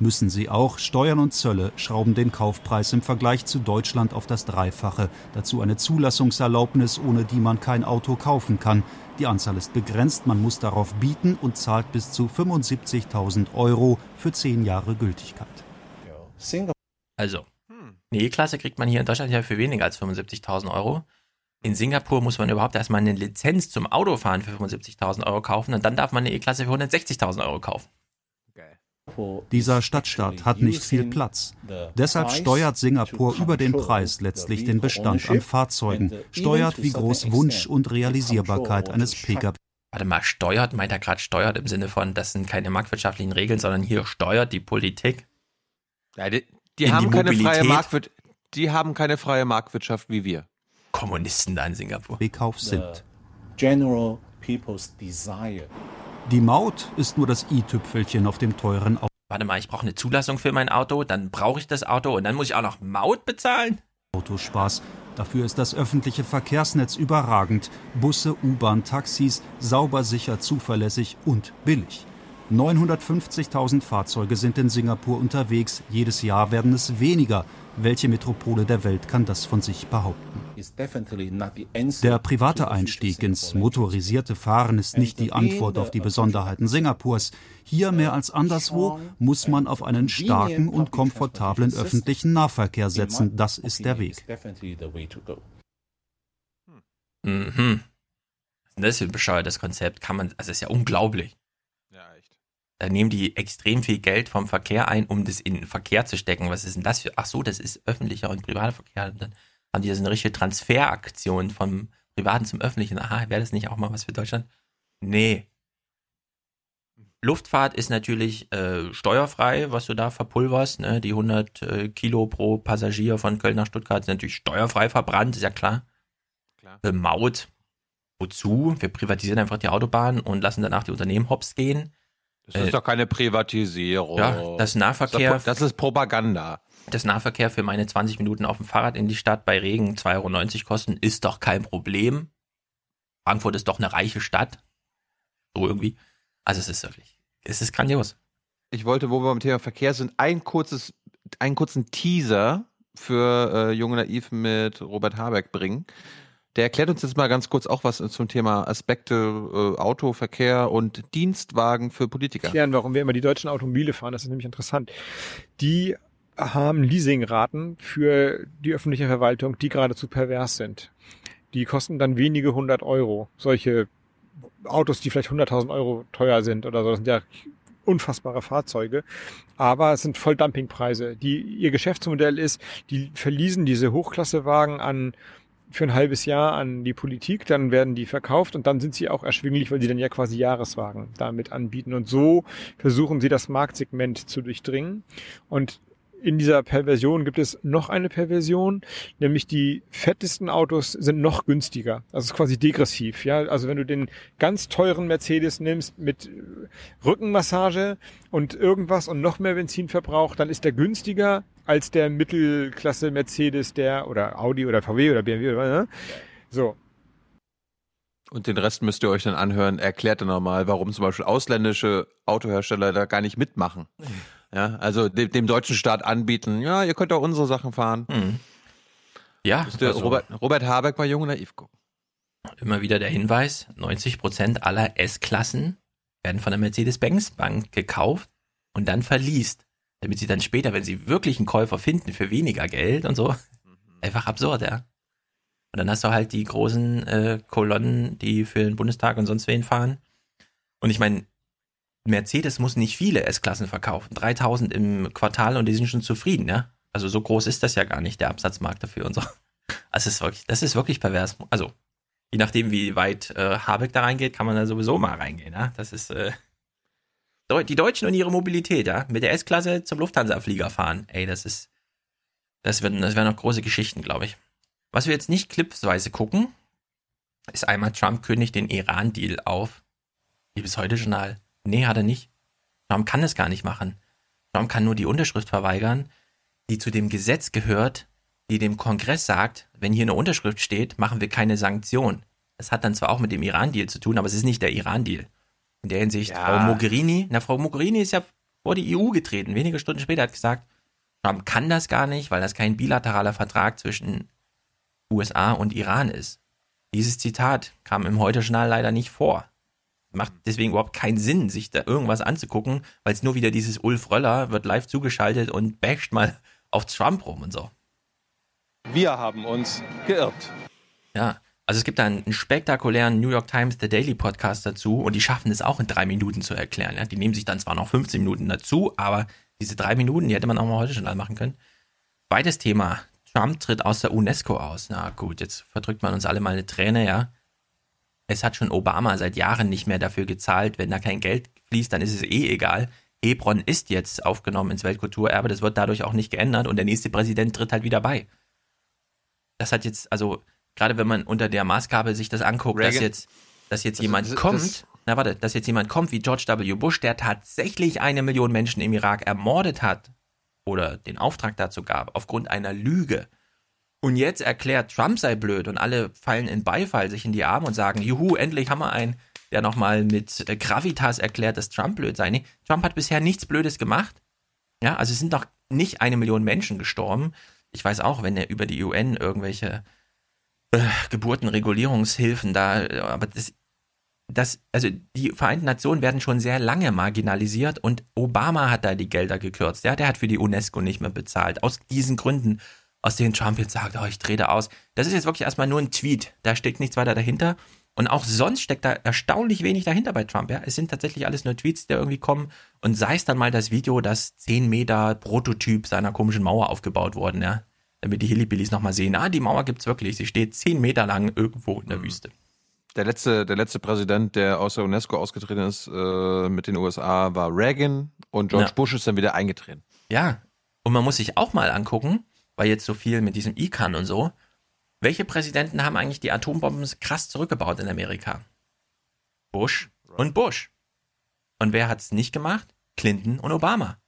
Müssen sie auch, Steuern und Zölle schrauben den Kaufpreis im Vergleich zu Deutschland auf das Dreifache. Dazu eine Zulassungserlaubnis, ohne die man kein Auto kaufen kann. Die Anzahl ist begrenzt, man muss darauf bieten und zahlt bis zu 75.000 Euro für zehn Jahre Gültigkeit. Also, eine E-Klasse kriegt man hier in Deutschland ja für weniger als 75.000 Euro. In Singapur muss man überhaupt erstmal eine Lizenz zum Autofahren für 75.000 Euro kaufen und dann darf man eine E-Klasse für 160.000 Euro kaufen. Dieser Stadtstaat hat nicht viel Platz. Deshalb steuert Singapur über den Preis letztlich den Bestand an Fahrzeugen, steuert, wie groß Wunsch und Realisierbarkeit eines Pkw. Warte mal, steuert, meint er gerade steuert im Sinne von, das sind keine marktwirtschaftlichen Regeln, sondern hier steuert die Politik? Ja, die, die haben die keine freie Marktwirtschaft. Die haben keine freie Marktwirtschaft wie wir. Kommunisten da in Singapur. Bekauf sind. General people's desire. Die Maut ist nur das i-Tüpfelchen auf dem teuren Auto. Warte mal, ich brauche eine Zulassung für mein Auto, dann brauche ich das Auto und dann muss ich auch noch Maut bezahlen? Autospaß. Dafür ist das öffentliche Verkehrsnetz überragend. Busse, U-Bahn, Taxis, sauber, sicher, zuverlässig und billig. 950.000 Fahrzeuge sind in Singapur unterwegs. Jedes Jahr werden es weniger. Welche Metropole der Welt kann das von sich behaupten? Der private Einstieg ins motorisierte Fahren ist nicht die Antwort auf die Besonderheiten Singapurs. Hier mehr als anderswo muss man auf einen starken und komfortablen öffentlichen Nahverkehr setzen. Das ist der Weg. Mhm. Das ist ein bescheuertes Konzept. Kann man, also ist ja unglaublich. Da nehmen die extrem viel Geld vom Verkehr ein, um das in den Verkehr zu stecken. Was ist denn das für? Ach so, das ist öffentlicher und privater Verkehr. Und dann haben die das eine richtige Transferaktion vom Privaten zum Öffentlichen. Aha, wäre das nicht auch mal was für Deutschland? Nee. Luftfahrt ist natürlich äh, steuerfrei, was du da verpulverst. Ne? Die 100 äh, Kilo pro Passagier von Köln nach Stuttgart sind natürlich steuerfrei verbrannt, ist ja klar. klar. Äh, Maut, wozu? Wir privatisieren einfach die Autobahn und lassen danach die Unternehmen hops gehen. Das ist äh, doch keine Privatisierung. Ja, das Nahverkehr. Das ist Propaganda. Das Nahverkehr für meine 20 Minuten auf dem Fahrrad in die Stadt bei Regen 2,90 Euro kosten, ist doch kein Problem. Frankfurt ist doch eine reiche Stadt. So irgendwie. Also es ist wirklich, es ist grandios. Ich wollte, wo wir beim Thema Verkehr sind, ein kurzes, einen kurzen Teaser für äh, Junge Naiv mit Robert Habeck bringen. Der erklärt uns jetzt mal ganz kurz auch was zum Thema Aspekte äh, Autoverkehr und Dienstwagen für Politiker. Erklären, warum wir immer die deutschen Automobile fahren, das ist nämlich interessant. Die haben Leasingraten für die öffentliche Verwaltung, die geradezu pervers sind. Die kosten dann wenige hundert Euro. Solche Autos, die vielleicht 100.000 Euro teuer sind oder so, das sind ja unfassbare Fahrzeuge, aber es sind Volldumpingpreise. Die, ihr Geschäftsmodell ist, die verließen diese Hochklassewagen an für ein halbes Jahr an die Politik, dann werden die verkauft und dann sind sie auch erschwinglich, weil sie dann ja quasi Jahreswagen damit anbieten. Und so versuchen sie das Marktsegment zu durchdringen. Und in dieser Perversion gibt es noch eine Perversion, nämlich die fettesten Autos sind noch günstiger. Also es ist quasi degressiv. Ja, also wenn du den ganz teuren Mercedes nimmst mit Rückenmassage und irgendwas und noch mehr Benzinverbrauch, dann ist der günstiger als der Mittelklasse Mercedes, der oder Audi oder VW oder BMW oder ne? so. Und den Rest müsst ihr euch dann anhören. Erklärt dann nochmal, warum zum Beispiel ausländische Autohersteller da gar nicht mitmachen. Ja, also dem, dem deutschen Staat anbieten, ja, ihr könnt auch unsere Sachen fahren. Mhm. Ja, also, Robert, Robert Habeck bei Jung und Naiv gucken. Immer wieder der Hinweis, 90 Prozent aller S-Klassen werden von der Mercedes-Benz Bank gekauft und dann verliest, damit sie dann später, wenn sie wirklich einen Käufer finden für weniger Geld und so, einfach absurd, ja. Und dann hast du halt die großen äh, Kolonnen, die für den Bundestag und sonst wen fahren. Und ich meine, Mercedes muss nicht viele S-Klassen verkaufen. 3000 im Quartal und die sind schon zufrieden, ja. Also so groß ist das ja gar nicht, der Absatzmarkt dafür und so. Also ist wirklich, das ist wirklich pervers. Also, je nachdem, wie weit äh, Habeck da reingeht, kann man da sowieso mal reingehen, ja. Das ist, äh, die Deutschen und ihre Mobilität, ja. Mit der S-Klasse zum Lufthansa-Flieger fahren. Ey, das ist, das werden, das werden noch große Geschichten, glaube ich. Was wir jetzt nicht clipsweise gucken, ist einmal Trump kündigt den Iran-Deal auf. Liebes Heute-Journal. Nee, hat er nicht. Trump kann es gar nicht machen. Trump kann nur die Unterschrift verweigern, die zu dem Gesetz gehört, die dem Kongress sagt, wenn hier eine Unterschrift steht, machen wir keine Sanktion. Das hat dann zwar auch mit dem Iran-Deal zu tun, aber es ist nicht der Iran-Deal. In der Hinsicht, ja. Frau Mogherini, na, Frau Mogherini ist ja vor die EU getreten. Wenige Stunden später hat gesagt, Trump kann das gar nicht, weil das kein bilateraler Vertrag zwischen USA und Iran ist. Dieses Zitat kam im Heute-Journal leider nicht vor macht deswegen überhaupt keinen Sinn, sich da irgendwas anzugucken, weil es nur wieder dieses Ulf Röller wird live zugeschaltet und basht mal auf Trump rum und so. Wir haben uns geirrt. Ja, also es gibt da einen, spektakulären New York Times The Daily Podcast dazu und die schaffen es auch in drei Minuten zu erklären. Ja? Die nehmen sich dann zwar noch 15 Minuten dazu, aber diese drei Minuten, die hätte man auch mal heute schon machen können. Zweites Thema. Trump tritt aus der UNESCO aus. Na gut, jetzt verdrückt man uns alle mal eine Träne, ja. Es hat schon Obama seit Jahren nicht mehr dafür gezahlt. Wenn da kein Geld fließt, dann ist es eh egal. Hebron ist jetzt aufgenommen ins Weltkulturerbe. Das wird dadurch auch nicht geändert und der nächste Präsident tritt halt wieder bei. Das hat jetzt, also gerade wenn man unter der Maßgabe sich das anguckt, Reagan. dass jetzt, dass jetzt das, jemand das, kommt, das, na warte, dass jetzt jemand kommt wie George W. Bush, der tatsächlich eine Million Menschen im Irak ermordet hat oder den Auftrag dazu gab, aufgrund einer Lüge und jetzt erklärt, Trump sei blöd und alle fallen in Beifall, sich in die Arme und sagen, juhu, endlich haben wir einen, der nochmal mit äh, Gravitas erklärt, dass Trump blöd sei. Nee, Trump hat bisher nichts Blödes gemacht. Ja, also es sind noch nicht eine Million Menschen gestorben. Ich weiß auch, wenn er über die UN irgendwelche äh, Geburtenregulierungshilfen da, aber das, das, also die Vereinten Nationen werden schon sehr lange marginalisiert und Obama hat da die Gelder gekürzt. Ja, der hat für die UNESCO nicht mehr bezahlt. Aus diesen Gründen aus denen Trump jetzt sagt, oh, ich drehe da aus. Das ist jetzt wirklich erstmal nur ein Tweet. Da steckt nichts weiter dahinter. Und auch sonst steckt da erstaunlich wenig dahinter bei Trump. Ja? Es sind tatsächlich alles nur Tweets, die irgendwie kommen. Und sei es dann mal das Video, das 10 Meter Prototyp seiner komischen Mauer aufgebaut worden, ja. Damit die Hillbillies nochmal sehen, ah, die Mauer gibt's wirklich. Sie steht 10 Meter lang irgendwo in der mhm. Wüste. Der letzte, der letzte Präsident, der aus der UNESCO ausgetreten ist äh, mit den USA, war Reagan und George ja. Bush ist dann wieder eingetreten. Ja, und man muss sich auch mal angucken, weil jetzt so viel mit diesem ICAN und so. Welche Präsidenten haben eigentlich die Atombomben krass zurückgebaut in Amerika? Bush und Bush. Und wer hat es nicht gemacht? Clinton und Obama.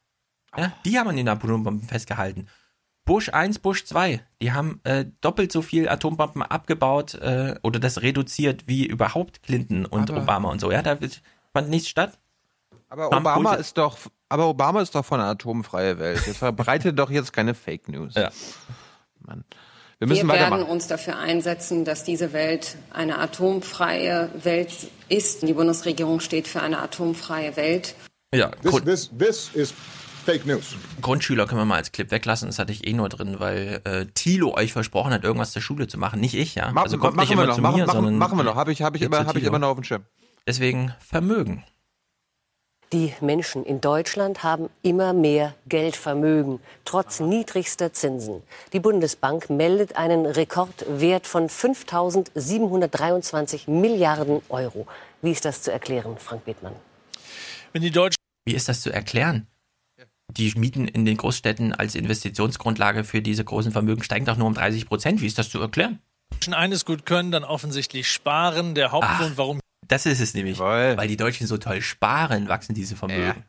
Ja, die haben an den Atombomben festgehalten. Bush 1, Bush 2. Die haben äh, doppelt so viel Atombomben abgebaut äh, oder das reduziert wie überhaupt Clinton und Aber- Obama und so. Ja, da fand nichts statt. Aber Trump Obama holte- ist doch, aber Obama ist doch von einer atomfreie Welt. Jetzt verbreitet doch jetzt keine Fake News. Ja. Mann. Wir müssen wir werden uns dafür einsetzen, dass diese Welt eine atomfreie Welt ist. Die Bundesregierung steht für eine atomfreie Welt. Ja, This, this, this is fake news. Grundschüler können wir mal als Clip weglassen. Das hatte ich eh nur drin, weil äh, Thilo euch versprochen hat, irgendwas zur Schule zu machen. Nicht ich, ja. Ma- also ma- kommt nicht machen wir immer noch, zu machen- mir, machen- sondern machen wir noch. Habe ich- habe ich immer- zu habe ich immer noch auf dem Schirm. Deswegen Vermögen. Die Menschen in Deutschland haben immer mehr Geldvermögen, trotz niedrigster Zinsen. Die Bundesbank meldet einen Rekordwert von 5.723 Milliarden Euro. Wie ist das zu erklären, Frank Bethmann? Wenn die Deutschen Wie ist das zu erklären? Die Mieten in den Großstädten als Investitionsgrundlage für diese großen Vermögen steigen doch nur um 30 Prozent. Wie ist das zu erklären? Menschen eines gut können, dann offensichtlich sparen. Der Hauptgrund, Ach. warum Das ist es nämlich. Weil die Deutschen so toll sparen, wachsen diese Vermögen.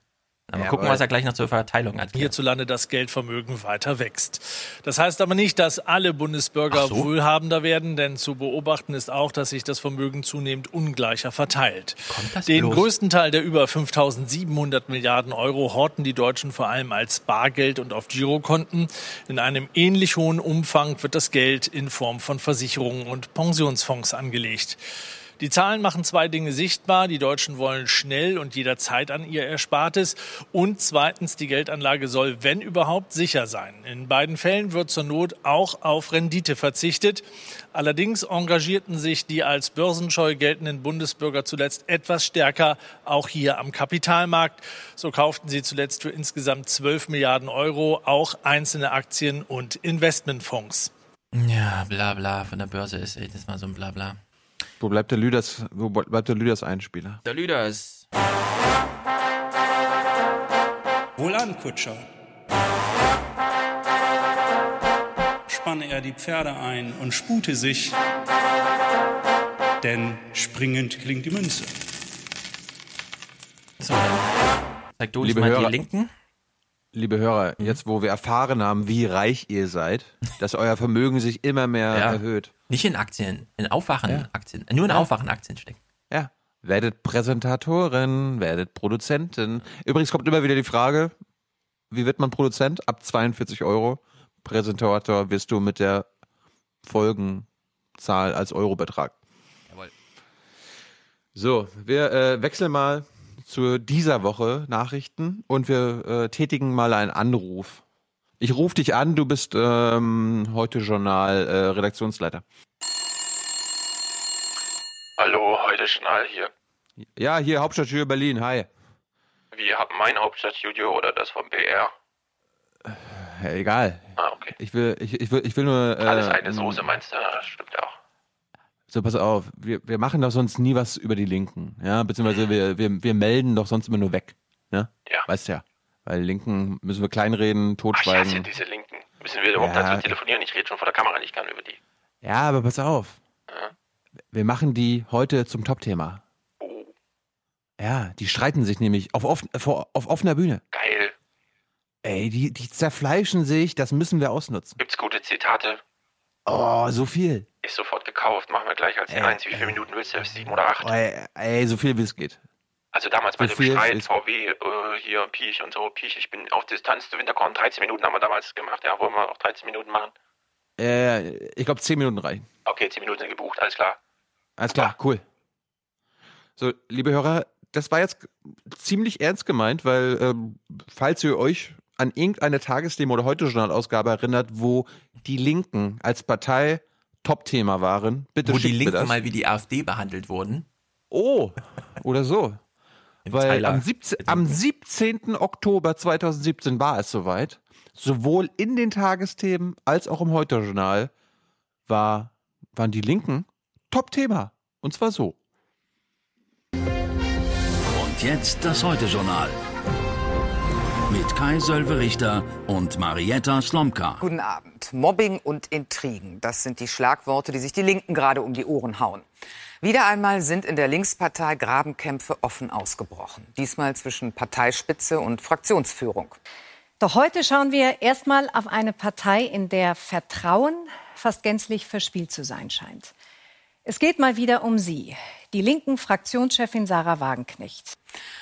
Aber mal gucken, Jawohl. was er gleich noch zur Verteilung hat. hierzulande das Geldvermögen weiter wächst. Das heißt aber nicht, dass alle Bundesbürger so. wohlhabender werden, denn zu beobachten ist auch, dass sich das Vermögen zunehmend ungleicher verteilt. Den bloß? größten Teil der über 5.700 Milliarden Euro horten die Deutschen vor allem als Bargeld und auf Girokonten. In einem ähnlich hohen Umfang wird das Geld in Form von Versicherungen und Pensionsfonds angelegt. Die Zahlen machen zwei Dinge sichtbar. Die Deutschen wollen schnell und jederzeit an ihr Erspartes. Und zweitens, die Geldanlage soll, wenn überhaupt, sicher sein. In beiden Fällen wird zur Not auch auf Rendite verzichtet. Allerdings engagierten sich die als börsenscheu geltenden Bundesbürger zuletzt etwas stärker, auch hier am Kapitalmarkt. So kauften sie zuletzt für insgesamt 12 Milliarden Euro auch einzelne Aktien und Investmentfonds. Ja, bla bla, von der Börse ist jedes Mal so ein bla bla. Wo bleibt der Lüders, wo bleibt der Lüders Einspieler? Der Lüders. Wohlan, Kutscher. Spanne er die Pferde ein und spute sich, denn springend klingt die Münze. Zeig du uns Liebe mal Hörer, die Linken. Liebe Hörer, jetzt wo wir erfahren haben, wie reich ihr seid, dass euer Vermögen sich immer mehr Ja. erhöht. Nicht in Aktien, in Aufwachen-Aktien. Nur in Ja. Aufwachen-Aktien stecken. Ja. Werdet Präsentatoren, werdet Produzenten. Übrigens kommt immer wieder die Frage, wie wird man Produzent? Ab 42 Euro. Präsentator wirst du mit der Folgenzahl als Eurobetrag. Jawohl. So, wir äh, wechseln mal zu dieser Woche Nachrichten und wir äh, tätigen mal einen Anruf. Ich rufe dich an, du bist ähm, heute Journal äh, Redaktionsleiter. Hallo, heute Schnall hier. Ja, hier Hauptstadtstudio Berlin, hi. Wir haben mein Hauptstadtstudio oder das vom BR. Ja, egal. Ah, okay. Ich will, ich, ich will, ich will nur. Äh, Alles eine Soße meinst du? Ja, stimmt auch. So, pass auf, wir, wir machen doch sonst nie was über die Linken, ja, beziehungsweise wir, wir, wir melden doch sonst immer nur weg, ne? Ja. Weißt ja. Weil Linken müssen wir kleinreden, Ach, ich totschweigen. hasse diese Linken. Müssen wir überhaupt Ja. dazu telefonieren? Ich rede schon vor der Kamera nicht gern über die. Ja, aber pass auf. Wir machen die heute zum Topthema. Oh. Ja, die streiten sich nämlich auf, offen, vor, auf offener Bühne. Geil. Ey, die, die zerfleischen sich, das müssen wir ausnutzen. Gibt's gute Zitate? Oh, so viel. Ist sofort gekauft. Machen wir gleich als die eins. Wie viele Minuten willst du? Sieben oder acht? Ey, ey, so viel wie es geht. Also damals bei so dem Streit VW, äh, hier Piech und so. Piech, ich bin auf Distanz zu Winterkorn. 13 Minuten haben wir damals gemacht. Ja, wollen wir auch 13 Minuten machen? Äh, ich glaube, zehn Minuten reichen. Okay, 10 Minuten gebucht. Alles klar. Alles klar, cool. So, liebe Hörer, das war jetzt ziemlich ernst gemeint, weil, ähm, falls ihr euch an irgendeine Tagesdemo oder heute Journalausgabe erinnert, wo die Linken als Partei Topthema waren, bitte Wo die Linken das. mal wie die AfD behandelt wurden. Oh, oder so. Weil am, 17, am 17. Oktober 2017 war es soweit. Sowohl in den Tagesthemen als auch im Heute-Journal war, waren die Linken Top-Thema. Und zwar so. Und jetzt das Heute-Journal. Mit Kai Sölve-Richter und Marietta Slomka. Guten Abend. Mobbing und Intrigen, das sind die Schlagworte, die sich die Linken gerade um die Ohren hauen. Wieder einmal sind in der Linkspartei Grabenkämpfe offen ausgebrochen. Diesmal zwischen Parteispitze und Fraktionsführung. Doch heute schauen wir erstmal auf eine Partei, in der Vertrauen fast gänzlich verspielt zu sein scheint. Es geht mal wieder um sie, die linken Fraktionschefin Sarah Wagenknecht.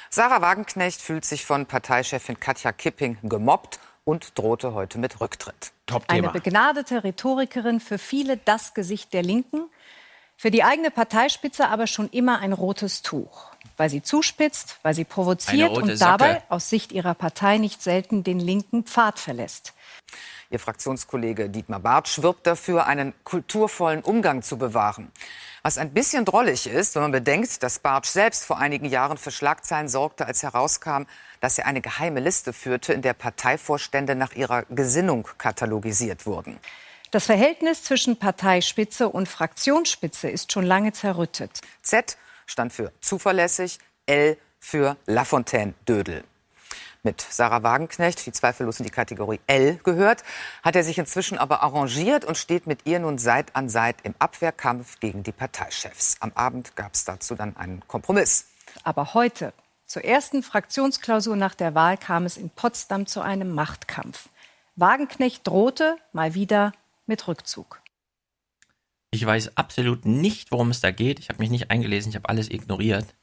Sarah Wagenknecht fühlt sich von Parteichefin Katja Kipping gemobbt und drohte heute mit Rücktritt. Eine begnadete Rhetorikerin, für viele das Gesicht der Linken, für die eigene Parteispitze aber schon immer ein rotes Tuch, weil sie zuspitzt, weil sie provoziert und dabei Socke. aus Sicht ihrer Partei nicht selten den linken Pfad verlässt. Ihr Fraktionskollege Dietmar Bartsch wirbt dafür, einen kulturvollen Umgang zu bewahren. Was ein bisschen drollig ist, wenn man bedenkt, dass Bartsch selbst vor einigen Jahren für Schlagzeilen sorgte, als herauskam, dass er eine geheime Liste führte, in der Parteivorstände nach ihrer Gesinnung katalogisiert wurden. Das Verhältnis zwischen Parteispitze und Fraktionsspitze ist schon lange zerrüttet. Z stand für zuverlässig, L für Lafontaine-Dödel. Mit Sarah Wagenknecht, die zweifellos in die Kategorie L gehört, hat er sich inzwischen aber arrangiert und steht mit ihr nun Seit an Seit im Abwehrkampf gegen die Parteichefs. Am Abend gab es dazu dann einen Kompromiss. Aber heute, zur ersten Fraktionsklausur nach der Wahl, kam es in Potsdam zu einem Machtkampf. Wagenknecht drohte mal wieder mit Rückzug. Ich weiß absolut nicht, worum es da geht. Ich habe mich nicht eingelesen, ich habe alles ignoriert.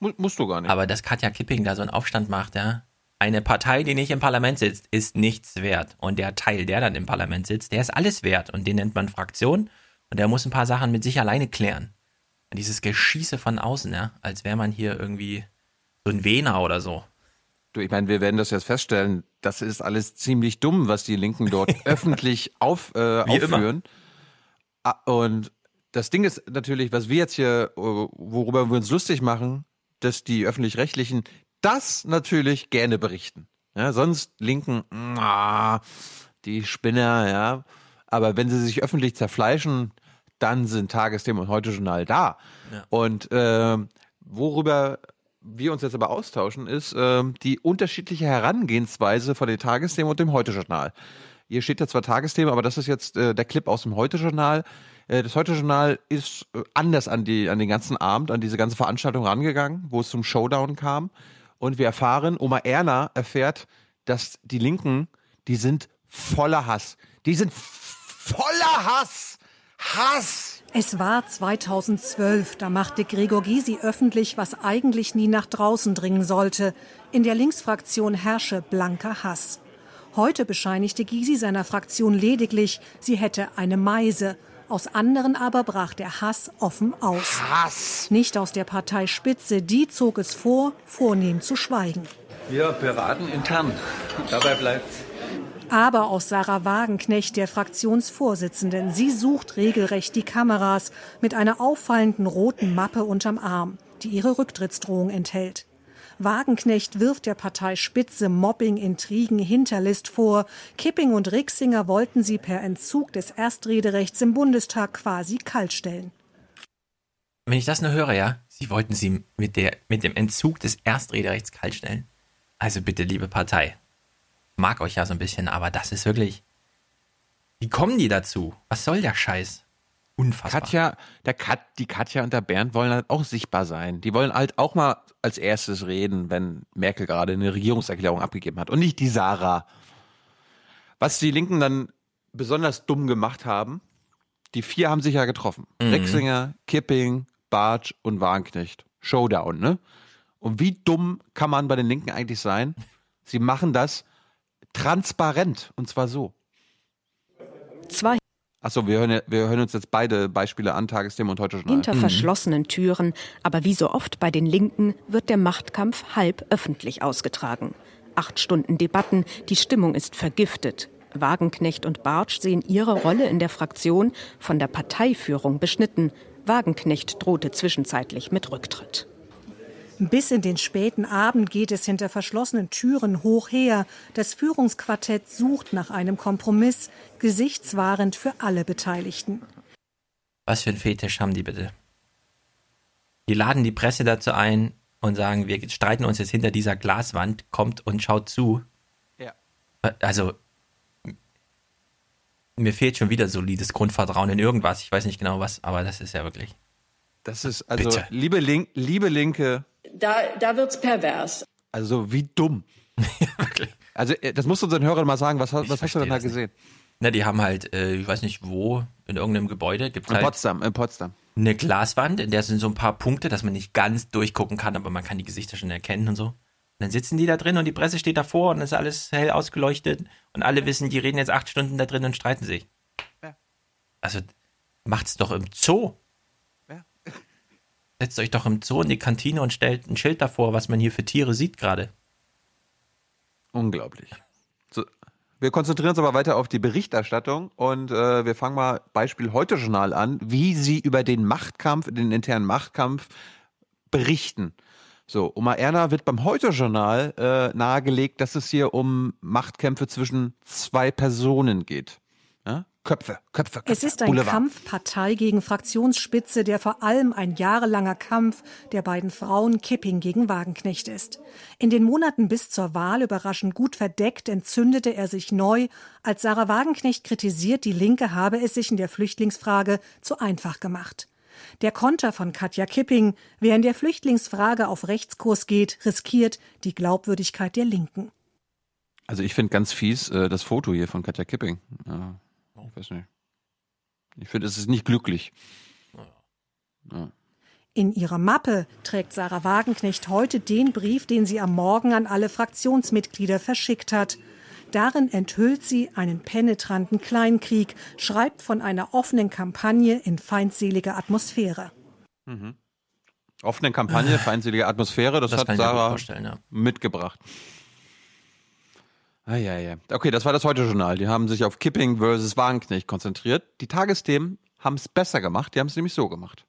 musst du gar nicht. Aber dass Katja Kipping da so einen Aufstand macht, ja. Eine Partei, die nicht im Parlament sitzt, ist nichts wert. Und der Teil, der dann im Parlament sitzt, der ist alles wert. Und den nennt man Fraktion. Und der muss ein paar Sachen mit sich alleine klären. Und dieses Geschieße von außen, ja, als wäre man hier irgendwie so ein Wiener oder so. Du, ich meine, wir werden das jetzt feststellen, das ist alles ziemlich dumm, was die Linken dort öffentlich auf, äh, Wie immer. aufführen. Ah, Und das Ding ist natürlich, was wir jetzt hier, äh, worüber wir uns lustig machen, dass die öffentlich-rechtlichen das natürlich gerne berichten. Ja, sonst Linken, die Spinner, ja. Aber wenn sie sich öffentlich zerfleischen, dann sind Tagesthemen und Heute-Journal da. Ja. Und äh, worüber wir uns jetzt aber austauschen, ist ähm, die unterschiedliche Herangehensweise von den Tagesthemen und dem Heute-Journal. Hier steht ja zwar Tagesthemen, aber das ist jetzt äh, der Clip aus dem Heute-Journal. Äh, das Heute-Journal ist äh, anders an, die, an den ganzen Abend, an diese ganze Veranstaltung rangegangen, wo es zum Showdown kam. Und wir erfahren, Oma Erna erfährt, dass die Linken, die sind voller Hass. Die sind voller Hass. Hass. Es war 2012, da machte Gregor Gysi öffentlich, was eigentlich nie nach draußen dringen sollte. In der Linksfraktion herrsche blanker Hass. Heute bescheinigte Gysi seiner Fraktion lediglich, sie hätte eine Meise. Aus anderen aber brach der Hass offen aus. Hass! Nicht aus der Parteispitze, die zog es vor, vornehm zu schweigen. Wir beraten intern. Dabei bleibt Aber aus Sarah Wagenknecht, der Fraktionsvorsitzenden. Sie sucht regelrecht die Kameras mit einer auffallenden roten Mappe unterm Arm, die ihre Rücktrittsdrohung enthält. Wagenknecht wirft der Partei Spitze Mobbing, Intrigen, Hinterlist vor. Kipping und Rixinger wollten sie per Entzug des Erstrederechts im Bundestag quasi kaltstellen. Wenn ich das nur höre, ja, sie wollten sie mit, der, mit dem Entzug des Erstrederechts kaltstellen. Also bitte, liebe Partei. Mag euch ja so ein bisschen, aber das ist wirklich. Wie kommen die dazu? Was soll der Scheiß? Unfassbar. Katja, der Kat, die Katja und der Bernd wollen halt auch sichtbar sein. Die wollen halt auch mal als erstes reden, wenn Merkel gerade eine Regierungserklärung abgegeben hat und nicht die Sarah. Was die Linken dann besonders dumm gemacht haben, die vier haben sich ja getroffen. Mhm. Rexinger, Kipping, Bartsch und Wagenknecht. Showdown, ne? Und wie dumm kann man bei den Linken eigentlich sein? Sie machen das transparent und zwar so. Zwei Achso, wir hören, wir hören uns jetzt beide Beispiele an, Tagesthemen und heute Journal. hinter verschlossenen Türen, aber wie so oft bei den Linken wird der Machtkampf halb öffentlich ausgetragen. Acht Stunden Debatten, die Stimmung ist vergiftet. Wagenknecht und Bartsch sehen ihre Rolle in der Fraktion von der Parteiführung beschnitten. Wagenknecht drohte zwischenzeitlich mit Rücktritt. Bis in den späten Abend geht es hinter verschlossenen Türen hoch her. Das Führungsquartett sucht nach einem Kompromiss, gesichtswahrend für alle Beteiligten. Was für ein Fetisch haben die bitte? Die laden die Presse dazu ein und sagen, wir streiten uns jetzt hinter dieser Glaswand, kommt und schaut zu. Ja. Also, mir fehlt schon wieder solides Grundvertrauen in irgendwas. Ich weiß nicht genau was, aber das ist ja wirklich. Das ist, also, Bitte. liebe, Link, liebe Linke, Da, da wird's pervers. also wie dumm. Also, äh, das musst du unseren Hörern mal sagen. Was, was hast du denn da gesehen? Na, die haben halt, äh, ich weiß nicht wo, in irgendeinem Gebäude gibt's In halt Potsdam, in Potsdam. eine Glaswand, in der sind so ein paar Punkte, dass man nicht ganz durchgucken kann, aber man kann die Gesichter schon erkennen und so. Und dann sitzen die da drin und die Presse steht davor und ist alles hell ausgeleuchtet und alle wissen, die reden jetzt acht Stunden da drin und streiten sich. Ja. Also macht's doch im Zoo. Setzt euch doch im Zoo in die Kantine und stellt ein Schild davor, was man hier für Tiere sieht gerade. Unglaublich. So, wir konzentrieren uns aber weiter auf die Berichterstattung und äh, wir fangen mal Beispiel heute Journal an, wie sie über den Machtkampf, den internen Machtkampf berichten. So, Oma Erna wird beim Heute-Journal äh, nahegelegt, dass es hier um Machtkämpfe zwischen zwei Personen geht. Köpfe, Köpfe, Köpfe. Es ist ein Boulevard. Kampf Partei gegen Fraktionsspitze, der vor allem ein jahrelanger Kampf der beiden Frauen Kipping gegen Wagenknecht ist. In den Monaten bis zur Wahl, überraschend gut verdeckt, entzündete er sich neu, als Sarah Wagenknecht kritisiert, die Linke habe es sich in der Flüchtlingsfrage zu einfach gemacht. Der Konter von Katja Kipping, wer in der Flüchtlingsfrage auf Rechtskurs geht, riskiert die Glaubwürdigkeit der Linken. Also ich finde ganz fies äh, das Foto hier von Katja Kipping. Ja, ich weiß nicht. Ich finde, es ist nicht glücklich. Ja. In ihrer Mappe trägt Sarah Wagenknecht heute den Brief, den sie am Morgen an alle Fraktionsmitglieder verschickt hat. Darin enthüllt sie einen penetranten Kleinkrieg, schreibt von einer offenen Kampagne in feindseliger Atmosphäre. Mhm. Offene Kampagne, feindselige Atmosphäre, das, Das hat Sarah vorstellen, ja. mitgebracht. Ah, ja, ja. Okay, das war das Heute-Journal. Die haben sich auf Kipping versus Wagenknecht konzentriert. Die Tagesthemen haben es besser gemacht. Die haben es nämlich so gemacht.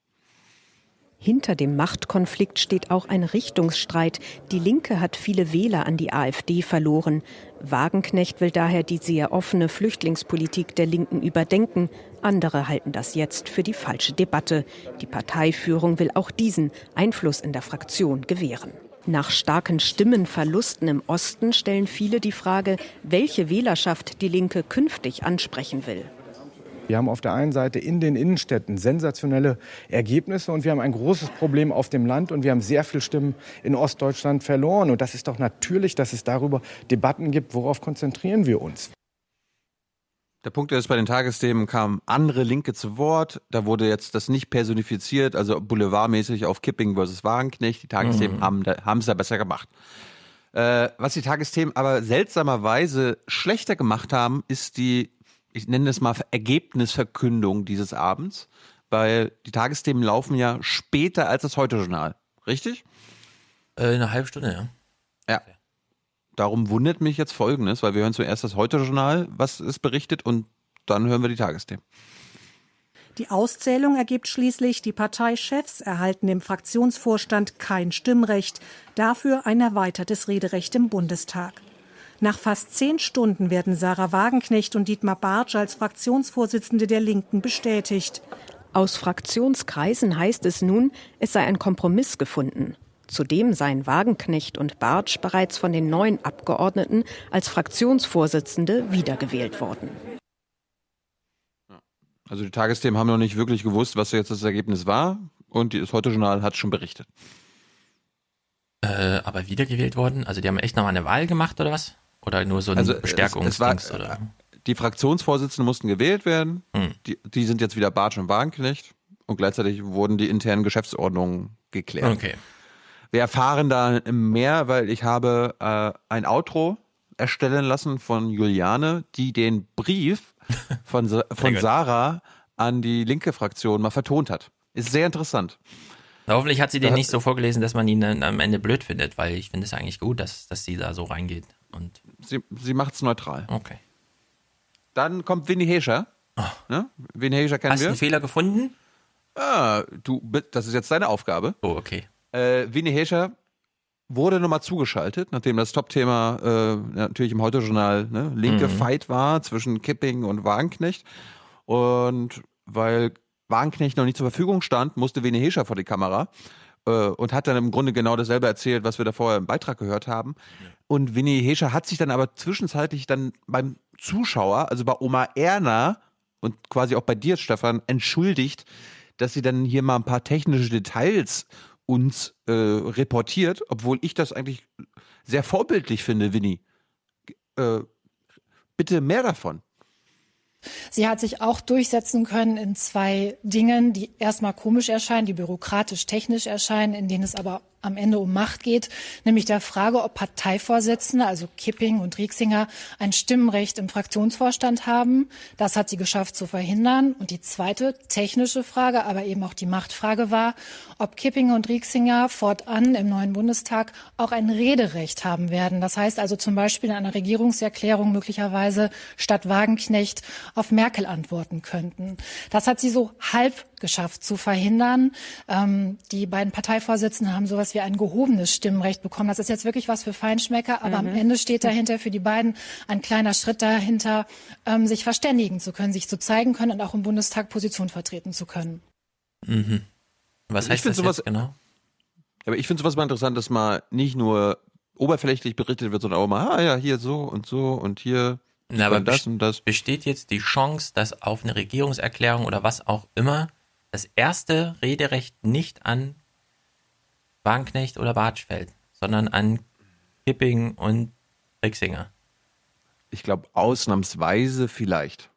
Hinter dem Machtkonflikt steht auch ein Richtungsstreit. Die Linke hat viele Wähler an die AfD verloren. Wagenknecht will daher die sehr offene Flüchtlingspolitik der Linken überdenken. Andere halten das jetzt für die falsche Debatte. Die Parteiführung will auch diesen Einfluss in der Fraktion gewähren. Nach starken Stimmenverlusten im Osten stellen viele die Frage, welche Wählerschaft die Linke künftig ansprechen will. Wir haben auf der einen Seite in den Innenstädten sensationelle Ergebnisse und wir haben ein großes Problem auf dem Land und wir haben sehr viele Stimmen in Ostdeutschland verloren. Und das ist doch natürlich, dass es darüber Debatten gibt, worauf konzentrieren wir uns. Der Punkt ist, bei den Tagesthemen kamen andere Linke zu Wort. Da wurde jetzt das nicht personifiziert, also boulevardmäßig auf Kipping versus Wagenknecht. Die Tagesthemen Mhm. haben es da besser gemacht. Äh, was die Tagesthemen aber seltsamerweise schlechter gemacht haben, ist die, ich nenne es mal Ergebnisverkündung dieses Abends, weil die Tagesthemen laufen ja später als das Heute-Journal. Richtig? Äh, eine halbe Stunde. Ja. Darum wundert mich jetzt Folgendes, weil wir hören zuerst das Heute-Journal, was ist berichtet, und dann hören wir die Tagesthemen. Die Auszählung ergibt schließlich, die Parteichefs erhalten im Fraktionsvorstand kein Stimmrecht, dafür ein erweitertes Rederecht im Bundestag. Nach fast zehn Stunden werden Sarah Wagenknecht und Dietmar Bartsch als Fraktionsvorsitzende der Linken bestätigt. Aus Fraktionskreisen heißt es nun, es sei ein Kompromiss gefunden. Zudem seien Wagenknecht und Bartsch bereits von den neuen Abgeordneten als Fraktionsvorsitzende wiedergewählt worden. Also die Tagesthemen haben noch nicht wirklich gewusst, was jetzt das Ergebnis war, und das Heute-Journal hat schon berichtet. Äh, aber wiedergewählt worden? Also die haben echt nochmal eine Wahl gemacht oder was? Oder nur so ein Also es- Bestärkungsdings? es war- oder? Die Fraktionsvorsitzenden mussten gewählt werden. Die, die sind jetzt wieder Bartsch und Wagenknecht. Und gleichzeitig wurden die internen Geschäftsordnungen geklärt. Okay. Wir erfahren da mehr, weil ich habe äh, ein Outro erstellen lassen von Juliane, die den Brief von, von. Sarah an die linke Fraktion mal vertont hat. Ist sehr interessant. Hoffentlich hat sie den nicht so vorgelesen, dass man ihn dann am Ende blöd findet, weil ich finde es eigentlich gut, dass, dass sie da so reingeht. Und Sie, sie macht es neutral. okay. Dann kommt Winnie Hescher. Ne? Winnie Hescher kennen Hast du wir. einen Fehler gefunden? Ah, du, das ist jetzt deine Aufgabe. Oh, okay. Äh, Winnie Hescher wurde nochmal zugeschaltet, nachdem das Top-Thema äh, natürlich im Heute-Journal ne, linke Mhm. Fight war zwischen Kipping und Wagenknecht. Und weil Wagenknecht noch nicht zur Verfügung stand, musste Winnie Hescher vor die Kamera äh, und hat dann im Grunde genau dasselbe erzählt, was wir da vorher im Beitrag gehört haben. Und Winnie Hescher hat sich dann aber zwischenzeitlich dann beim Zuschauer, also bei Oma Erna und quasi auch bei dir, Stefan, entschuldigt, dass sie dann hier mal ein paar technische Details uns äh, reportiert, obwohl ich das eigentlich sehr vorbildlich finde, Winnie. äh, bitte mehr davon. Sie hat sich auch durchsetzen können in zwei Dingen, die erstmal komisch erscheinen, die bürokratisch-technisch erscheinen, in denen es aber am Ende um Macht geht, nämlich der Frage, ob Parteivorsitzende, also Kipping und Rieksinger, ein Stimmrecht im Fraktionsvorstand haben. Das hat sie geschafft zu verhindern. Und die zweite technische Frage, aber eben auch die Machtfrage war, ob Kipping und Rieksinger fortan im neuen Bundestag auch ein Rederecht haben werden. Das heißt also zum Beispiel in einer Regierungserklärung möglicherweise statt Wagenknecht auf Merkel antworten könnten. Das hat sie so halb geschafft zu verhindern. Ähm, die beiden Parteivorsitzenden haben sowas wie ein gehobenes Stimmrecht bekommen. Das ist jetzt wirklich was für Feinschmecker, aber mhm. am Ende steht dahinter für die beiden ein kleiner Schritt dahinter, ähm, sich verständigen zu können, sich zu zeigen können und auch im Bundestag Position vertreten zu können. Mhm. Was heißt das sowas, genau? Aber ich finde sowas mal interessant, dass mal nicht nur oberflächlich berichtet wird, sondern auch mal, ah ja, hier so und so und hier Na, aber das und das. Besteht jetzt die Chance, dass auf eine Regierungserklärung oder was auch immer das erste Rederecht nicht an Wagenknecht oder Bartsch fällt, sondern an Kipping und Rixinger. Ich glaube, ausnahmsweise vielleicht.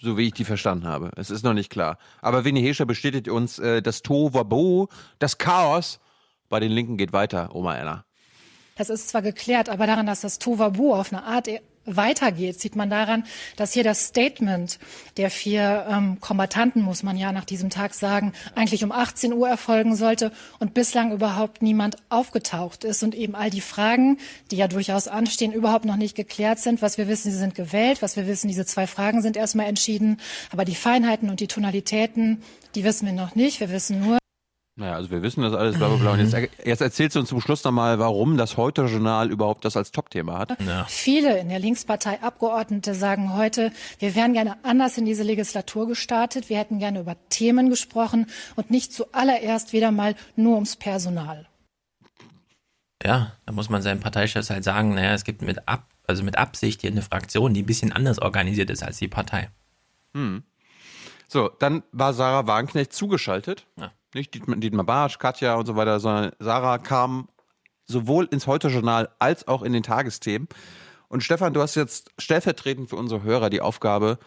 So wie ich die verstanden habe. Es ist noch nicht klar. Aber Winnie Hescher bestätigt uns, äh, das Tovabo, das Chaos bei den Linken geht weiter, Oma Anna. Das ist zwar geklärt, aber daran, dass das Tovabo auf eine Art weitergeht, sieht man daran, dass hier das Statement der vier ähm, Kombattanten, muss man ja nach diesem Tag sagen, eigentlich um 18 Uhr erfolgen sollte und bislang überhaupt niemand aufgetaucht ist und eben all die Fragen, die ja durchaus anstehen, überhaupt noch nicht geklärt sind. Was wir wissen, sie sind gewählt. Was wir wissen, diese zwei Fragen sind erstmal entschieden. Aber die Feinheiten und die Tonalitäten, die wissen wir noch nicht. Wir wissen nur, naja, also wir wissen das alles, bla bla bla. Und jetzt, jetzt erzählst du uns zum Schluss nochmal, warum das Heute-Journal überhaupt das als Topthema hat. Ja. Viele in der Linkspartei Abgeordnete sagen heute, wir wären gerne anders in diese Legislatur gestartet, wir hätten gerne über Themen gesprochen und nicht zuallererst wieder mal nur ums Personal. Ja, da muss man seinem Parteichef halt sagen, naja, es gibt mit, Ab also mit Absicht hier eine Fraktion, die ein bisschen anders organisiert ist als die Partei. Hm. So, dann war Sarah Wagenknecht zugeschaltet. Ja nicht Dietmar, Bartsch, Katja und so weiter, sondern Sarah kam sowohl ins Heute-Journal als auch in den Tagesthemen. Und Stefan, du hast jetzt stellvertretend für unsere Hörer die Aufgabe,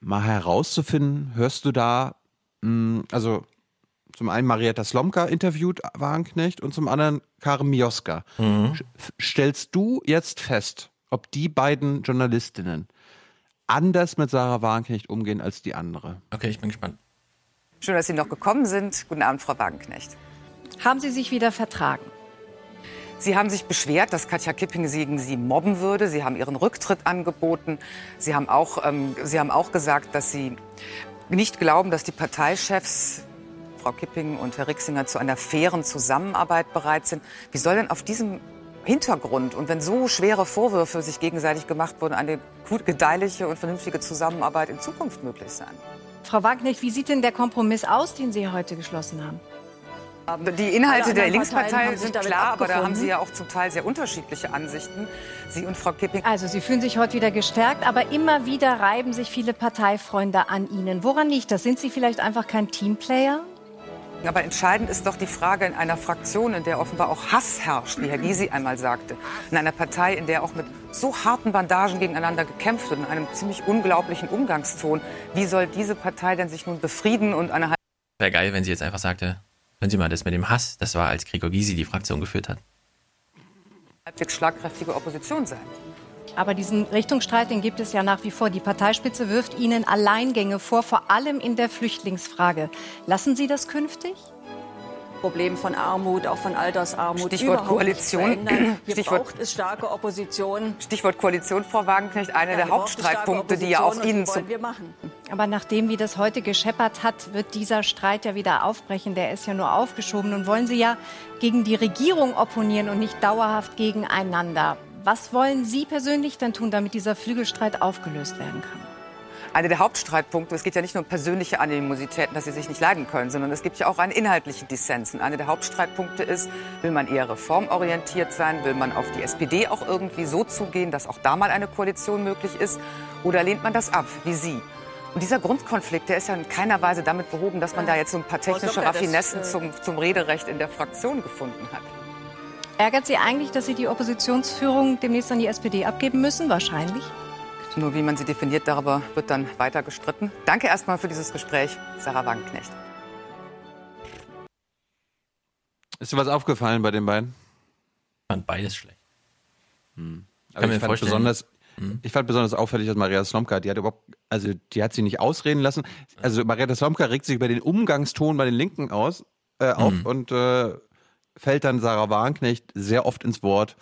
mal herauszufinden, hörst du da, mh, hm, also zum einen Marietta Slomka interviewt Wagenknecht und zum anderen Karin Mioska. Mhm. Stellst du jetzt fest, ob die beiden Journalistinnen anders mit Sarah Wagenknecht umgehen als die andere? Okay, ich bin gespannt. Schön, dass Sie noch gekommen sind. Guten Abend, Frau Wagenknecht. Haben Sie sich wieder vertragen? Sie haben sich beschwert, dass Katja Kipping gegen Sie mobben würde. Sie haben Ihren Rücktritt angeboten. Sie haben auch, ähm, Sie haben auch gesagt, dass Sie nicht glauben, dass die Parteichefs Frau Kipping und Herr Rixinger zu einer fairen Zusammenarbeit bereit sind. Wie soll denn auf diesem Hintergrund und wenn so schwere Vorwürfe sich gegenseitig gemacht wurden, eine gut gedeihliche und vernünftige Zusammenarbeit in Zukunft möglich sein? Frau Wagenknecht, wie sieht denn der Kompromiss aus, den Sie heute geschlossen haben? Die Inhalte der Linkspartei sind klar, aber da haben Sie ja auch zum Teil sehr unterschiedliche Ansichten. Sie und Frau Kipping. Also Sie fühlen sich heute wieder gestärkt, aber immer wieder reiben sich viele Parteifreunde an Ihnen. Woran liegt das? Sind Sie vielleicht einfach kein Teamplayer? Aber entscheidend ist doch die Frage in einer Fraktion, in der offenbar auch Hass herrscht, wie Herr Gysi einmal sagte. In einer Partei, in der auch mit so harten Bandagen gegeneinander gekämpft wird, in einem ziemlich unglaublichen Umgangston. Wie soll diese Partei denn sich nun befrieden und eine... Wäre geil, wenn sie jetzt einfach sagte, hören Sie mal, das mit dem Hass, das war, als Gregor Gysi die Fraktion geführt hat. ...halbwegs schlagkräftige Opposition sein. Aber diesen Richtungsstreit, den gibt es ja nach wie vor. Die Parteispitze wirft Ihnen Alleingänge vor, vor allem in der Flüchtlingsfrage. Lassen Sie das künftig? Problem von Armut, auch von Altersarmut. Stichwort Koalition. Stichwort, braucht es starke Opposition. Stichwort Koalition, Frau Wagenknecht, einer ja, der Hauptstreitpunkte, die ja auch Ihnen zu. Aber nachdem, wie das heute gescheppert hat, wird dieser Streit ja wieder aufbrechen. Der ist ja nur aufgeschoben. Nun wollen Sie ja gegen die Regierung opponieren und nicht dauerhaft gegeneinander. Was wollen Sie persönlich denn tun, damit dieser Flügelstreit aufgelöst werden kann? Einer der Hauptstreitpunkte, es geht ja nicht nur um persönliche Animositäten, dass sie sich nicht leiden können, sondern es gibt ja auch einen inhaltlichen Dissens. Und einer der Hauptstreitpunkte ist, will man eher reformorientiert sein, will man auf die SPD auch irgendwie so zugehen, dass auch da mal eine Koalition möglich ist, oder lehnt man das ab, wie Sie? Und dieser Grundkonflikt, der ist ja in keiner Weise damit behoben, dass man da jetzt so ein paar technische Raffinessen äh, zum, zum Rederecht in der Fraktion gefunden hat. Ärgert Sie eigentlich, dass Sie die Oppositionsführung demnächst an die SPD abgeben müssen? Wahrscheinlich. Nur wie man sie definiert, darüber wird dann weiter gestritten. Danke erstmal für dieses Gespräch, Sarah Wagenknecht. Ist dir was aufgefallen bei den beiden? Ich fand beides schlecht. Hm. Aber ich fand vorstellen- besonders, Hm. ich fand besonders auffällig, dass Maria Slomka, die hat überhaupt, also die hat sie nicht ausreden lassen. Also Maria Slomka regt sich über den Umgangston bei den Linken aus, äh, auf Hm. und äh, fällt dann Sarah Wagenknecht sehr oft ins Wort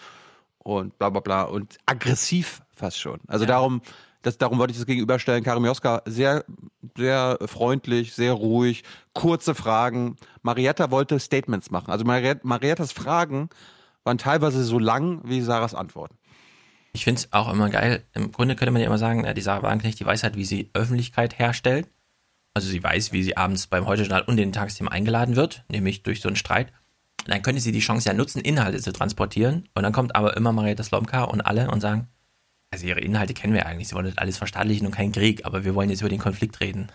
und bla bla bla und aggressiv fast schon. Also darum, das, darum wollte ich das gegenüberstellen. Karim Joska sehr, sehr freundlich, sehr ruhig, kurze Fragen. Marietta wollte Statements machen. Also Mariet- Mariettas Fragen waren teilweise so lang wie Sarahs Antworten. Ich finde es auch immer geil. Im Grunde könnte man ja immer sagen, äh, die Sarah Wagenknecht, die weiß halt, wie sie Öffentlichkeit herstellt. Also sie weiß, wie sie abends beim Heute-Journal und den Tagesthemen eingeladen wird, nämlich durch so einen Streit. Dann könnte sie die Chance ja nutzen, Inhalte zu transportieren. Und dann kommt aber immer Marietta Slomka und alle und sagen, also ihre Inhalte kennen wir eigentlich. Sie wollen das alles verstaatlichen und keinen Krieg, aber wir wollen jetzt über den Konflikt reden.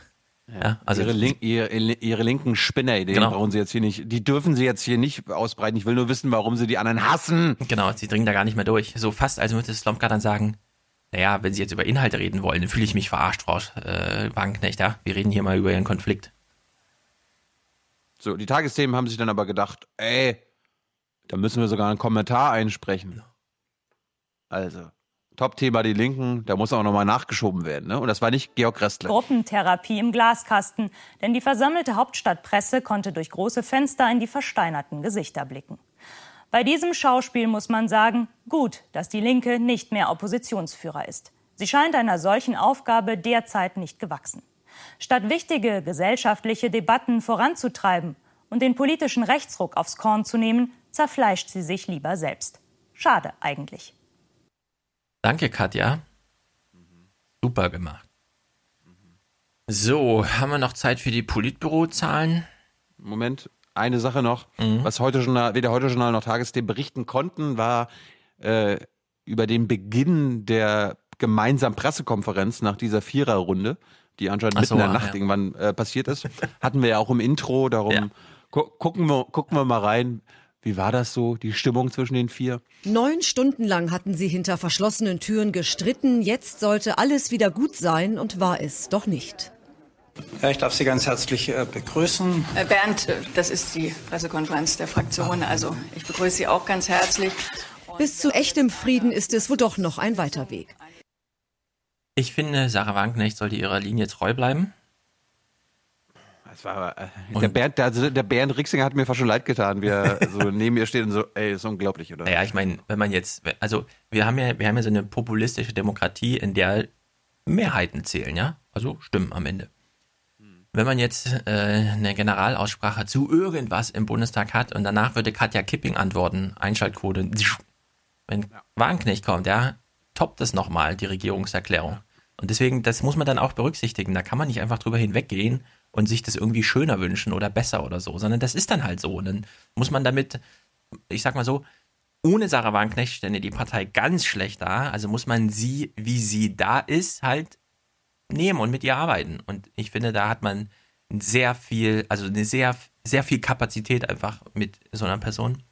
Ja, also ihre, Link, ihre, ihre linken Spinnerideen Genau. brauchen sie jetzt hier nicht, die dürfen sie jetzt hier nicht ausbreiten. Ich will nur wissen, warum sie die anderen hassen. Genau, sie dringen da gar nicht mehr durch. So fast, als müsste Slomka dann sagen, naja, wenn sie jetzt über Inhalte reden wollen, dann fühle ich mich verarscht, Frau äh, Wagenknecht, ja. Wir reden hier mal über ihren Konflikt. So, die Tagesthemen haben sich dann aber gedacht, ey, da müssen wir sogar einen Kommentar einsprechen. Also, Top-Thema die Linken, da muss auch nochmal nachgeschoben werden. Ne? Und das war nicht Georg Restler. Gruppentherapie im Glaskasten, denn die versammelte Hauptstadtpresse konnte durch große Fenster in die versteinerten Gesichter blicken. Bei diesem Schauspiel muss man sagen, gut, dass die Linke nicht mehr Oppositionsführer ist. Sie scheint einer solchen Aufgabe derzeit nicht gewachsen. Statt wichtige gesellschaftliche Debatten voranzutreiben und den politischen Rechtsruck aufs Korn zu nehmen, zerfleischt sie sich lieber selbst. Schade eigentlich. Danke, Katja. Super gemacht. So, haben wir noch Zeit für die Politbürozahlen? Moment, eine Sache noch. Mhm. Was heute Journal, weder heute Journal noch Tagesthemen berichten konnten, war äh, über den Beginn der gemeinsamen Pressekonferenz nach dieser Viererrunde, die anscheinend Ach mitten so, in der ah, Nacht ja. irgendwann äh, passiert ist. Hatten wir ja auch im Intro, darum gu gucken, wir, gucken wir mal rein. Wie war das so, die Stimmung zwischen den vier? Neun Stunden lang hatten sie hinter verschlossenen Türen gestritten. Jetzt sollte alles wieder gut sein und war es doch nicht. Ja, ich darf Sie ganz herzlich äh, begrüßen. Äh, Bernd, das ist die Pressekonferenz der Fraktion. Also ich begrüße Sie auch ganz herzlich. Bis zu echtem Frieden ist es wohl doch noch ein weiter Weg. Ich finde, Sarah Wagenknecht sollte ihrer Linie treu bleiben. Das war, äh, der, Bernd, der, also der Bernd Rixinger hat mir fast schon leid getan, wie er so neben mir steht und so, ey, ist unglaublich, oder? Naja, ich meine, wenn man jetzt, also wir haben ja, wir haben ja so eine populistische Demokratie, in der Mehrheiten zählen, ja? Also Stimmen am Ende. Wenn man jetzt äh, eine Generalaussprache zu irgendwas im Bundestag hat und danach würde Katja Kipping antworten, Einschaltquote, wenn Wagenknecht kommt, ja, toppt es nochmal, die Regierungserklärung. Und deswegen, das muss man dann auch berücksichtigen. Da kann man nicht einfach drüber hinweggehen und sich das irgendwie schöner wünschen oder besser oder so, sondern das ist dann halt so. Und dann muss man damit, ich sag mal so, ohne Sarah Wagenknecht stände die Partei ganz schlecht da. Also muss man sie, wie sie da ist, halt nehmen und mit ihr arbeiten. Und ich finde, da hat man sehr viel, also eine sehr, sehr viel Kapazität einfach mit so einer Person.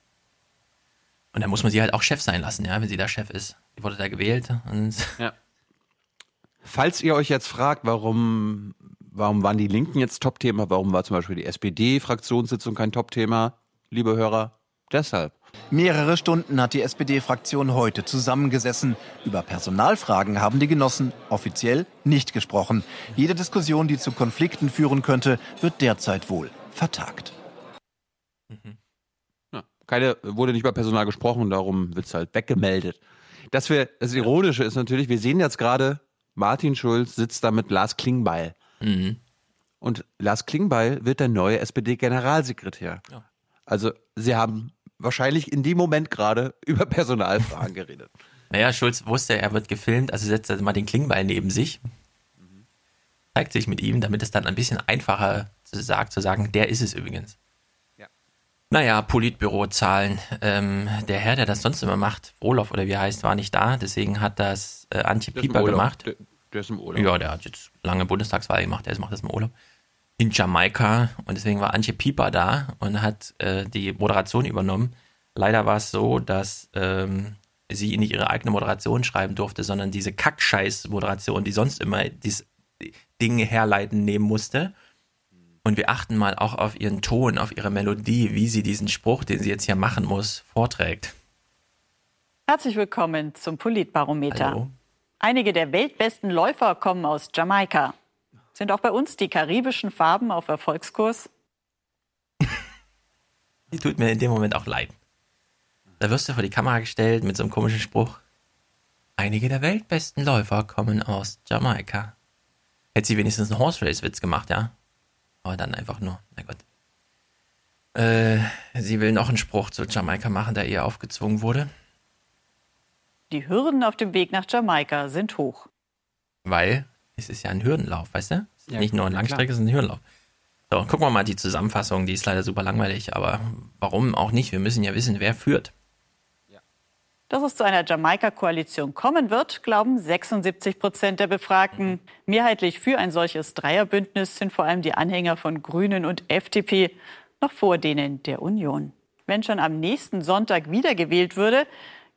Und da muss man sie halt auch Chef sein lassen, ja, wenn sie da Chef ist. Die wurde da gewählt. Und Ja. Falls ihr euch jetzt fragt, warum, warum waren die Linken jetzt Top-Thema, warum war zum Beispiel die SPD-Fraktionssitzung kein Top-Thema, liebe Hörer, deshalb. Mehrere Stunden hat die SPD-Fraktion heute zusammengesessen. Über Personalfragen haben die Genossen offiziell nicht gesprochen. Jede Diskussion, die zu Konflikten führen könnte, wird derzeit wohl vertagt. Ja, keine, wurde nicht über Personal gesprochen, darum wird es halt weggemeldet. Dass wir, das Ironische ist natürlich, wir sehen jetzt gerade, Martin Schulz sitzt da mit Lars Klingbeil. Und Lars Klingbeil wird der neue SPD-Generalsekretär. Ja. Also sie haben wahrscheinlich in dem Moment gerade über Personalfragen geredet. Naja, Schulz wusste, er wird gefilmt, also setzt er mal den Klingbeil neben sich, zeigt sich mit ihm, damit es dann ein bisschen einfacher zu, sagt, zu sagen, der ist es übrigens. Ja. Naja, Politbürozahlen. Ähm, der Herr, der das sonst immer macht, Olaf oder wie er heißt, war nicht da, deswegen hat das äh, Antje Pieper gemacht. Der, der ist im Urlaub. Ja, der hat jetzt lange Bundestagswahl gemacht, der macht das im Urlaub. In Jamaika und deswegen war Antje Pieper da und hat äh, die Moderation übernommen. Leider war es so, dass ähm, sie nicht ihre eigene Moderation schreiben durfte, sondern diese Kackscheiß-Moderation, die sonst immer dieses Ding herleiten nehmen musste. Und wir achten mal auch auf ihren Ton, auf ihre Melodie, wie sie diesen Spruch, den sie jetzt hier machen muss, vorträgt. Herzlich willkommen zum Politbarometer. Hallo. Einige der weltbesten Läufer kommen aus Jamaika. Sind auch bei uns die karibischen Farben auf Erfolgskurs? Die tut mir in dem Moment auch leid. Da wirst du vor die Kamera gestellt mit so einem komischen Spruch. Einige der weltbesten Läufer kommen aus Jamaika. Hätte sie wenigstens einen Horse Race Witz gemacht, ja? Aber dann einfach nur, na Gott. Äh, sie will noch einen Spruch zu Jamaika machen, der ihr aufgezwungen wurde. Die Hürden auf dem Weg nach Jamaika sind hoch. Weil es ist ja ein Hürdenlauf, weißt du? Es ist Ja, nicht nur eine Langstrecke, es ist ein Hürdenlauf. So, gucken wir mal die Zusammenfassung, die ist leider super langweilig, aber warum auch nicht? Wir müssen ja wissen, wer führt. Dass es zu einer Jamaika-Koalition kommen wird, glauben 76 Prozent der Befragten. Mehrheitlich für ein solches Dreierbündnis sind vor allem die Anhänger von Grünen und FDP, noch vor denen der Union. Wenn schon am nächsten Sonntag wiedergewählt würde,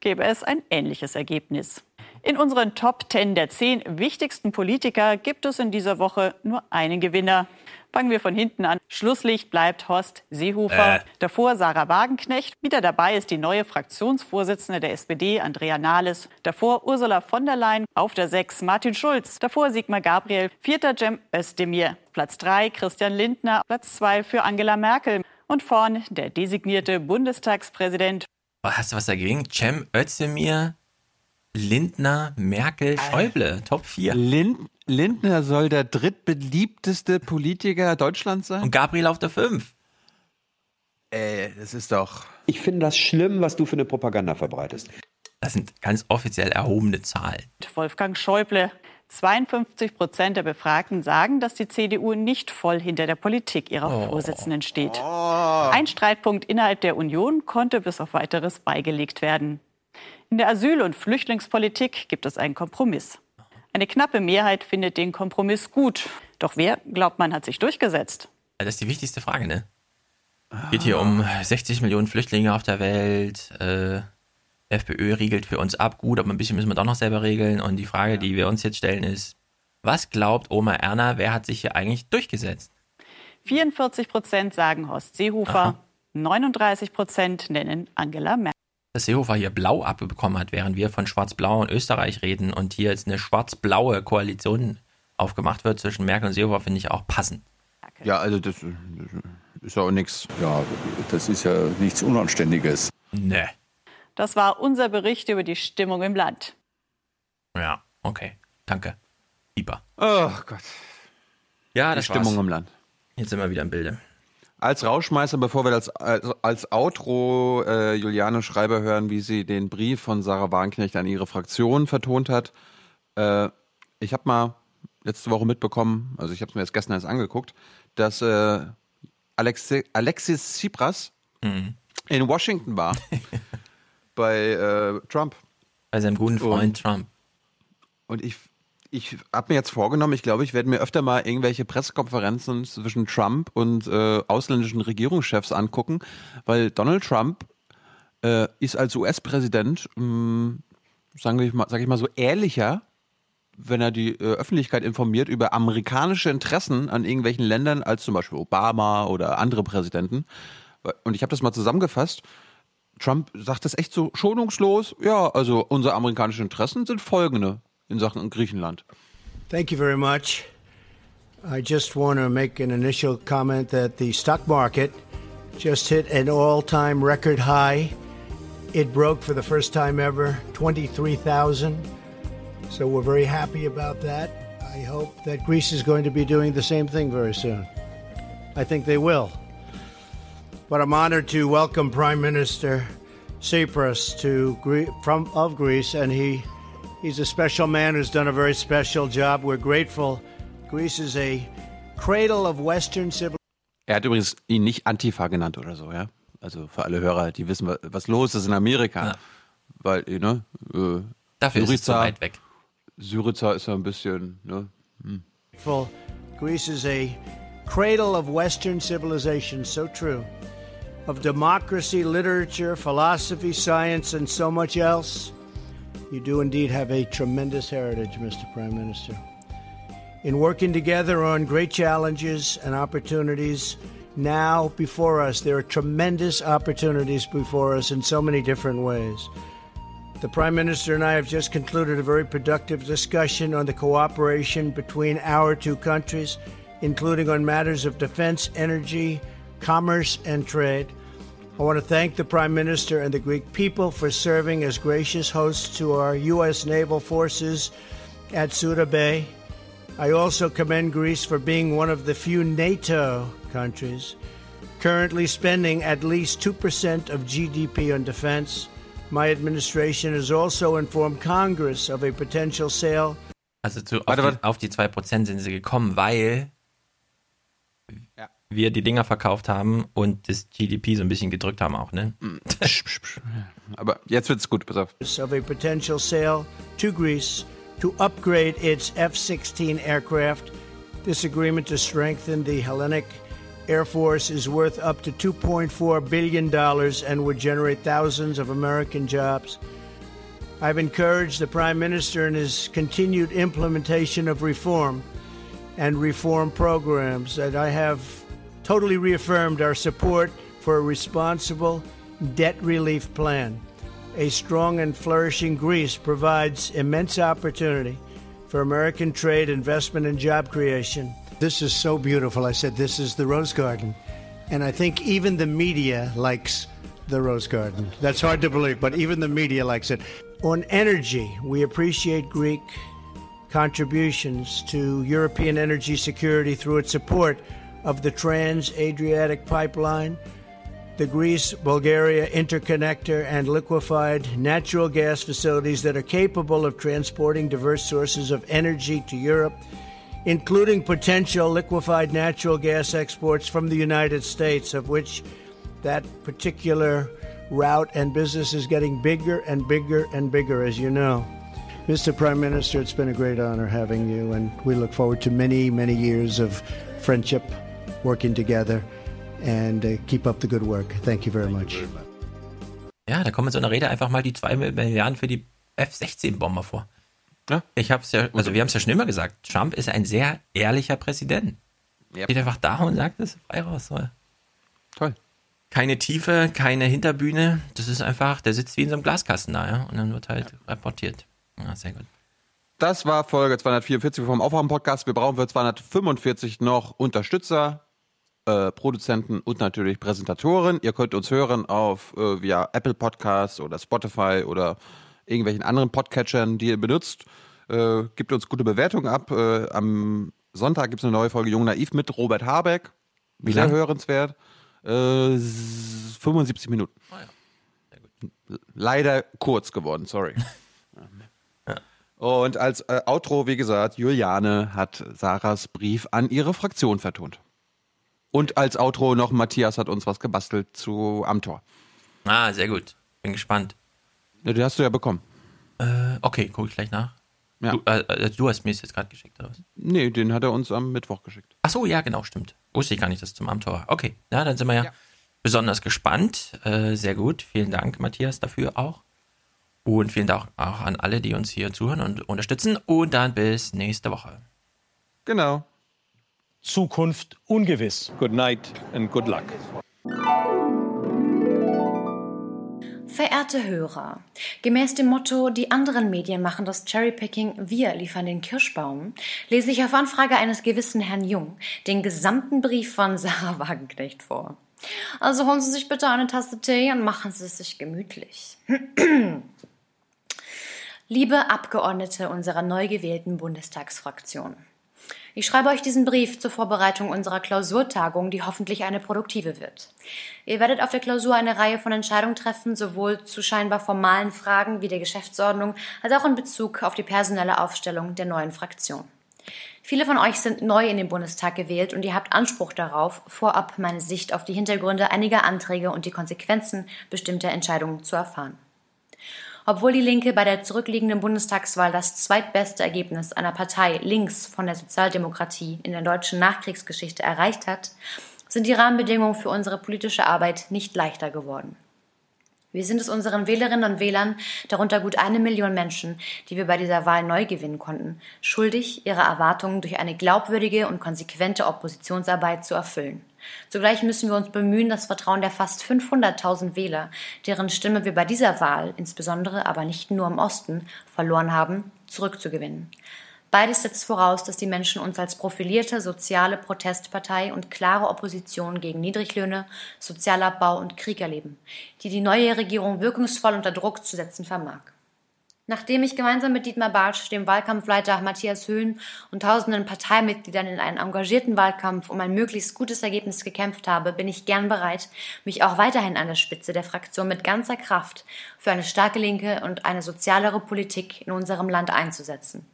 gäbe es ein ähnliches Ergebnis. In unseren Top 10 der zehn wichtigsten Politiker gibt es in dieser Woche nur einen Gewinner. Fangen wir von hinten an. Schlusslicht bleibt Horst Seehofer. Äh. Davor Sarah Wagenknecht. Wieder dabei ist die neue Fraktionsvorsitzende der SPD, Andrea Nahles. Davor Ursula von der Leyen. Auf der 6 Martin Schulz. Davor Sigmar Gabriel. Vierter Cem Özdemir. Platz 3 Christian Lindner. Platz 2 für Angela Merkel. Und vorn der designierte Bundestagspräsident. Oh, hast du was dagegen? Cem Özdemir, Lindner, Merkel, Schäuble, Top 4. Lind Lindner soll der drittbeliebteste Politiker Deutschlands sein? Und Gabriel auf der 5. Ey, das ist doch. Ich finde das schlimm, was du für eine Propaganda verbreitest. Das sind ganz offiziell erhobene Zahlen. Wolfgang Schäuble. 52 Prozent der Befragten sagen, dass die CDU nicht voll hinter der Politik ihrer Oh. Vorsitzenden steht. Ein Streitpunkt innerhalb der Union konnte bis auf weiteres beigelegt werden. In der Asyl- und Flüchtlingspolitik gibt es einen Kompromiss. Eine knappe Mehrheit findet den Kompromiss gut. Doch wer, glaubt man, hat sich durchgesetzt? Das ist die wichtigste Frage, ne? Geht hier um 60 Millionen Flüchtlinge auf der Welt. Äh, FPÖ riegelt für uns ab. Gut, aber ein bisschen müssen wir doch noch selber regeln. Und die Frage, die wir uns jetzt stellen, ist: Was glaubt Oma Erna, wer hat sich hier eigentlich durchgesetzt? 44 Prozent sagen Horst Seehofer, 39 Prozent nennen Angela Merkel. Dass Seehofer hier blau abbekommen hat, während wir von Schwarz-Blau in Österreich reden und hier jetzt eine schwarz-blaue Koalition aufgemacht wird zwischen Merkel und Seehofer, finde ich auch passend. Ja, also das ist ja auch nichts. Ja, das ist ja nichts Unanständiges. Ne. Das war unser Bericht über die Stimmung im Land. Ja, okay. Danke. Lieber. Oh Gott. Ja, Die das Stimmung war's. im Land. Jetzt sind wir wieder im Bilde. Als Rauschmeister, bevor wir das als, als Outro äh, Juliane Schreiber hören, wie sie den Brief von Sarah Wagenknecht an ihre Fraktion vertont hat. Äh, ich habe mal letzte Woche mitbekommen, also ich habe es mir jetzt gestern erst angeguckt, dass äh, Alexi Alexis Tsipras Mhm. in Washington war bei äh, Trump. Bei seinem guten Freund Trump. Und ich, ich habe mir jetzt vorgenommen, ich glaube, ich werde mir öfter mal irgendwelche Pressekonferenzen zwischen Trump und äh, ausländischen Regierungschefs angucken, weil Donald Trump äh, ist als US-Präsident, mh, sagen wir sag ich mal so, ehrlicher, wenn er die äh, Öffentlichkeit informiert über amerikanische Interessen an irgendwelchen Ländern als zum Beispiel Obama oder andere Präsidenten. Und ich habe das mal zusammengefasst. Trump sagt das echt so schonungslos. Ja, also unsere amerikanischen Interessen sind folgende in Sachen Griechenland. Thank you very much. I just want to make an initial comment that the stock market just hit an all time record high. It broke for the first time ever 23,000. So we're very happy about that. I hope that Greece is going to be doing the same thing very soon. I think they will. But I'm honored to welcome Prime Minister Tsipras to Gre- from of Greece, and he he's a special man who's done a very special job. We're grateful. Greece is a cradle of Western civilization. Er hat übrigens ihn nicht Antifa genannt oder so, ja. Also für alle Hörer, die wissen, was los ist in Amerika. Weil, ne, äh, Dafür ist es zu weit weg. Syriza ist ja ein bisschen, ne. Hm. Greece is a cradle of Western civilization. So true. of democracy, literature, philosophy, science, and so much else. You do indeed have a tremendous heritage, Mr. Prime Minister. In working together on great challenges and opportunities now before us, there are tremendous opportunities before us in so many different ways. The Prime Minister and I have just concluded a very productive discussion on the cooperation between our two countries, including on matters of defense, energy, commerce, and trade. I want to thank the Prime Minister and the Greek people for serving as gracious hosts to our U.S. naval forces at Suda Bay. I also commend Greece for being one of the few NATO countries currently spending at least 2% of GDP on defense. My administration has also informed Congress of a potential sale. Also zu, auf, die, auf die 2% sind sie gekommen, weil. Wir die Dinger verkauft haben und das GDP so ein bisschen gedrückt haben auch, ne? Aber jetzt wird's gut, pass auf. Of a potential sale to Greece to upgrade its F-16 aircraft. This agreement to strengthen the Hellenic Air Force is worth up to $2.4 billion and would generate thousands of American jobs. I've encouraged the Prime Minister in his continued implementation of reform and reform programs that I have totally reaffirmed our support for a responsible debt relief plan. A strong and flourishing Greece provides immense opportunity for American trade, investment, and job creation. This is so beautiful. I said, This is the Rose Garden. And I think even the media likes the Rose Garden. That's hard to believe, but even the media likes it. On energy, we appreciate Greek contributions to European energy security through its support of the Trans Adriatic Pipeline, the Greece Bulgaria interconnector, and liquefied natural gas facilities that are capable of transporting diverse sources of energy to Europe including potential liquefied natural gas exports from the United States, of which that particular route and business is getting bigger and bigger and bigger, as you know. Mr. Prime Minister, it's been a great honor having you, and we look forward to many, many years of friendship, working together, and uh, keep up the good work. Thank you very much. Ja, da kommen in so einer Rede einfach mal die 2 Milliarden für die F-16-Bomber vor. Ja. Ich hab's ja, also wir haben es ja schon immer gesagt, Trump ist ein sehr ehrlicher Präsident. Yep. Steht einfach da und sagt es frei raus. Soll. Toll. Keine Tiefe, keine Hinterbühne. Das ist einfach, der sitzt wie in so einem Glaskasten da, ja. Und dann wird halt ja. reportiert. Ja, sehr gut. Das war Folge 244 vom Aufwachen-Podcast. Wir brauchen für 245 noch Unterstützer, äh, Produzenten und natürlich Präsentatoren. Ihr könnt uns hören auf äh, via Apple Podcasts oder Spotify oder irgendwelchen anderen Podcatchern, die ihr benutzt. Äh, gibt uns gute Bewertungen ab. Äh, am Sonntag gibt es eine neue Folge Jung Naiv mit Robert Habeck. Wie Sehr lang? hörenswert. Äh, 75 Minuten. Oh ja. Leider kurz geworden, sorry. Und als äh, Outro, wie gesagt, Juliane hat Sarahs Brief an ihre Fraktion vertont. Und als Outro noch Matthias hat uns was gebastelt zu Amtor. Ah, sehr gut. Bin gespannt. Ja, den hast du ja bekommen. Äh, okay, gucke ich gleich nach. Ja. Du, äh, äh du, hast mir es jetzt gerade geschickt, oder was? Nee, den hat er uns am Mittwoch geschickt. Ach so, ja, genau, stimmt. Wusste ich gar nicht, dass es zum Amtor war. Okay, ja, dann sind wir ja, ja. besonders gespannt. Äh, sehr gut. Vielen Dank, Matthias, dafür auch. Und vielen Dank auch an alle, die uns hier zuhören und unterstützen. Und dann bis nächste Woche. Genau. Zukunft ungewiss. Good night and good luck. Verehrte Hörer, gemäß dem Motto Die anderen Medien machen das Cherrypicking, wir liefern den Kirschbaum, lese ich auf Anfrage eines gewissen Herrn Jung den gesamten Brief von Sarah Wagenknecht vor. Also holen Sie sich bitte eine Tasse Tee und machen Sie es sich gemütlich. Liebe Abgeordnete unserer neu gewählten Bundestagsfraktion. Ich schreibe euch diesen Brief zur Vorbereitung unserer Klausurtagung, die hoffentlich eine produktive wird. Ihr werdet auf der Klausur eine Reihe von Entscheidungen treffen, sowohl zu scheinbar formalen Fragen wie der Geschäftsordnung, als auch in Bezug auf die personelle Aufstellung der neuen Fraktion. Viele von euch sind neu in den Bundestag gewählt und ihr habt Anspruch darauf, vorab meine Sicht auf die Hintergründe einiger Anträge und die Konsequenzen bestimmter Entscheidungen zu erfahren. Obwohl die Linke bei der zurückliegenden Bundestagswahl das zweitbeste Ergebnis einer Partei links von der Sozialdemokratie in der deutschen Nachkriegsgeschichte erreicht hat, sind die Rahmenbedingungen für unsere politische Arbeit nicht leichter geworden. Wir sind es unseren Wählerinnen und Wählern, darunter gut eine Million Menschen, die wir bei dieser Wahl neu gewinnen konnten, schuldig, ihre Erwartungen durch eine glaubwürdige und konsequente Oppositionsarbeit zu erfüllen. Zugleich müssen wir uns bemühen, das Vertrauen der fast 500.000 Wähler, deren Stimme wir bei dieser Wahl, insbesondere aber nicht nur im Osten, verloren haben, zurückzugewinnen. Beides setzt voraus, dass die Menschen uns als profilierte soziale Protestpartei und klare Opposition gegen Niedriglöhne, Sozialabbau und Krieg erleben, die die neue Regierung wirkungsvoll unter Druck zu setzen vermag. Nachdem ich gemeinsam mit Dietmar Bartsch, dem Wahlkampfleiter Matthias Höhn und tausenden Parteimitgliedern in einem engagierten Wahlkampf um ein möglichst gutes Ergebnis gekämpft habe, bin ich gern bereit, mich auch weiterhin an der Spitze der Fraktion mit ganzer Kraft für eine starke linke und eine sozialere Politik in unserem Land einzusetzen.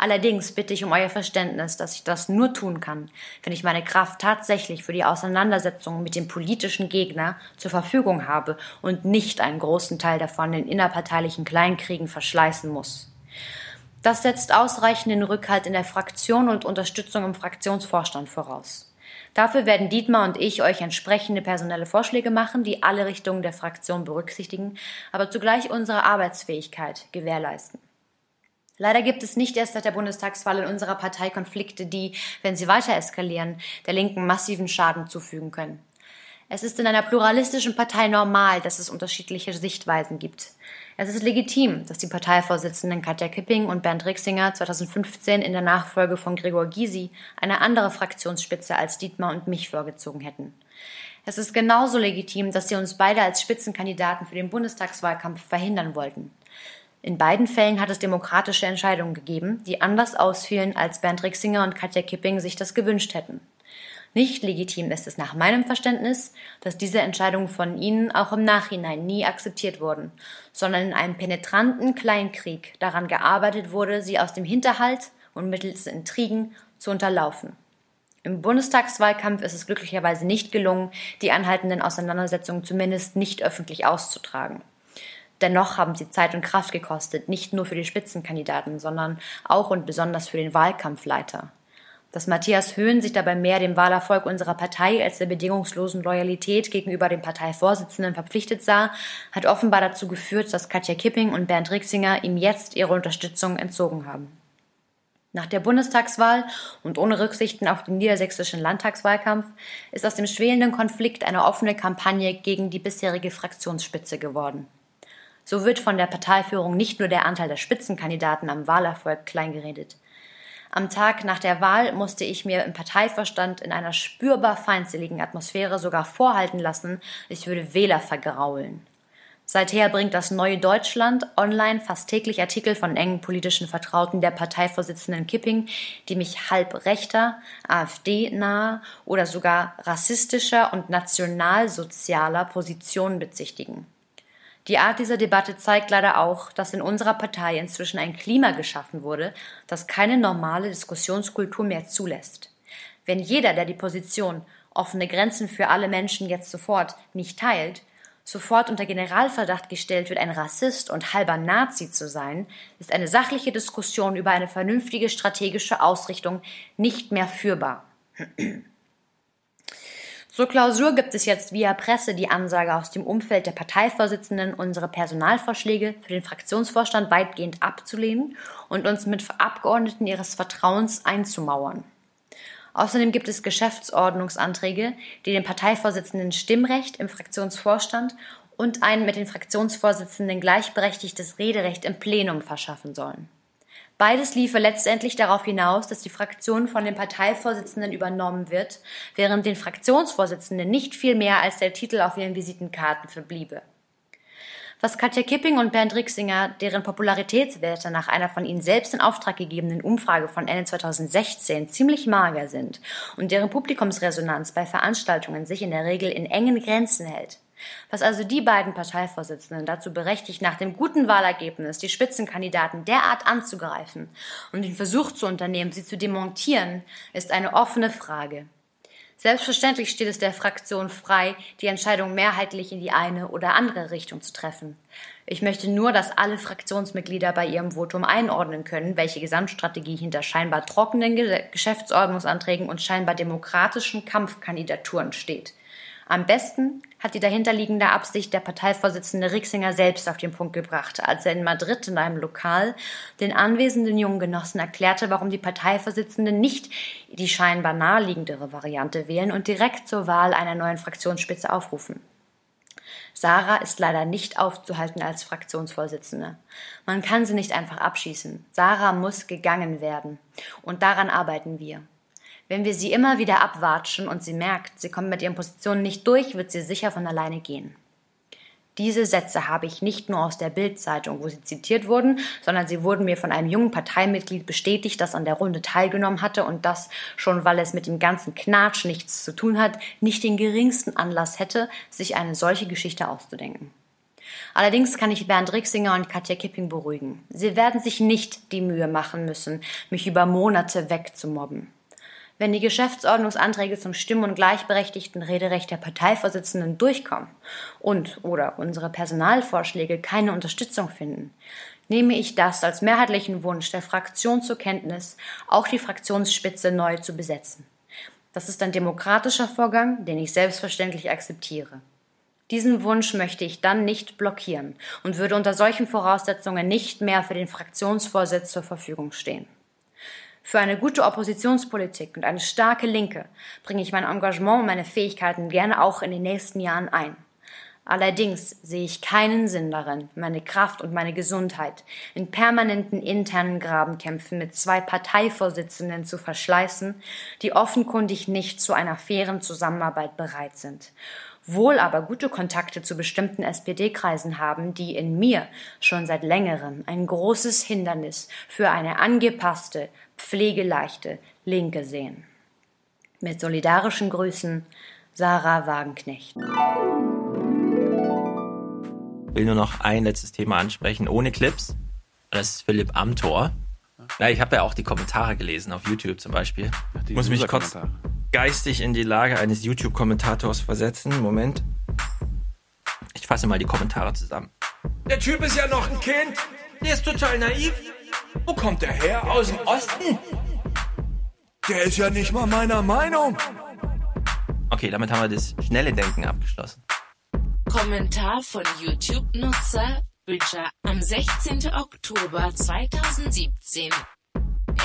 Allerdings bitte ich um euer Verständnis, dass ich das nur tun kann, wenn ich meine Kraft tatsächlich für die Auseinandersetzung mit dem politischen Gegner zur Verfügung habe und nicht einen großen Teil davon in innerparteilichen Kleinkriegen verschleißen muss. Das setzt ausreichenden Rückhalt in der Fraktion und Unterstützung im Fraktionsvorstand voraus. Dafür werden Dietmar und ich euch entsprechende personelle Vorschläge machen, die alle Richtungen der Fraktion berücksichtigen, aber zugleich unsere Arbeitsfähigkeit gewährleisten. Leider gibt es nicht erst seit der Bundestagswahl in unserer Partei Konflikte, die, wenn sie weiter eskalieren, der Linken massiven Schaden zufügen können. Es ist in einer pluralistischen Partei normal, dass es unterschiedliche Sichtweisen gibt. Es ist legitim, dass die Parteivorsitzenden Katja Kipping und Bernd Rixinger 2015 in der Nachfolge von Gregor Gysi eine andere Fraktionsspitze als Dietmar und mich vorgezogen hätten. Es ist genauso legitim, dass sie uns beide als Spitzenkandidaten für den Bundestagswahlkampf verhindern wollten. In beiden Fällen hat es demokratische Entscheidungen gegeben, die anders ausfielen, als Bernd Rixinger und Katja Kipping sich das gewünscht hätten. Nicht legitim ist es nach meinem Verständnis, dass diese Entscheidungen von ihnen auch im Nachhinein nie akzeptiert wurden, sondern in einem penetranten Kleinkrieg daran gearbeitet wurde, sie aus dem Hinterhalt und mittels Intrigen zu unterlaufen. Im Bundestagswahlkampf ist es glücklicherweise nicht gelungen, die anhaltenden Auseinandersetzungen zumindest nicht öffentlich auszutragen. Dennoch haben sie Zeit und Kraft gekostet, nicht nur für die Spitzenkandidaten, sondern auch und besonders für den Wahlkampfleiter. Dass Matthias Höhn sich dabei mehr dem Wahlerfolg unserer Partei als der bedingungslosen Loyalität gegenüber dem Parteivorsitzenden verpflichtet sah, hat offenbar dazu geführt, dass Katja Kipping und Bernd Rixinger ihm jetzt ihre Unterstützung entzogen haben. Nach der Bundestagswahl und ohne Rücksichten auf den niedersächsischen Landtagswahlkampf ist aus dem schwelenden Konflikt eine offene Kampagne gegen die bisherige Fraktionsspitze geworden. So wird von der Parteiführung nicht nur der Anteil der Spitzenkandidaten am Wahlerfolg kleingeredet. Am Tag nach der Wahl musste ich mir im Parteiverstand in einer spürbar feindseligen Atmosphäre sogar vorhalten lassen, ich würde Wähler vergraulen. Seither bringt das Neue Deutschland online fast täglich Artikel von engen politischen Vertrauten der Parteivorsitzenden Kipping, die mich halb rechter, AfD-nahe oder sogar rassistischer und nationalsozialer Positionen bezichtigen. Die Art dieser Debatte zeigt leider auch, dass in unserer Partei inzwischen ein Klima geschaffen wurde, das keine normale Diskussionskultur mehr zulässt. Wenn jeder, der die Position offene Grenzen für alle Menschen jetzt sofort nicht teilt, sofort unter Generalverdacht gestellt wird, ein Rassist und halber Nazi zu sein, ist eine sachliche Diskussion über eine vernünftige strategische Ausrichtung nicht mehr führbar. Zur Klausur gibt es jetzt via Presse die Ansage aus dem Umfeld der Parteivorsitzenden, unsere Personalvorschläge für den Fraktionsvorstand weitgehend abzulehnen und uns mit Abgeordneten ihres Vertrauens einzumauern. Außerdem gibt es Geschäftsordnungsanträge, die den Parteivorsitzenden Stimmrecht im Fraktionsvorstand und ein mit den Fraktionsvorsitzenden gleichberechtigtes Rederecht im Plenum verschaffen sollen. Beides liefe letztendlich darauf hinaus, dass die Fraktion von den Parteivorsitzenden übernommen wird, während den Fraktionsvorsitzenden nicht viel mehr als der Titel auf ihren Visitenkarten verbliebe. Was Katja Kipping und Bernd Rixinger, deren Popularitätswerte nach einer von ihnen selbst in Auftrag gegebenen Umfrage von Ende 2016 ziemlich mager sind und deren Publikumsresonanz bei Veranstaltungen sich in der Regel in engen Grenzen hält, was also die beiden Parteivorsitzenden dazu berechtigt, nach dem guten Wahlergebnis die Spitzenkandidaten derart anzugreifen und den Versuch zu unternehmen, sie zu demontieren, ist eine offene Frage. Selbstverständlich steht es der Fraktion frei, die Entscheidung mehrheitlich in die eine oder andere Richtung zu treffen. Ich möchte nur, dass alle Fraktionsmitglieder bei ihrem Votum einordnen können, welche Gesamtstrategie hinter scheinbar trockenen Geschäftsordnungsanträgen und scheinbar demokratischen Kampfkandidaturen steht. Am besten hat die dahinterliegende Absicht der Parteivorsitzende Rixinger selbst auf den Punkt gebracht, als er in Madrid in einem Lokal den anwesenden jungen Genossen erklärte, warum die Parteivorsitzende nicht die scheinbar naheliegendere Variante wählen und direkt zur Wahl einer neuen Fraktionsspitze aufrufen. Sarah ist leider nicht aufzuhalten als Fraktionsvorsitzende. Man kann sie nicht einfach abschießen. Sarah muss gegangen werden. Und daran arbeiten wir. Wenn wir sie immer wieder abwatschen und sie merkt, sie kommt mit ihren Positionen nicht durch, wird sie sicher von alleine gehen. Diese Sätze habe ich nicht nur aus der Bildzeitung, wo sie zitiert wurden, sondern sie wurden mir von einem jungen Parteimitglied bestätigt, das an der Runde teilgenommen hatte und das, schon weil es mit dem ganzen Knatsch nichts zu tun hat, nicht den geringsten Anlass hätte, sich eine solche Geschichte auszudenken. Allerdings kann ich Bernd Rixinger und Katja Kipping beruhigen. Sie werden sich nicht die Mühe machen müssen, mich über Monate wegzumobben. Wenn die Geschäftsordnungsanträge zum Stimm- und gleichberechtigten Rederecht der Parteivorsitzenden durchkommen und oder unsere Personalvorschläge keine Unterstützung finden, nehme ich das als mehrheitlichen Wunsch der Fraktion zur Kenntnis, auch die Fraktionsspitze neu zu besetzen. Das ist ein demokratischer Vorgang, den ich selbstverständlich akzeptiere. Diesen Wunsch möchte ich dann nicht blockieren und würde unter solchen Voraussetzungen nicht mehr für den Fraktionsvorsitz zur Verfügung stehen. Für eine gute Oppositionspolitik und eine starke Linke bringe ich mein Engagement und meine Fähigkeiten gerne auch in den nächsten Jahren ein. Allerdings sehe ich keinen Sinn darin, meine Kraft und meine Gesundheit in permanenten internen Grabenkämpfen mit zwei Parteivorsitzenden zu verschleißen, die offenkundig nicht zu einer fairen Zusammenarbeit bereit sind wohl aber gute Kontakte zu bestimmten SPD-Kreisen haben, die in mir schon seit längerem ein großes Hindernis für eine angepasste, pflegeleichte Linke sehen. Mit solidarischen Grüßen, Sarah Wagenknecht. Ich will nur noch ein letztes Thema ansprechen, ohne Clips. Das ist Philipp Amthor. Ja, ich habe ja auch die Kommentare gelesen auf YouTube zum Beispiel. Die Muss mich kurz geistig in die Lage eines YouTube-Kommentators versetzen. Moment. Ich fasse mal die Kommentare zusammen. Der Typ ist ja noch ein Kind. Der ist total naiv. Wo kommt der her? Aus dem Osten? Der ist ja nicht mal meiner Meinung. Okay, damit haben wir das schnelle Denken abgeschlossen. Kommentar von YouTube-Nutzer Bridger am 16. Oktober 2017.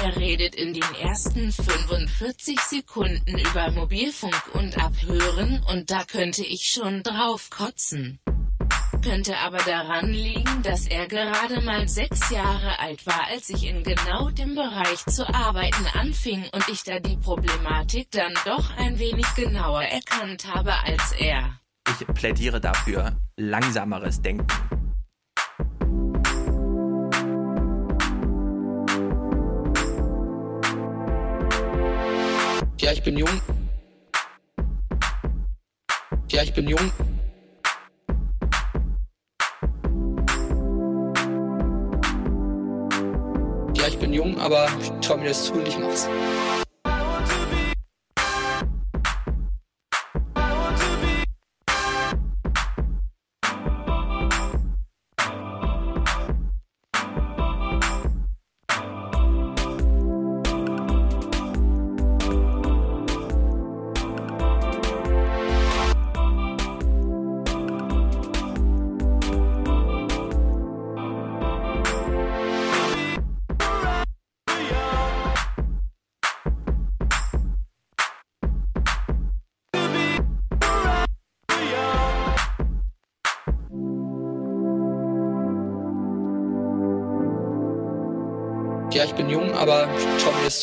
Er redet in den ersten 45 Sekunden über Mobilfunk und Abhören und da könnte ich schon drauf kotzen. Könnte aber daran liegen, dass er gerade mal sechs Jahre alt war, als ich in genau dem Bereich zu arbeiten anfing und ich da die Problematik dann doch ein wenig genauer erkannt habe als er. Ich plädiere dafür langsameres Denken. Ja, ich bin jung. Ja, ich bin jung. Jung, aber ich traue mir das zu und ich mach's.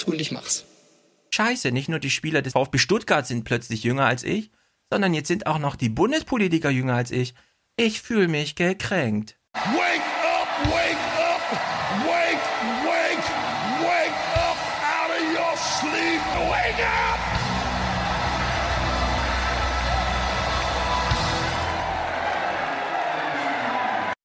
Und ich mach's. Scheiße, nicht nur die Spieler des VfB Stuttgart sind plötzlich jünger als ich, sondern jetzt sind auch noch die Bundespolitiker jünger als ich. Ich fühle mich gekränkt. Up!